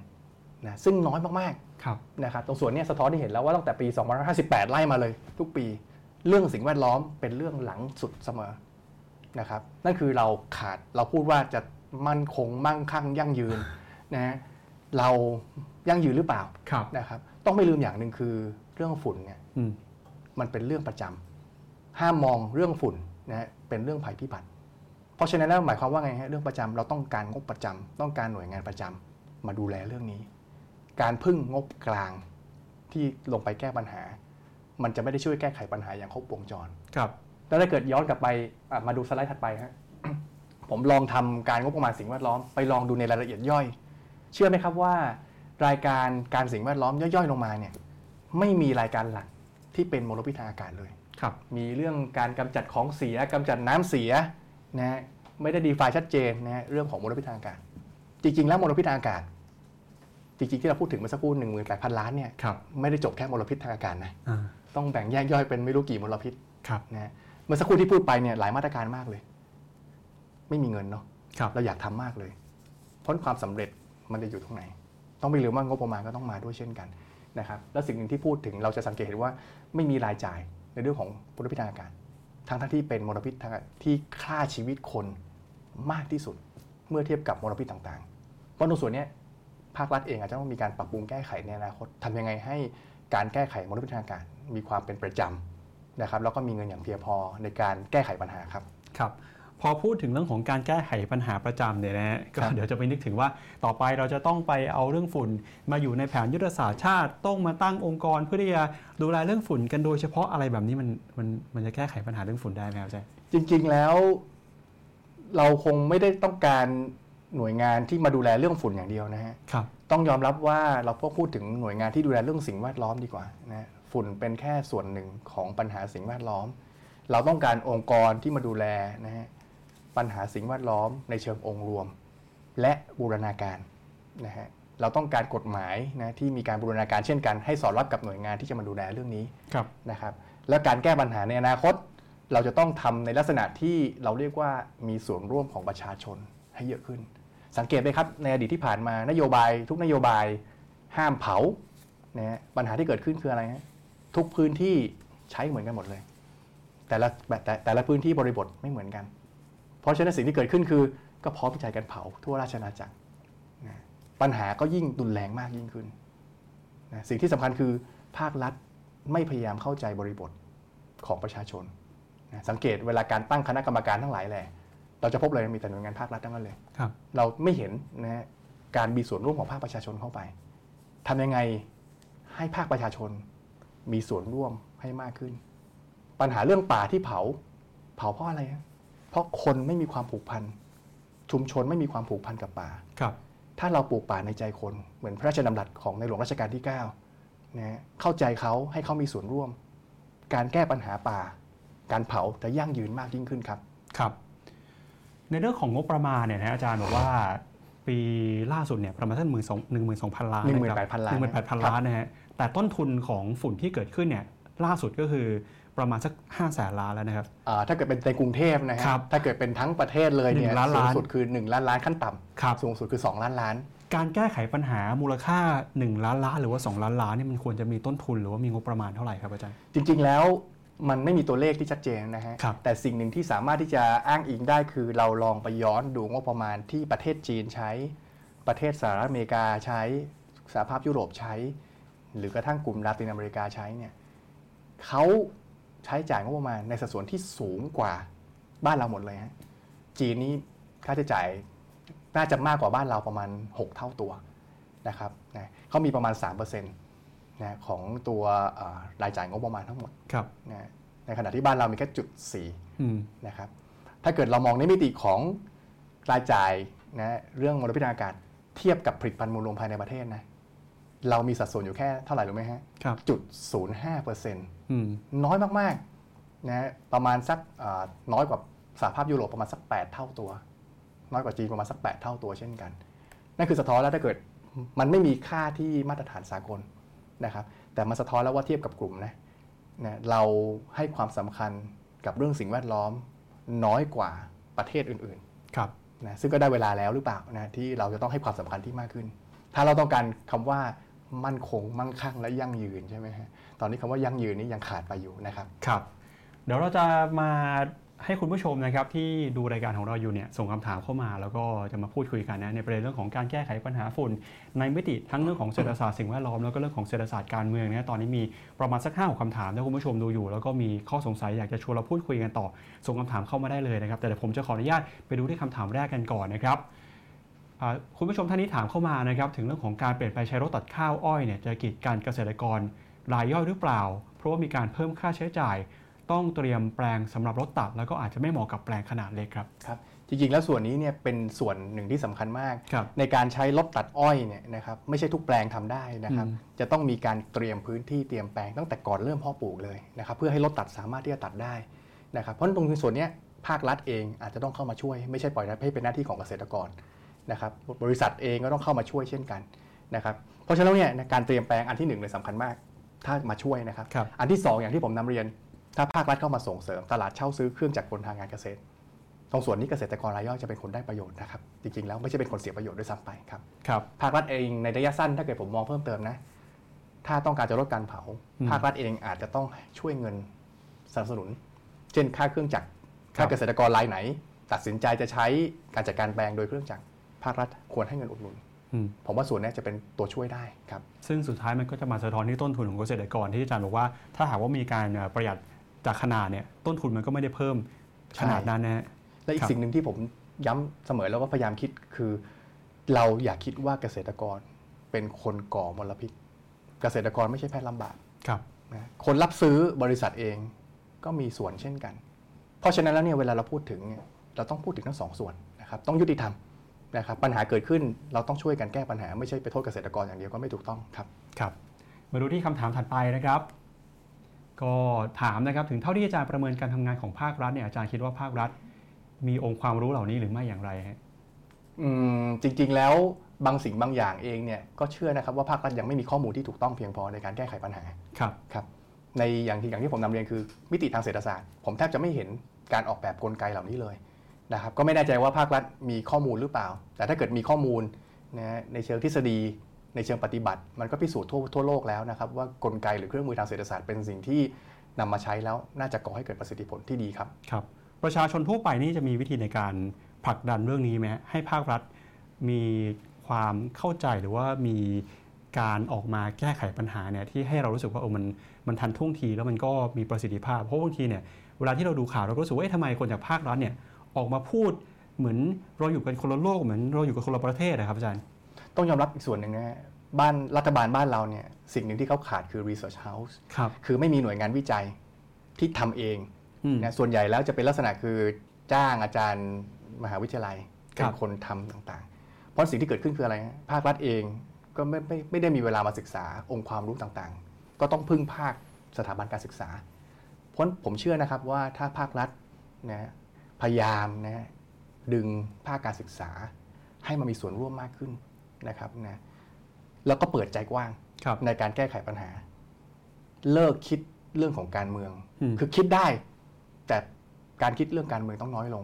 ะซึ่งน้อยมากๆครับนะครับตรงส่วนเนี้สะท้อนที่เห็นแล้วว่าตั้งแต่ปี 2558 ไล่มาเลย ทุกปีเรื่องสิ่งแวดล้อมเป็นเรื่องหลังสุดเสมอ นะครับนั่นคือเราขาดเราพูดว่าจะมั่นคงมั่งคั่งยั่งยืนนะฮะเรายั่งยืนหรือเปล่าครับนะครับ ต้องไม่ลืมอย่างหนึ่งคือเรื่องฝุ่นเนี่ยอืมมันเป็นเรื่องประจำห้ามมองเรื่องฝุ่นนะฮะเป็นเรื่องภัยพิบัติ เพราะฉะนั้นแล้วหมายความว่าไงฮะเรื่องประจำเราต้องการงบประจำต้องการหน่วยงานประจำมาดูแลเรื่องนี้ การพึ่งงบกลางที่ลงไปแก้ปัญหา มันจะไม่ได้ช่วยแก้ไขปัญหาอย่างครบวงจรครับ แล้วถ้าเกิดย้อนกลับไปอะมาดูสไลด์ถัดไปฮะผมลองทำการงบประมาณสิ่งแวดล้อมไปลองดูในรายละเอียดย่อย เชื่อไหมครับว่ารายการการสิ่งแวดล้อมย่อยๆ ลงมาเนี่ยไม่มีรายการหลักที่เป็นมลพิษทางอากาศเลยครับมีเรื่องการกำจัดของเสียกำจัดน้ำเสียนะฮะไม่ได้ดีไฟชัดเจนนะฮะเรื่องของมลพิษทางอากาศ จริง ๆ แล้วมลพิษทางอากาศ จริง ๆ ที่เราพูดถึงเมื่อสักครู่หนึ่งหมื่นแปดพันล้านเนี่ยครับไม่ได้จบแค่มลพิษทางอากาศนะอ่าต้องแบ่งแยกย่อยเป็นไม่รู้กี่มลพิษครับนะฮะ เมื่อสักครู่ที่พูดไปเนี่ยหลายมาตรการมากเลย ไม่มีเงินเนาะครับเราอยากทำมากเลยเพราะความสำเร็จมันจะอยู่ตรงไหน ต้องไม่ลืมว่างบประมาณก็ต้องมาด้วยเช่นกันนะครับแล้วสิ่งหนึ่งที่พูดถึงเราจะสังเกตเห็นว่าไม่มีรายจ่ายในเรื่องของมลพิษทางอากาศทั้งทั้งที่เป็นมลพิษทางอากาศที่ฆ่าชีวิตคนมากที่สุด เมื่อเทียบกับมลพิษต่างๆ เพราะตรงส่วนเนี้ยภาครัฐเองอาจจะต้องมีการปรับปรุงแก้ไขในอนาคตทำยังไงให้การแก้ไขมลพิษทางอากาศมีความเป็นประจำ นะครับแล้วก็มีเงินอย่างเพียงพอในการแก้ไขปัญหาครับครับพอพูดถึงเรื่องของการแก้ไขปัญหาประจำเนี่ยนะฮะก็ครับเดี๋ยวจะไปนึกถึงว่าต่อไปเราจะต้องไปเอาเรื่องฝุ่น มาอยู่ในแผนยุทธศาสตร์ชาติ ต้องมาตั้งองค์กรเพื่อที่จะดูแลเรื่องฝุ่นกันโดยเฉพาะอะไรแบบนี้มันมันมันจะแก้ไขปัญหาเรื่องฝุ่นได้ไหมครับอาจารย์จริง ๆแล้ว เราคงไม่ได้ต้องการหน่วยงานที่มาดูแลเรื่องฝุ่นอย่างเดียวนะฮะครับต้องยอมรับว่าเราพวกพูดถึงหน่วยงานที่ดูแลเรื่องสิ่งแวดล้อมดีกว่านะฮะ ฝุ่นเป็นแค่ส่วนหนึ่งของปัญหาสิ่งแวดล้อม เราต้องการองค์กรที่มาดูแลนะฮะปัญหาสิ่งแวดล้อมในเชิงองค์รวม และบูรณาการนะฮะเราต้องการกฎหมายนะที่มีการบูรณาการเช่นกันให้สอดรับกับหน่วยงานที่จะมาดูแลเรื่องนี้ครับนะครับแล้วการแก้ปัญหาในอนาคต เราจะต้องทำในลักษณะที่เราเรียกว่ามีส่วนร่วมของประชาชนให้เยอะขึ้น สังเกตไหมครับในอดีตที่ผ่านมานโยบายทุกนโยบายห้ามเผานะฮะปัญหาที่เกิดขึ้นคืออะไรฮะ ทุกพื้นที่ใช้เหมือนกันหมดเลย แต่ละแต่แต่ละพื้นที่บริบทไม่เหมือนกัน เพราะฉะนั้นสิ่งที่เกิดขึ้นคือ ก็พร้อมใจกันเผาทั่วราชอาณาจักรนะปัญหาก็ยิ่งรุนแรงมากยิ่งขึ้นนะสิ่งที่สำคัญคือภาครัฐไม่พยายามเข้าใจบริบทของประชาชนนะสังเกตเวลาการตั้งคณะกรรมการทั้งหลายแหละเราจะพบเลยมีแต่หน่วยงานภาครัฐทั้งนั้นเลยครับเราไม่เห็นนะฮะการมีส่วนร่วมของภาคประชาชนเข้าไปทำยังไงให้ภาคประชาชน มีส่วนร่วมให้มากขึ้น ปัญหาเรื่องป่าที่เผา เผาเพราะอะไรฮะเพราะคนไม่มีความผูกพันชุมชนไม่มีความผูกพันกับป่าครับ ถ้าเราปลูกป่าในใจคนเหมือนพระราชดำรัสของในหลวงรัชกาลที่9นะฮะเข้าใจเขาให้เขามีส่วนร่วม การแก้ปัญหาป่า การเผาจะยั่งยืนมากยิ่งขึ้นครับครับ ในเรื่องของงบประมาณเนี่ยนะอาจารย์บอกว่าปีล่าสุดเนี่ยประมาณสักหมื่นสองหนึ่งหมื่นสองพันล้าน18,000ล้านหนึ่งหมื่นแปดพันล้านนะฮะ แต่ต้นทุนของฝุ่นที่เกิดขึ้นเนี่ยล่าสุดก็คือประมาณสักห้าแสนล้านแล้วนะครับอ่าถ้าเกิดเป็นในกรุงเทพนะฮะครับถ้าเกิดเป็นทั้งประเทศเลยเนี่ยหนึ่งล้านสูล้างนสุดคือ 1 ล้านล้านขั้นต่ครับำสูงสุดคือ 2 ล้านล้าน การแก้ไขปัญหามูลค่า 1 ล้านล้านหรือว่า 2 ล้านล้านนี่มันควรจะมีต้นทุนหรือว่ามีงบประมาณเท่าไหร่ครับอาจารย์ จริง ๆ แล้วมันไม่มีตัวเลขที่ชัดเจนนะฮะครับแต่สิ่งหนึ่งที่สามารถที่จะอ้างอิงได้คือเราลองไปย้อนดูงบประมาณที่ประเทศจีนใช้ ประเทศสหรัฐอเมริกาใช้สหภาพยุโรปใช้ หรือกระทั่งกลุ่มลาตินอเมริกาใช้เนี่ยเขาใช้จ่ายงบประมาณในสัดส่วนที่สูงกว่าบ้านเราหมดเลยฮะจีนนี่ค่าใช้จ่ายน่าจะมากกว่าบ้านเราประมาณ 6 เท่าตัวนะครับนะเขามีประมาณ 3%นะของตัวเอ่อรายจ่ายงบประมาณทั้งหมดครับนะในขณะที่บ้านเรามีแค่จุดสี่อืมนะครับถ้าเกิดเรามองในมิติของรายจ่ายนะเรื่องมลพิษทางอากาศเทียบกับผลิตภัณฑ์มูลรวมภายในประเทศนะ เรามีสัดส่วนอยู่แค่เท่าไหร่รู้ไหมฮะครับจุดศูนย์ห้าเปอร์เซ็นต์อืมน้อยมากๆนะประมาณสักเอ่อน้อยกว่าสหภาพยุโรปประมาณสัก 8 เท่าตัว น้อยกว่าจีนประมาณสัก 8 เท่าตัวเช่นกัน นั่นคือสะท้อนแล้วถ้าเกิดมันไม่มีค่าที่มาตรฐานสากลนะครับ แต่มันสะท้อนแล้วว่าเทียบกับกลุ่มนะนะเราให้ความสำคัญกับเรื่องสิ่งแวดล้อมน้อยกว่าประเทศอื่นครับๆนะซึ่งก็ได้เวลาแล้วหรือเปล่านะที่เราจะต้องให้ความสำคัญที่มากขึ้น ถ้าเราต้องการคำว่า มั่นคง มั่งคั่งและยั่งยืนใช่ไหมฮะตอนนี้คำว่ายั่งยืนนี้ยังขาดไปอยู่นะครับครับ เดี๋ยวเราจะมาให้คุณผู้ชมนะครับที่ดูรายการของเราอยู่เนี่ยส่งคำถามเข้ามา แล้วก็จะมาพูดคุยกันนะในประเด็นเรื่องของการแก้ไขปัญหาฝุ่น ในมิติทั้งเรื่องของเศรษฐศาสตร์สิ่งแวดล้อมแล้วก็เรื่องของเศรษฐศาสตร์การเมืองเนี่ยตอนนี้มีประมาณสักห้าคำถามถ้าคุณผู้ชมดูอยู่ แล้วก็มีข้อสงสัยอยากจะชวนเราพูดคุยกันต่อ ส่งคำถามเข้ามาได้เลยนะครับแต่เดี๋ยวผมจะขออนุญาตไปดูที่คำถามแรกกันก่อนนะครับ คุณผู้ชมท่านนี้ถามเข้ามานะครับถึงเรื่องของการเปลี่ยนไปใช้รถตัดข้าวอ้อยเนี่ยจะกีดกันเกษตรกรรายย่อยหรือเปล่า เพราะว่ามีการเพิ่มค่าใช้จ่าย ต้องเตรียมแปลงสำหรับรถตัด แล้วก็อาจจะไม่เหมาะกับแปลงขนาดเล็กครับครับจริงๆแล้วส่วนนี้เนี่ยเป็นส่วนหนึ่งที่สำคัญมากครับในการใช้รถตัดอ้อยเนี่ยนะครับไม่ใช่ทุกแปลงทำได้นะครับอืมจะต้องมีการเตรียมพื้นที่เตรียมแปลงตั้งแต่ก่อนเริ่มเพาะปลูกเลยนะครับเพื่อให้รถตัดสามารถที่จะตัดได้นะครับเพราะฉะนั้นตรงส่วนเนี้ยภาครัฐเองอาจจะต้องเข้ามาช่วยไม่ใช่ปล่อยให้เป็นหน้าที่ของเกษตรกร นะครับบริษัทเองก็ต้องเข้ามาช่วยเช่นกันนะครับเพราะฉะนั้นแล้วเนี่ยการเตรียมแปลงอันที่หนึ่งเลยสำคัญมาก ถ้ามาช่วยนะครับครับอันที่สองอย่างที่ผมนำเรียน ถ้าภาครัฐเข้ามาส่งเสริม ตลาดเช่าซื้อเครื่องจักรกลทางการเกษตร ตรงส่วนนี้เกษตรกรรายย่อยจะเป็นคนได้ประโยชน์นะครับจริงๆแล้วไม่ใช่เป็นคนเสียประโยชน์ด้วยซ้ำไปครับครับภาครัฐเองในระยะสั้นถ้าเกิดผมมองเพิ่มเติมนะถ้าต้องการจะลดการเผาอืมภาครัฐเองอาจจะต้องช่วยเงินสนับสนุน เช่นค่าเครื่องจักรครัถ้าบเกษตรกรรายไหน ตัดสินใจจะใช้การจัดการแปลงโดยเครื่องจักร ภาครัฐควรให้เงินอุดหนุนอืมผมว่าส่วนนี้จะเป็นตัวช่วยได้ครับ ซึ่งสุดท้ายมันก็จะมาสะท้อนที่ต้นทุนของเกษตรกรที่อาจารย์บอกว่า ถ้าหากว่ามีการเอ่อประหยัดจากขนาดเนี่ยต้นทุนมันก็ไม่ได้เพิ่มขนาดนั้นนะฮะและอีครักบสิ่งหนึ่งที่ผมย้ำเสมอแล้วก็พยายามคิดคือ เราอย่าคิดว่าเกษตรกรเป็นคนก่อมลพิษ เกษตรกรไม่ใช่แพทย์ลำบากครับนะคนรับซื้อบริษัทเองก็มีส่วนเช่นกัน เพราะฉะนั้นแล้วเนี่ยเวลาเราพูดถึงเนี่ยเราต้องพูดถึงทั้งสองส่วนนะครับต้องยุติธรรม นะครับปัญหาเกิดขึ้นเราต้องช่วยกันแก้ปัญหา ไม่ใช่ไปโทษเกษตรกรอย่างเดียวก็ไม่ถูกต้องครับครับมาดูที่คำถามถัดไปนะครับ ก็ถามนะครับถึงเท่าที่อาจารย์ประเมินการทำงานของภาครัฐเนี่ยอาจารย์คิดว่าภาครัฐ มีองค์ความรู้เหล่านี้หรือไม่อย่างไรฮะอืมจริงๆแล้วบางสิ่งบางอย่างเองเนี่ยก็เชื่อนะครับว่าภาครัฐยังไม่มีข้อมูลที่ถูกต้องเพียงพอในการแก้ไขปัญหาครับครับในอย่างที่อย่างที่ผมนำเรียนคือมิติทางเศรษฐศาสตร์ ผมแทบจะไม่เห็นการออกแบบกลไกเหล่านี้เลย นะครับก็ไม่แน่ใจว่าภาครัฐมีข้อมูลหรือเปล่า แต่ถ้าเกิดมีข้อมูลนะในเชิงทฤษฎี ในเชิงปฏิบัติ มันก็พิสูจน์ทั่วทั่วโลกแล้วนะครับ ว่ากลไกหรือเครื่องมือทางเศรษฐศาสตร์เป็นสิ่งที่นำมาใช้แล้วน่าจะก่อให้เกิดประสิทธิผลที่ดีครับครับประชาชนทั่วไปนี่จะมีวิธีในการผลักดันเรื่องนี้ไหมให้ภาครัฐมีความเข้าใจหรือว่ามีการออกมาแก้ไขปัญหาเนี่ยที่ให้เรารู้สึกว่าเออมันมันทันท่วงทีแล้วมันก็มีประสิทธิภาพ เพราะบางทีเนี่ยเวลาที่เราดูข่าวเราก็รู้สึกว่าเอ๊ะทำไมคนจากภาครัฐเนี่ย ออกมาพูดเหมือนเราอยู่กันคนละโลกเหมือนเราอยู่กันคนละประเทศนะครับอาจารย์ ต้องยอมรับอีกส่วนหนึ่งนะฮะบ้านรัฐบาลบ้านเราเนี่ยสิ่งหนึ่งที่เขาขาดคือ research house ครับคือไม่มีหน่วยงานวิจัยที่ทำเองอืมนะส่วนใหญ่แล้วจะเป็นลักษณะคือจ้างอาจารย์มหาวิทยาลัยครัเป็นบคนทำต่างๆ เพราะสิ่งที่เกิดขึ้นคืออะไรฮะภาครัฐเองก็ไม่ไม่ไม่ได้มีเวลามาศึกษาองค์ความรู้ต่างๆ ก็ต้องพึ่งภาคสถาบันการศึกษา เพราะผมเชื่อนะครับว่าถ้าภาครัฐนะ พยายามนะดึงภาคการศึกษาให้มันมีส่วนร่วมมากขึ้นนะครับนะแล้วก็เปิดใจกว้างครับในการแก้ไขปัญหา เลิกคิดเรื่องของการเมืองอืมคือคิดได้ แต่การคิดเรื่องการเมืองต้องน้อยลง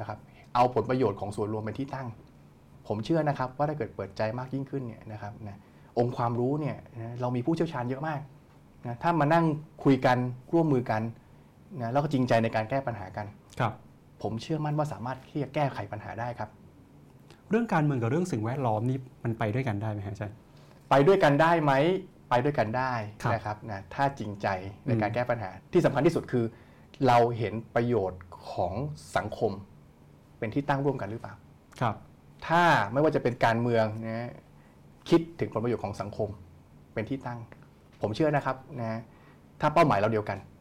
นะครับ เอาผลประโยชน์ของส่วนรวมเป็นที่ตั้ง ผมเชื่อนะครับ ว่าถ้าเกิดเปิดใจมากยิ่งขึ้นเนี่ยนะครับนะองค์ความรู้เนี่ยนะเรามีผู้เชี่ยวชาญเยอะมากนะถ้ามานั่งคุยกันร่วมมือกันนะแล้วก็จริงใจในการแก้ปัญหากันครับ ผมเชื่อมั่นว่าสามารถที่จะแก้ไขปัญหาได้ครับ เรื่องการเมืองกับเรื่องสิ่งแวดล้อมนี่มันไปด้วยกันได้ไหมฮะอาจารย์ไปด้วยกันได้ไหมไปด้วยกันได้ครับนะครับนะถ้าจริงใจในอืมการแก้ปัญหาที่สำคัญที่สุดคือ เราเห็นประโยชน์ของสังคม เป็นที่ตั้งร่วมกันหรือเปล่าครับ ถ้าไม่ว่าจะเป็นการเมืองนะคิดถึงผลประโยชน์ของสังคมเป็นที่ตั้ง ผมเชื่อนะครับนะถ้าเป้าหมายเราเดียวกันอืม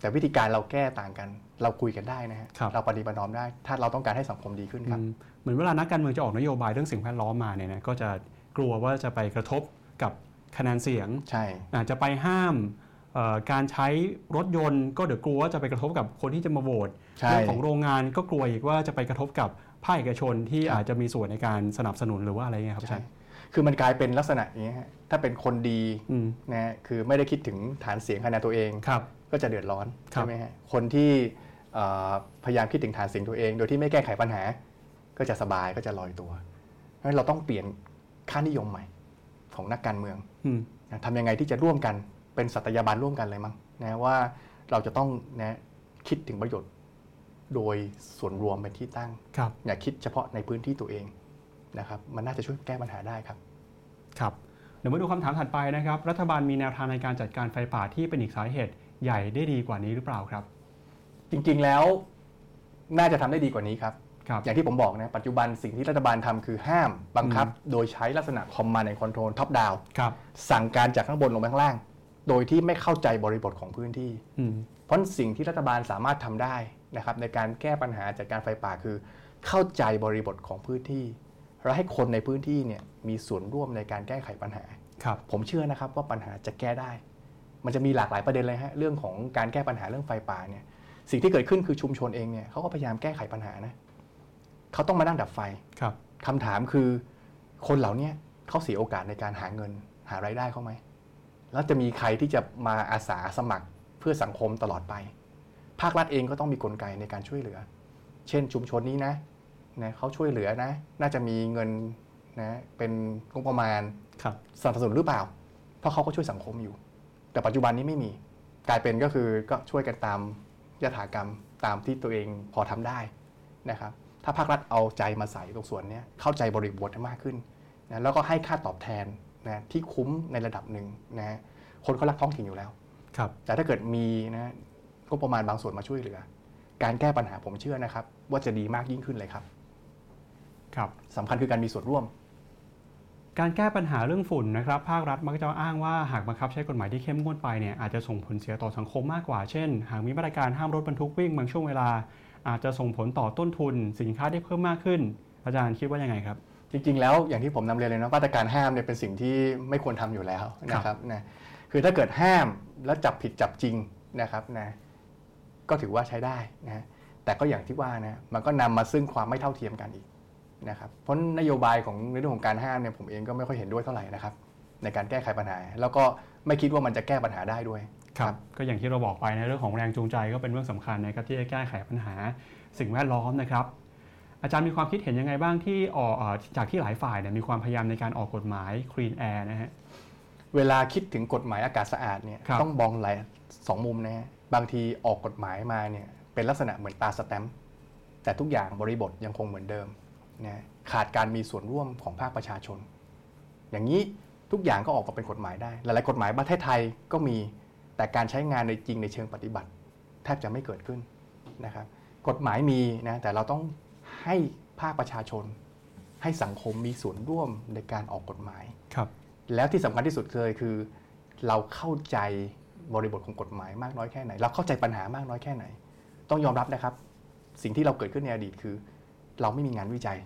แต่วิธีการเราแก้ต่างกัน เราคุยกันได้นะฮะครับเราปฏิบัตินอมได้ ถ้าเราต้องการให้สังคมดีขึ้นครับอืมเหมือนเวลานักการเมืองจะออกนโยบายเรื่องสิ่งแวดล้อมมาเนี่ยนะก็จะกลัวว่าจะไปกระทบกับคะแนนเสียงใช่อาจจะไปห้ามเอ่อการใช้รถยนต์ก็เดี๋ยวกลัวว่าจะไปกระทบกับคนที่จะมาโหวตใช่เรื่องของโรงงานก็กลัวอีกว่าจะไปกระทบกับภาคเอกชนที่ครับอาจจะมีส่วนในการสนับสนุนหรือว่าอะไรเงี้ยครับอาจาใช่รย์คือมันกลายเป็นลักษณะอย่างนี้ฮะถ้าเป็นคนดีอืมนะฮะคือไม่ได้คิดถึงฐานเสียงคะแนนตัวเองครับ ก็จะเดือดร้อนครับใช่ไหมฮะคนที่เอ่อพยายามคิดถึงฐานเสียงตัวเอง โดยที่ไม่แก้ไขปัญหา ก็จะสบายก็จะลอยตัวเพราะฉะนั้นเราต้องเปลี่ยนค่านิยมใหม่ของนักการเมืองอืมนะทำยังไงที่จะร่วมกันเป็นสัตยาบันร่วมกันเลยมั้งนะว่าเราจะต้องนะคิดถึงประโยชน์โดยส่วนรวมเป็นที่ตั้งครับอย่าคิดเฉพาะในพื้นที่ตัวเองนะครับมันน่าจะช่วยแก้ปัญหาได้ครับครับเดี๋ยวมาดูคำถามถัดไปนะครับ รัฐบาลมีแนวทางในการจัดการไฟป่าที่เป็นอีกสาเหตุ ใหญ่ได้ดีกว่านี้หรือเปล่าครับ จริงๆแล้วน่าจะทำได้ดีกว่านี้ครับครับอย่างที่ผมบอกนะปัจจุบันสิ่งที่รัฐบาลทำคือห้ามบังคับ โดยใช้ลักษณะ command and control top down ครับสั่งการจากข้างบนลงไปข้างล่าง โดยที่ไม่เข้าใจบริบทของพื้นที่อืมเพราะสิ่งที่รัฐบาลสามารถทำได้นะครับ ในการแก้ปัญหาจัดการไฟป่าคือ เข้าใจบริบทของพื้นที่และให้คนในพื้นที่เนี่ยมีส่วนร่วมในการแก้ไขปัญหาครับผมเชื่อนะครับว่าปัญหาจะแก้ได้ มันจะมีหลากหลายประเด็นเลยฮะเรื่องของการแก้ปัญหาเรื่องไฟป่าเนี่ยสิ่งที่เกิดขึ้นคือชุมชนเองเนี่ยเขาก็พยายามแก้ไขปัญหานะเขาต้องมานั่งดับไฟครับคำถามคือคนเหล่าเนี้ยเขาเสียโอกาสในการหาเงิน หารายได้เขาไหมแล้วจะมีใครที่จะมาอาสาสมัครเพื่อสังคมตลอดไป ภาครัฐเองก็ต้องมีกลไกในการช่วยเหลือ เช่นชุมชนนี้นะนะเขาช่วยเหลือนะ น่าจะมีเงินนะเป็นงบประมาณครับสนับสนุนหรือเปล่า เพราะเขาก็ช่วยสังคมอยู่ แต่ปัจจุบันนี้ไม่มี กลายเป็นก็คือก็ช่วยกันตามยถากรรมตามที่ตัวเองพอทำได้นะครับ ถ้าภาครัฐเอาใจมาใส่ตรงส่วนเนี้ยเข้าใจบริบทให้มากขึ้นนะแล้วก็ให้ค่าตอบแทนนะที่คุ้มในระดับหนึ่งนะคนเขารักท้องถิ่นอยู่แล้วครับแต่ถ้าเกิดมีนะก็ประมาณบางส่วนมาช่วยเหลือ การแก้ปัญหาผมเชื่อนะครับ ว่าจะดีมากยิ่งขึ้นเลยครับ ครับสำคัญคือการมีส่วนร่วม การแก้ปัญหาเรื่องฝุ่นนะครับภาครัฐมักจะอ้างว่าหากบังคับใช้กฎหมายที่เข้มงวดไปเนี่ยอาจจะส่งผลเสียต่อสังคมมากกว่า เช่น หากมีมาตรการห้ามรถบรรทุกวิ่งบางช่วงเวลา อาจจะส่งผลต่อต้นทุน สินค้าที่เพิ่มมากขึ้น อาจารย์คิดว่ายังไงครับ จริงๆ แล้วอย่างที่ผมนำเรียนเลยนะมาตรการห้ามเนี่ยเป็นสิ่งที่ไม่ควรทำอยู่แล้วนะครับนะคือถ้าเกิดห้ามแล้วจับผิดจับจริงนะครับนะก็ถือว่าใช้ได้นะแต่ก็อย่างที่ว่านะมันก็นำมาซึ่งความไม่เท่าเทียมกันอีก นะครับเพราะนโยบายของในเรื่องของการห้ามเนี่ยผมเองก็ไม่ค่อยเห็นด้วยเท่าไหร่นะครับในการแก้ไขปัญหา แล้วก็ไม่คิดว่ามันจะแก้ปัญหาได้ด้วยครับก็อย่างที่เราบอกไปในเรื่องของแรงจูงใจก็เป็นเรื่องสำคัญนะครับที่จะแก้ไขปัญหาสิ่งแวดล้อมนะครับ อาจารย์มีความคิดเห็นยังไงบ้างที่ออกเอ่อจากที่หลายฝ่ายเนี่ยมีความพยายามในการออกกฎหมาย Clean Air นะฮะเวลาคิดถึงกฎหมายอากาศสะอาดเนี่ยครับต้องมองหลายสองมุมนะฮะบางทีออกกฎหมายมาเนี่ยเป็นลักษณะเหมือนตาสแตมป์แต่ทุกอย่างบริบทยังคงเหมือนเดิม นะขาดการมีส่วนร่วมของภาคประชาชน อย่างนี้ทุกอย่างก็ออกมาเป็นกฎหมายได้ หลายๆ กฎหมายประเทศไทยก็มีแต่การใช้งานในจริงในเชิงปฏิบัติ แทบจะไม่เกิดขึ้นนะครับ กฎหมายมีนะแต่เราต้องให้ภาคประชาชน ให้สังคมมีส่วนร่วมในการออกกฎหมายครับ แล้วที่สำคัญที่สุดเลยคือ เราเข้าใจบริบทของกฎหมายมากน้อยแค่ไหน เราเข้าใจปัญหามากน้อยแค่ไหน ต้องยอมรับนะครับ สิ่งที่เราเกิดขึ้นในอดีตคือ เราไม่มีงานวิจัย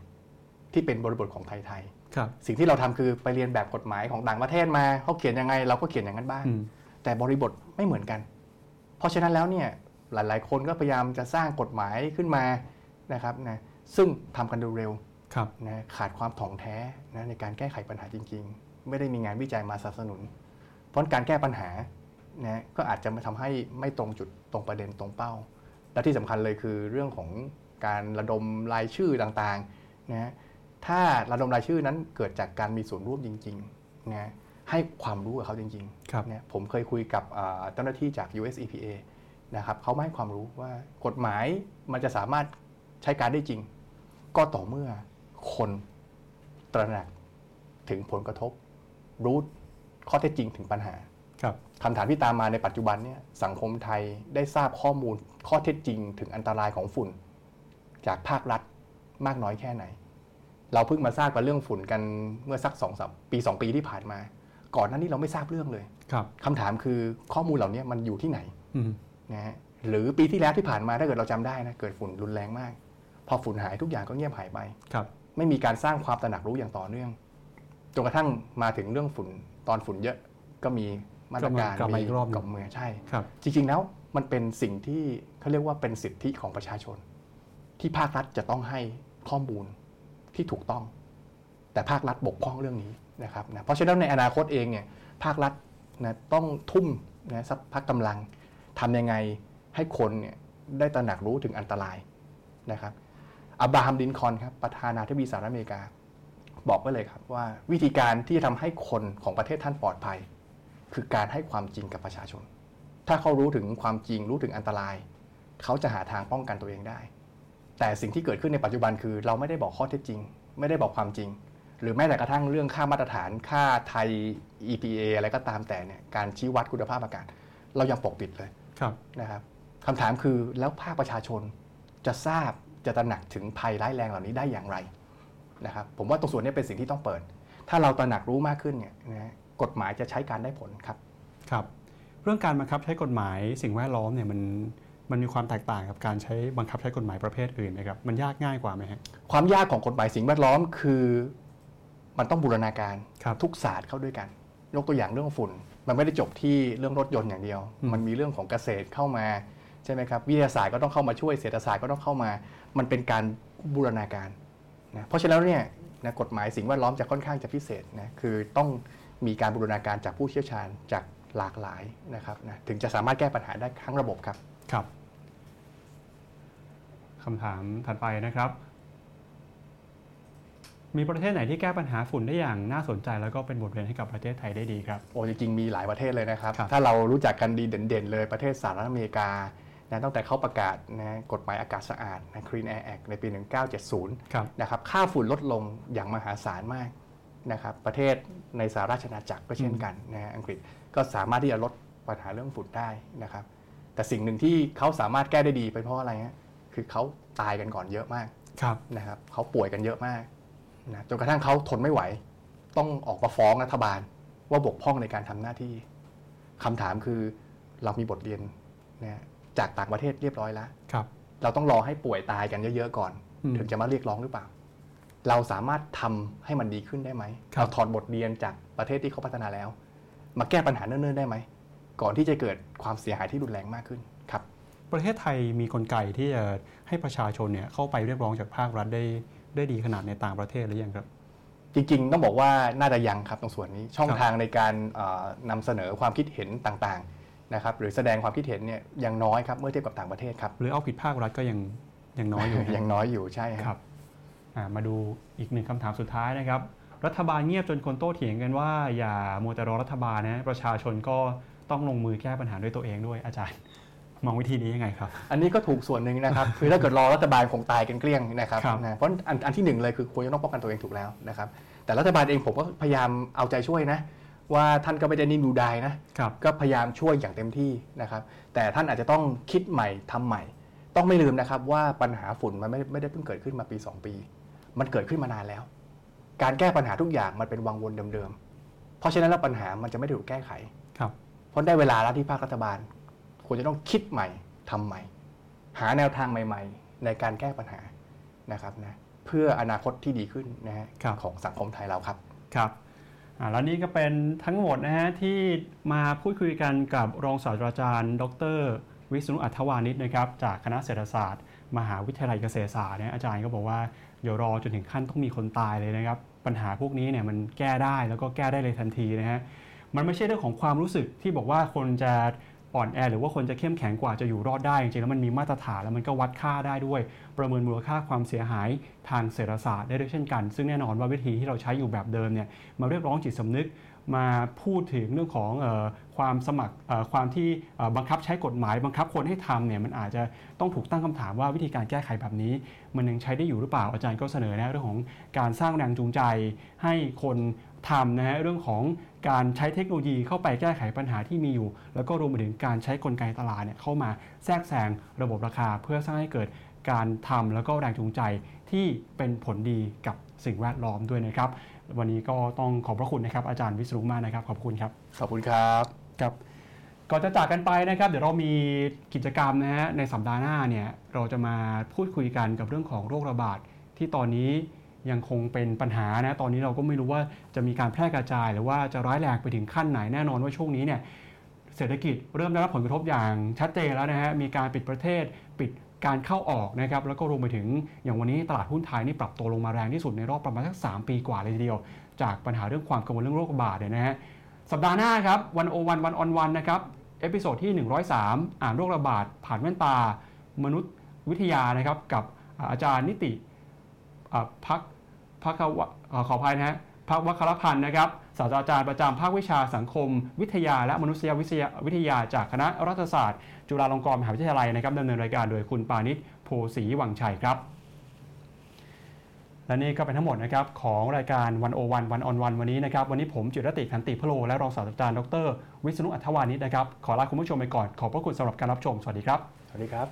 ที่เป็นบริบทของไทยครับๆสิ่งที่เราทำคือไปเรียนแบบกฎหมายของต่างประเทศมาเขาเขียนยังไงเราก็เขียนอย่างนั้นบ้างอืมแต่บริบทไม่เหมือนกัน เพราะฉะนั้นแล้วเนี่ยหลาย ๆ คนก็พยายามจะสร้างกฎหมายขึ้นมานะครับนะซึ่งทำกันเร็วๆครับนะขาดความถ่องแท้นะในการแก้ไขปัญหาจริง ๆ ไม่ได้มีงานวิจัยมาสนับสนุน เพราะการแก้ปัญหานะก็อาจจะมาทำให้ไม่ตรงจุดตรงประเด็นตรงเป้า และที่สำคัญเลยคือเรื่องของ การระดมรายชื่อต่างๆนะถ้าระดมรายชื่อนั้นเกิดจากการมีส่วนร่วมจริงๆนะให้ความรู้กับเขาจริงครับๆเนี่ยผมเคยคุยกับอ่าเจ้าหน้าที่จาก US EPA นะครับเขาไม่ให้ความรู้ว่ากฎหมายมันจะสามารถใช้การได้จริง ก็ต่อเมื่อคนตระหนักถึงผลกระทบ รู้ข้อเท็จจริงถึงปัญหาครับคำถามที่ตามมาในปัจจุบันเนี่ยสังคมไทยได้ทราบข้อมูลข้อเท็จจริง ถึงอันตรายของฝุ่น จากภาครัฐมากน้อยแค่ไหน เราเพิ่งมาทราบกับเรื่องฝุ่นกันเมื่อสักสองสามปีสองปีที่ผ่านมา ก่อนหน้านี้เราไม่ทราบเรื่องเลยครับคำถามคือข้อมูลเหล่านี้มันอยู่ที่ไหนอืมนะฮะหรือปีที่แล้วที่ผ่านมาถ้าเกิดเราจำได้นะเกิดฝุ่นรุนแรงมาก พอฝุ่นหายทุกอย่างก็เงียบหายไปครับ ไม่มีการสร้างความตระหนักรู้อย่างต่อเนื่องจนกระทั่งมาถึงเรื่องฝุ่นตอนฝุ่นเยอะก็มีมาตรการกลับมาอีกรอบหนึ่งกับเมืองใช่ครับจริงๆแล้วมันเป็นสิ่งที่เขาเรียกว่าเป็นสิทธิของประชาชน ที่ภาครัฐจะต้องให้ข้อมูลที่ถูกต้อง แต่ภาครัฐบกพร่องเรื่องนี้นะครับนะเพราะฉะนั้นในอนาคตเองเนี่ยภาครัฐนะต้องทุ่มนะสักพักกำลังทำยังไงให้คนเนี่ยได้ตระหนักรู้ถึงอันตรายนะครับอับราฮัมลินคอนครับประธานาธิบดีสหรัฐอเมริกา บอกไว้เลยครับว่าวิธีการที่จะทำให้คนของประเทศท่านปลอดภัย คือการให้ความจริงกับประชาชน ถ้าเขารู้ถึงความจริงรู้ถึงอันตราย เขาจะหาทางป้องกันตัวเองได้ แต่สิ่งที่เกิดขึ้นในปัจจุบันคือเราไม่ได้บอกข้อเท็จจริง ไม่ได้บอกความจริง หรือแม้แต่กระทั่งเรื่องค่ามาตรฐานค่าไทย EPA อะไรก็ตามแต่เนี่ยการชี้วัดคุณภาพอากาศ เรายังปกปิดเลยครับนะครับคำถามคือแล้วภาคประชาชนจะทราบจะตระหนักถึงภัยร้ายแรงเหล่านี้ได้อย่างไรนะครับผมว่าตรงส่วนนี้เป็นสิ่งที่ต้องเปิด ถ้าเราตระหนักรู้มากขึ้นเนี่ยนะกฎหมายจะใช้การได้ผลครับครับ เรื่องการบังคับใช้กฎหมายสิ่งแวดล้อมเนี่ยมัน มันมีความแตกต่างกับการใช้บังคับใช้กฎหมายประเภทอื่นไหมครับมันยากง่ายกว่าไหมฮะความยากของกฎหมายสิ่งแวดล้อมคือมันต้องบูรณาการครับทุกศาสตร์เข้าด้วยกัน ยกตัวอย่างเรื่องฝุ่น มันไม่ได้จบที่เรื่องรถยนต์อย่างเดียวอืมมันมีเรื่องของเกษตรเข้ามาใช่ไหมครับวิทยาศาสตร์ก็ต้องเข้ามาช่วยเศรษฐศาสตร์ก็ต้องเข้ามา มันเป็นการบูรณาการนะเพราะฉะนั้นเนี่ยนะกฎหมายสิ่งแวดล้อมจะค่อนข้างจะพิเศษนะคือต้องมีการบูรณาการจากผู้เชี่ยวชาญจากหลากหลายนะครับนะถึงจะสามารถแก้ปัญหาได้ทั้งระบบครับครับ คำถามถัดไปนะครับ มีประเทศไหนที่แก้ปัญหาฝุ่นได้อย่างน่าสนใจ แล้วก็เป็นบทเรียนให้กับประเทศไทยได้ดีครับ โอ้จริงๆมีหลายประเทศเลยนะครับครับถ้าเรารู้จักกันดีเด่นๆ เลยประเทศสหรัฐอเมริกานะตั้งแต่เขาประกาศนะกฎหมายอากาศสะอาดนะ Clean Air Act ในปี 1970ครับนะครับค่าฝุ่นลดลงอย่างมหาศาลมากนะครับประเทศในสหราชอาณาจักรก็เช่นกันนะฮะอังกฤษก็สามารถที่จะลดปัญหาเรื่องฝุ่นได้นะครับ แต่สิ่งหนึ่งที่เขาสามารถแก้ได้ดีไปเพราะอะไรฮะ คือเขาตายกันก่อนเยอะมากครับนะครับเขาป่วยกันเยอะมากนะจนกระทั่งเขาทนไม่ไหว ต้องออกมาฟ้องรัฐบาล ว่าบกพร่องในการทำหน้าที่คำถามคือเรามีบทเรียนนะจากต่างประเทศเรียบร้อยแล้วครับ เราต้องรอให้ป่วยตายกันเยอะๆก่อนอืมถึงจะมาเรียกร้องหรือเปล่า เราสามารถทำให้มันดีขึ้นได้ไหมครับเราถอดบทเรียนจากประเทศที่เขาพัฒนาแล้ว มาแก้ปัญหาเนิ่นๆได้ไหมก่อนที่จะเกิดความเสียหายที่รุนแรงมากขึ้นครับ ประเทศไทยมีกลไกที่จะให้ประชาชนเนี่ยเข้าไปเรียกร้องจากภาครัฐได้ได้ดีขนาดในต่างประเทศหรือยังครับ จริงๆ ต้องบอกว่าน่าจะยังครับตรงส่วนนี้ช่องครับทางในการเอ่อนำเสนอความคิดเห็นต่างๆนะครับหรือแสดงความคิดเห็นเนี่ยยังน้อยครับเมื่อเทียบกับต่างประเทศครับหรือเอาผิดภาครัฐก็ยังยังน้อยอยู่นะยังน้อยอยู่ใช่คครัรับบอ่ามาดูอีกหนึ่งคำถามสุดท้ายนะครับ รัฐบาลเงียบจนคนโต้เถียงกันว่า อย่ามัวแต่รอรัฐบาลนะประชาชนก็ต้องลงมือแก้ปัญหาด้วยตัวเองด้วยอาจารย์ มองวิธีนี้ยังไงครับ อันนี้ก็ถูกส่วนหนึ่งนะครับ คือถ้าเกิดรอรัฐบาลคงตายกันเกลี้ยงนะครับครับนะเพราะอันอันที่หนึ่งเลยคือควรจะต้องป้องกันตัวเองถูกแล้วนะครับ แต่รัฐบาลเองผมก็พยายามเอาใจช่วยนะ ว่าท่านก็ไม่ได้นิ่งดูดายนะครับก็พยายามช่วยอย่างเต็มที่นะครับ แต่ท่านอาจจะต้องคิดใหม่ทำใหม่ ต้องไม่ลืมนะครับว่าปัญหาฝุ่นมันไม่ไม่ได้เพิ่งเกิดขึ้นมาปี 2 ปี มันเกิดขึ้นมานานแล้ว การแก้ปัญหาทุกอย่างมันเป็นวังวนเดิมๆ เพราะฉะนั้นแล้วปัญหามันจะไม่ถูกแก้ไขครับเพราะได้เวลาแล้วที่ภาครัฐบาล ควรจะต้องคิดใหม่ทำใหม่ หาแนวทางใหม่ ๆ ในการแก้ปัญหานะครับนะเพื่ออนาคตที่ดีขึ้นนะฮะครับของสังคมไทยเราครับครับอ่าแล้วนี่ก็เป็นทั้งหมดนะฮะที่มาพูดคุยกันกับรองศาสตราจารย์ ดร วิษณุอัธวานิชนะครับจากคณะเศรษฐศาสตร์ มหาวิทยาลัยเกษตรศาสตร์เนี่ยอาจารย์ก็บอกว่าเดี๋ยวรอจนถึงขั้นต้องมีคนตายเลยนะครับ ปัญหาพวกนี้เนี่ยมันแก้ได้แล้วก็แก้ได้เลยทันทีนะฮะมันไม่ใช่เรื่องของความรู้สึกที่บอกว่าคนจะ อ่อนแอหรือว่าคนจะเข้มแข็งกว่าจะอยู่รอดได้จริงๆแล้วมันมีมาตรฐานแล้วมันก็วัดค่าได้ด้วย ประเมินมูลค่าความเสียหายทางเศรษฐศาสตร์ได้ด้วยเช่นกัน ซึ่งแน่นอนว่าวิธีที่เราใช้อยู่แบบเดิมเนี่ยมาเรียกร้องจิตสำนึกมาพูดถึงเรื่องของออความสมัครความที่บังคับใช้กฎหมายบังคับคนให้ทำเนี่ยมันอาจจะต้องถูกตั้งคำถามว่าวิธีการแก้ไขแบบนี้ มันยังใช้ได้อยู่หรือเปล่าอาจารย์ก็เสนอนะเรื่องของการสร้างแรงจูงใจให้คนทำนะฮะเรื่องของ การใช้เทคโนโลยีเข้าไปแก้ไขปัญหาที่มีอยู่ แล้วก็รวมไปถึงการใช้กลไกตลาดเนี่ยเข้ามาแทรกแซงระบบราคา เพื่อสร้างให้เกิดการทำแล้วก็แรงจูงใจที่เป็นผลดีกับสิ่งแวดล้อมด้วยนะครับ วันนี้ก็ต้องขอบพระคุณนะครับอาจารย์วิศรุมากนะครับ ขอบคุณครับ ขอบคุณครับครับก่อนจะจากกันไปนะครับ เดี๋ยวเรามีกิจกรรมนะฮะในสัปดาห์หน้าเนี่ยเราจะมาพูดคุยกันกับเรื่องของโรคระบาดที่ตอนนี้ ยังคงเป็นปัญหานะตอนนี้เราก็ไม่รู้ว่าจะมีการแพร่กระจาย หรือว่าจะร้ายแรงไปถึงขั้นไหนแน่นอนว่าช่วงนี้เนี่ยเศรษฐกิจเริ่มได้รับผลกระทบอย่างชัดเจนแล้วนะฮะมีการปิดประเทศปิดการเข้าออกนะครับแล้วก็รวมไปถึงอย่างวันนี้ตลาดหุ้นไทยนี่ปรับตัวลงมาแรงที่สุดในรอบประมาณสัก3ปีกว่าเลยทีเดียว จากปัญหาเรื่องความกังวลเรื่องโรคระบาดเนี่ยนะฮะสัปดาห์หน้าครับ One O One One-on-One นะครับ episode ที่ 103 อ่านโรคระบาดผ่านแว่นตา มนุษยวิทยานะครับกับอาจารย์นิติภัค ภควะอ่าขออภัยนะฮะภวัครพันธุ์นะครับศาสตราจารย์ประจำภาควิชาสังคม วิทยาและมนุษยวิทยาวิทยาจากคณะรัฐศาสตร์ จุฬาลงกรณ์มหาวิทยาลัยนะครับดำเนินรายการโดยคุณปานิชโพสีวังชัยครับ และนี่ก็เป็นทั้งหมดนะครับของรายการวันโอวันวันออนวันวันนี้นะครับ วันนี้ผมจิรติขันติพโลและรองศาสตราจารย์ดร วิษณุอัธวานิชนะครับขอลาคุณผู้ชมไปก่อนขอบพระคุณสำหรับการรับชมสวัสดีครับ สวัสดีครับ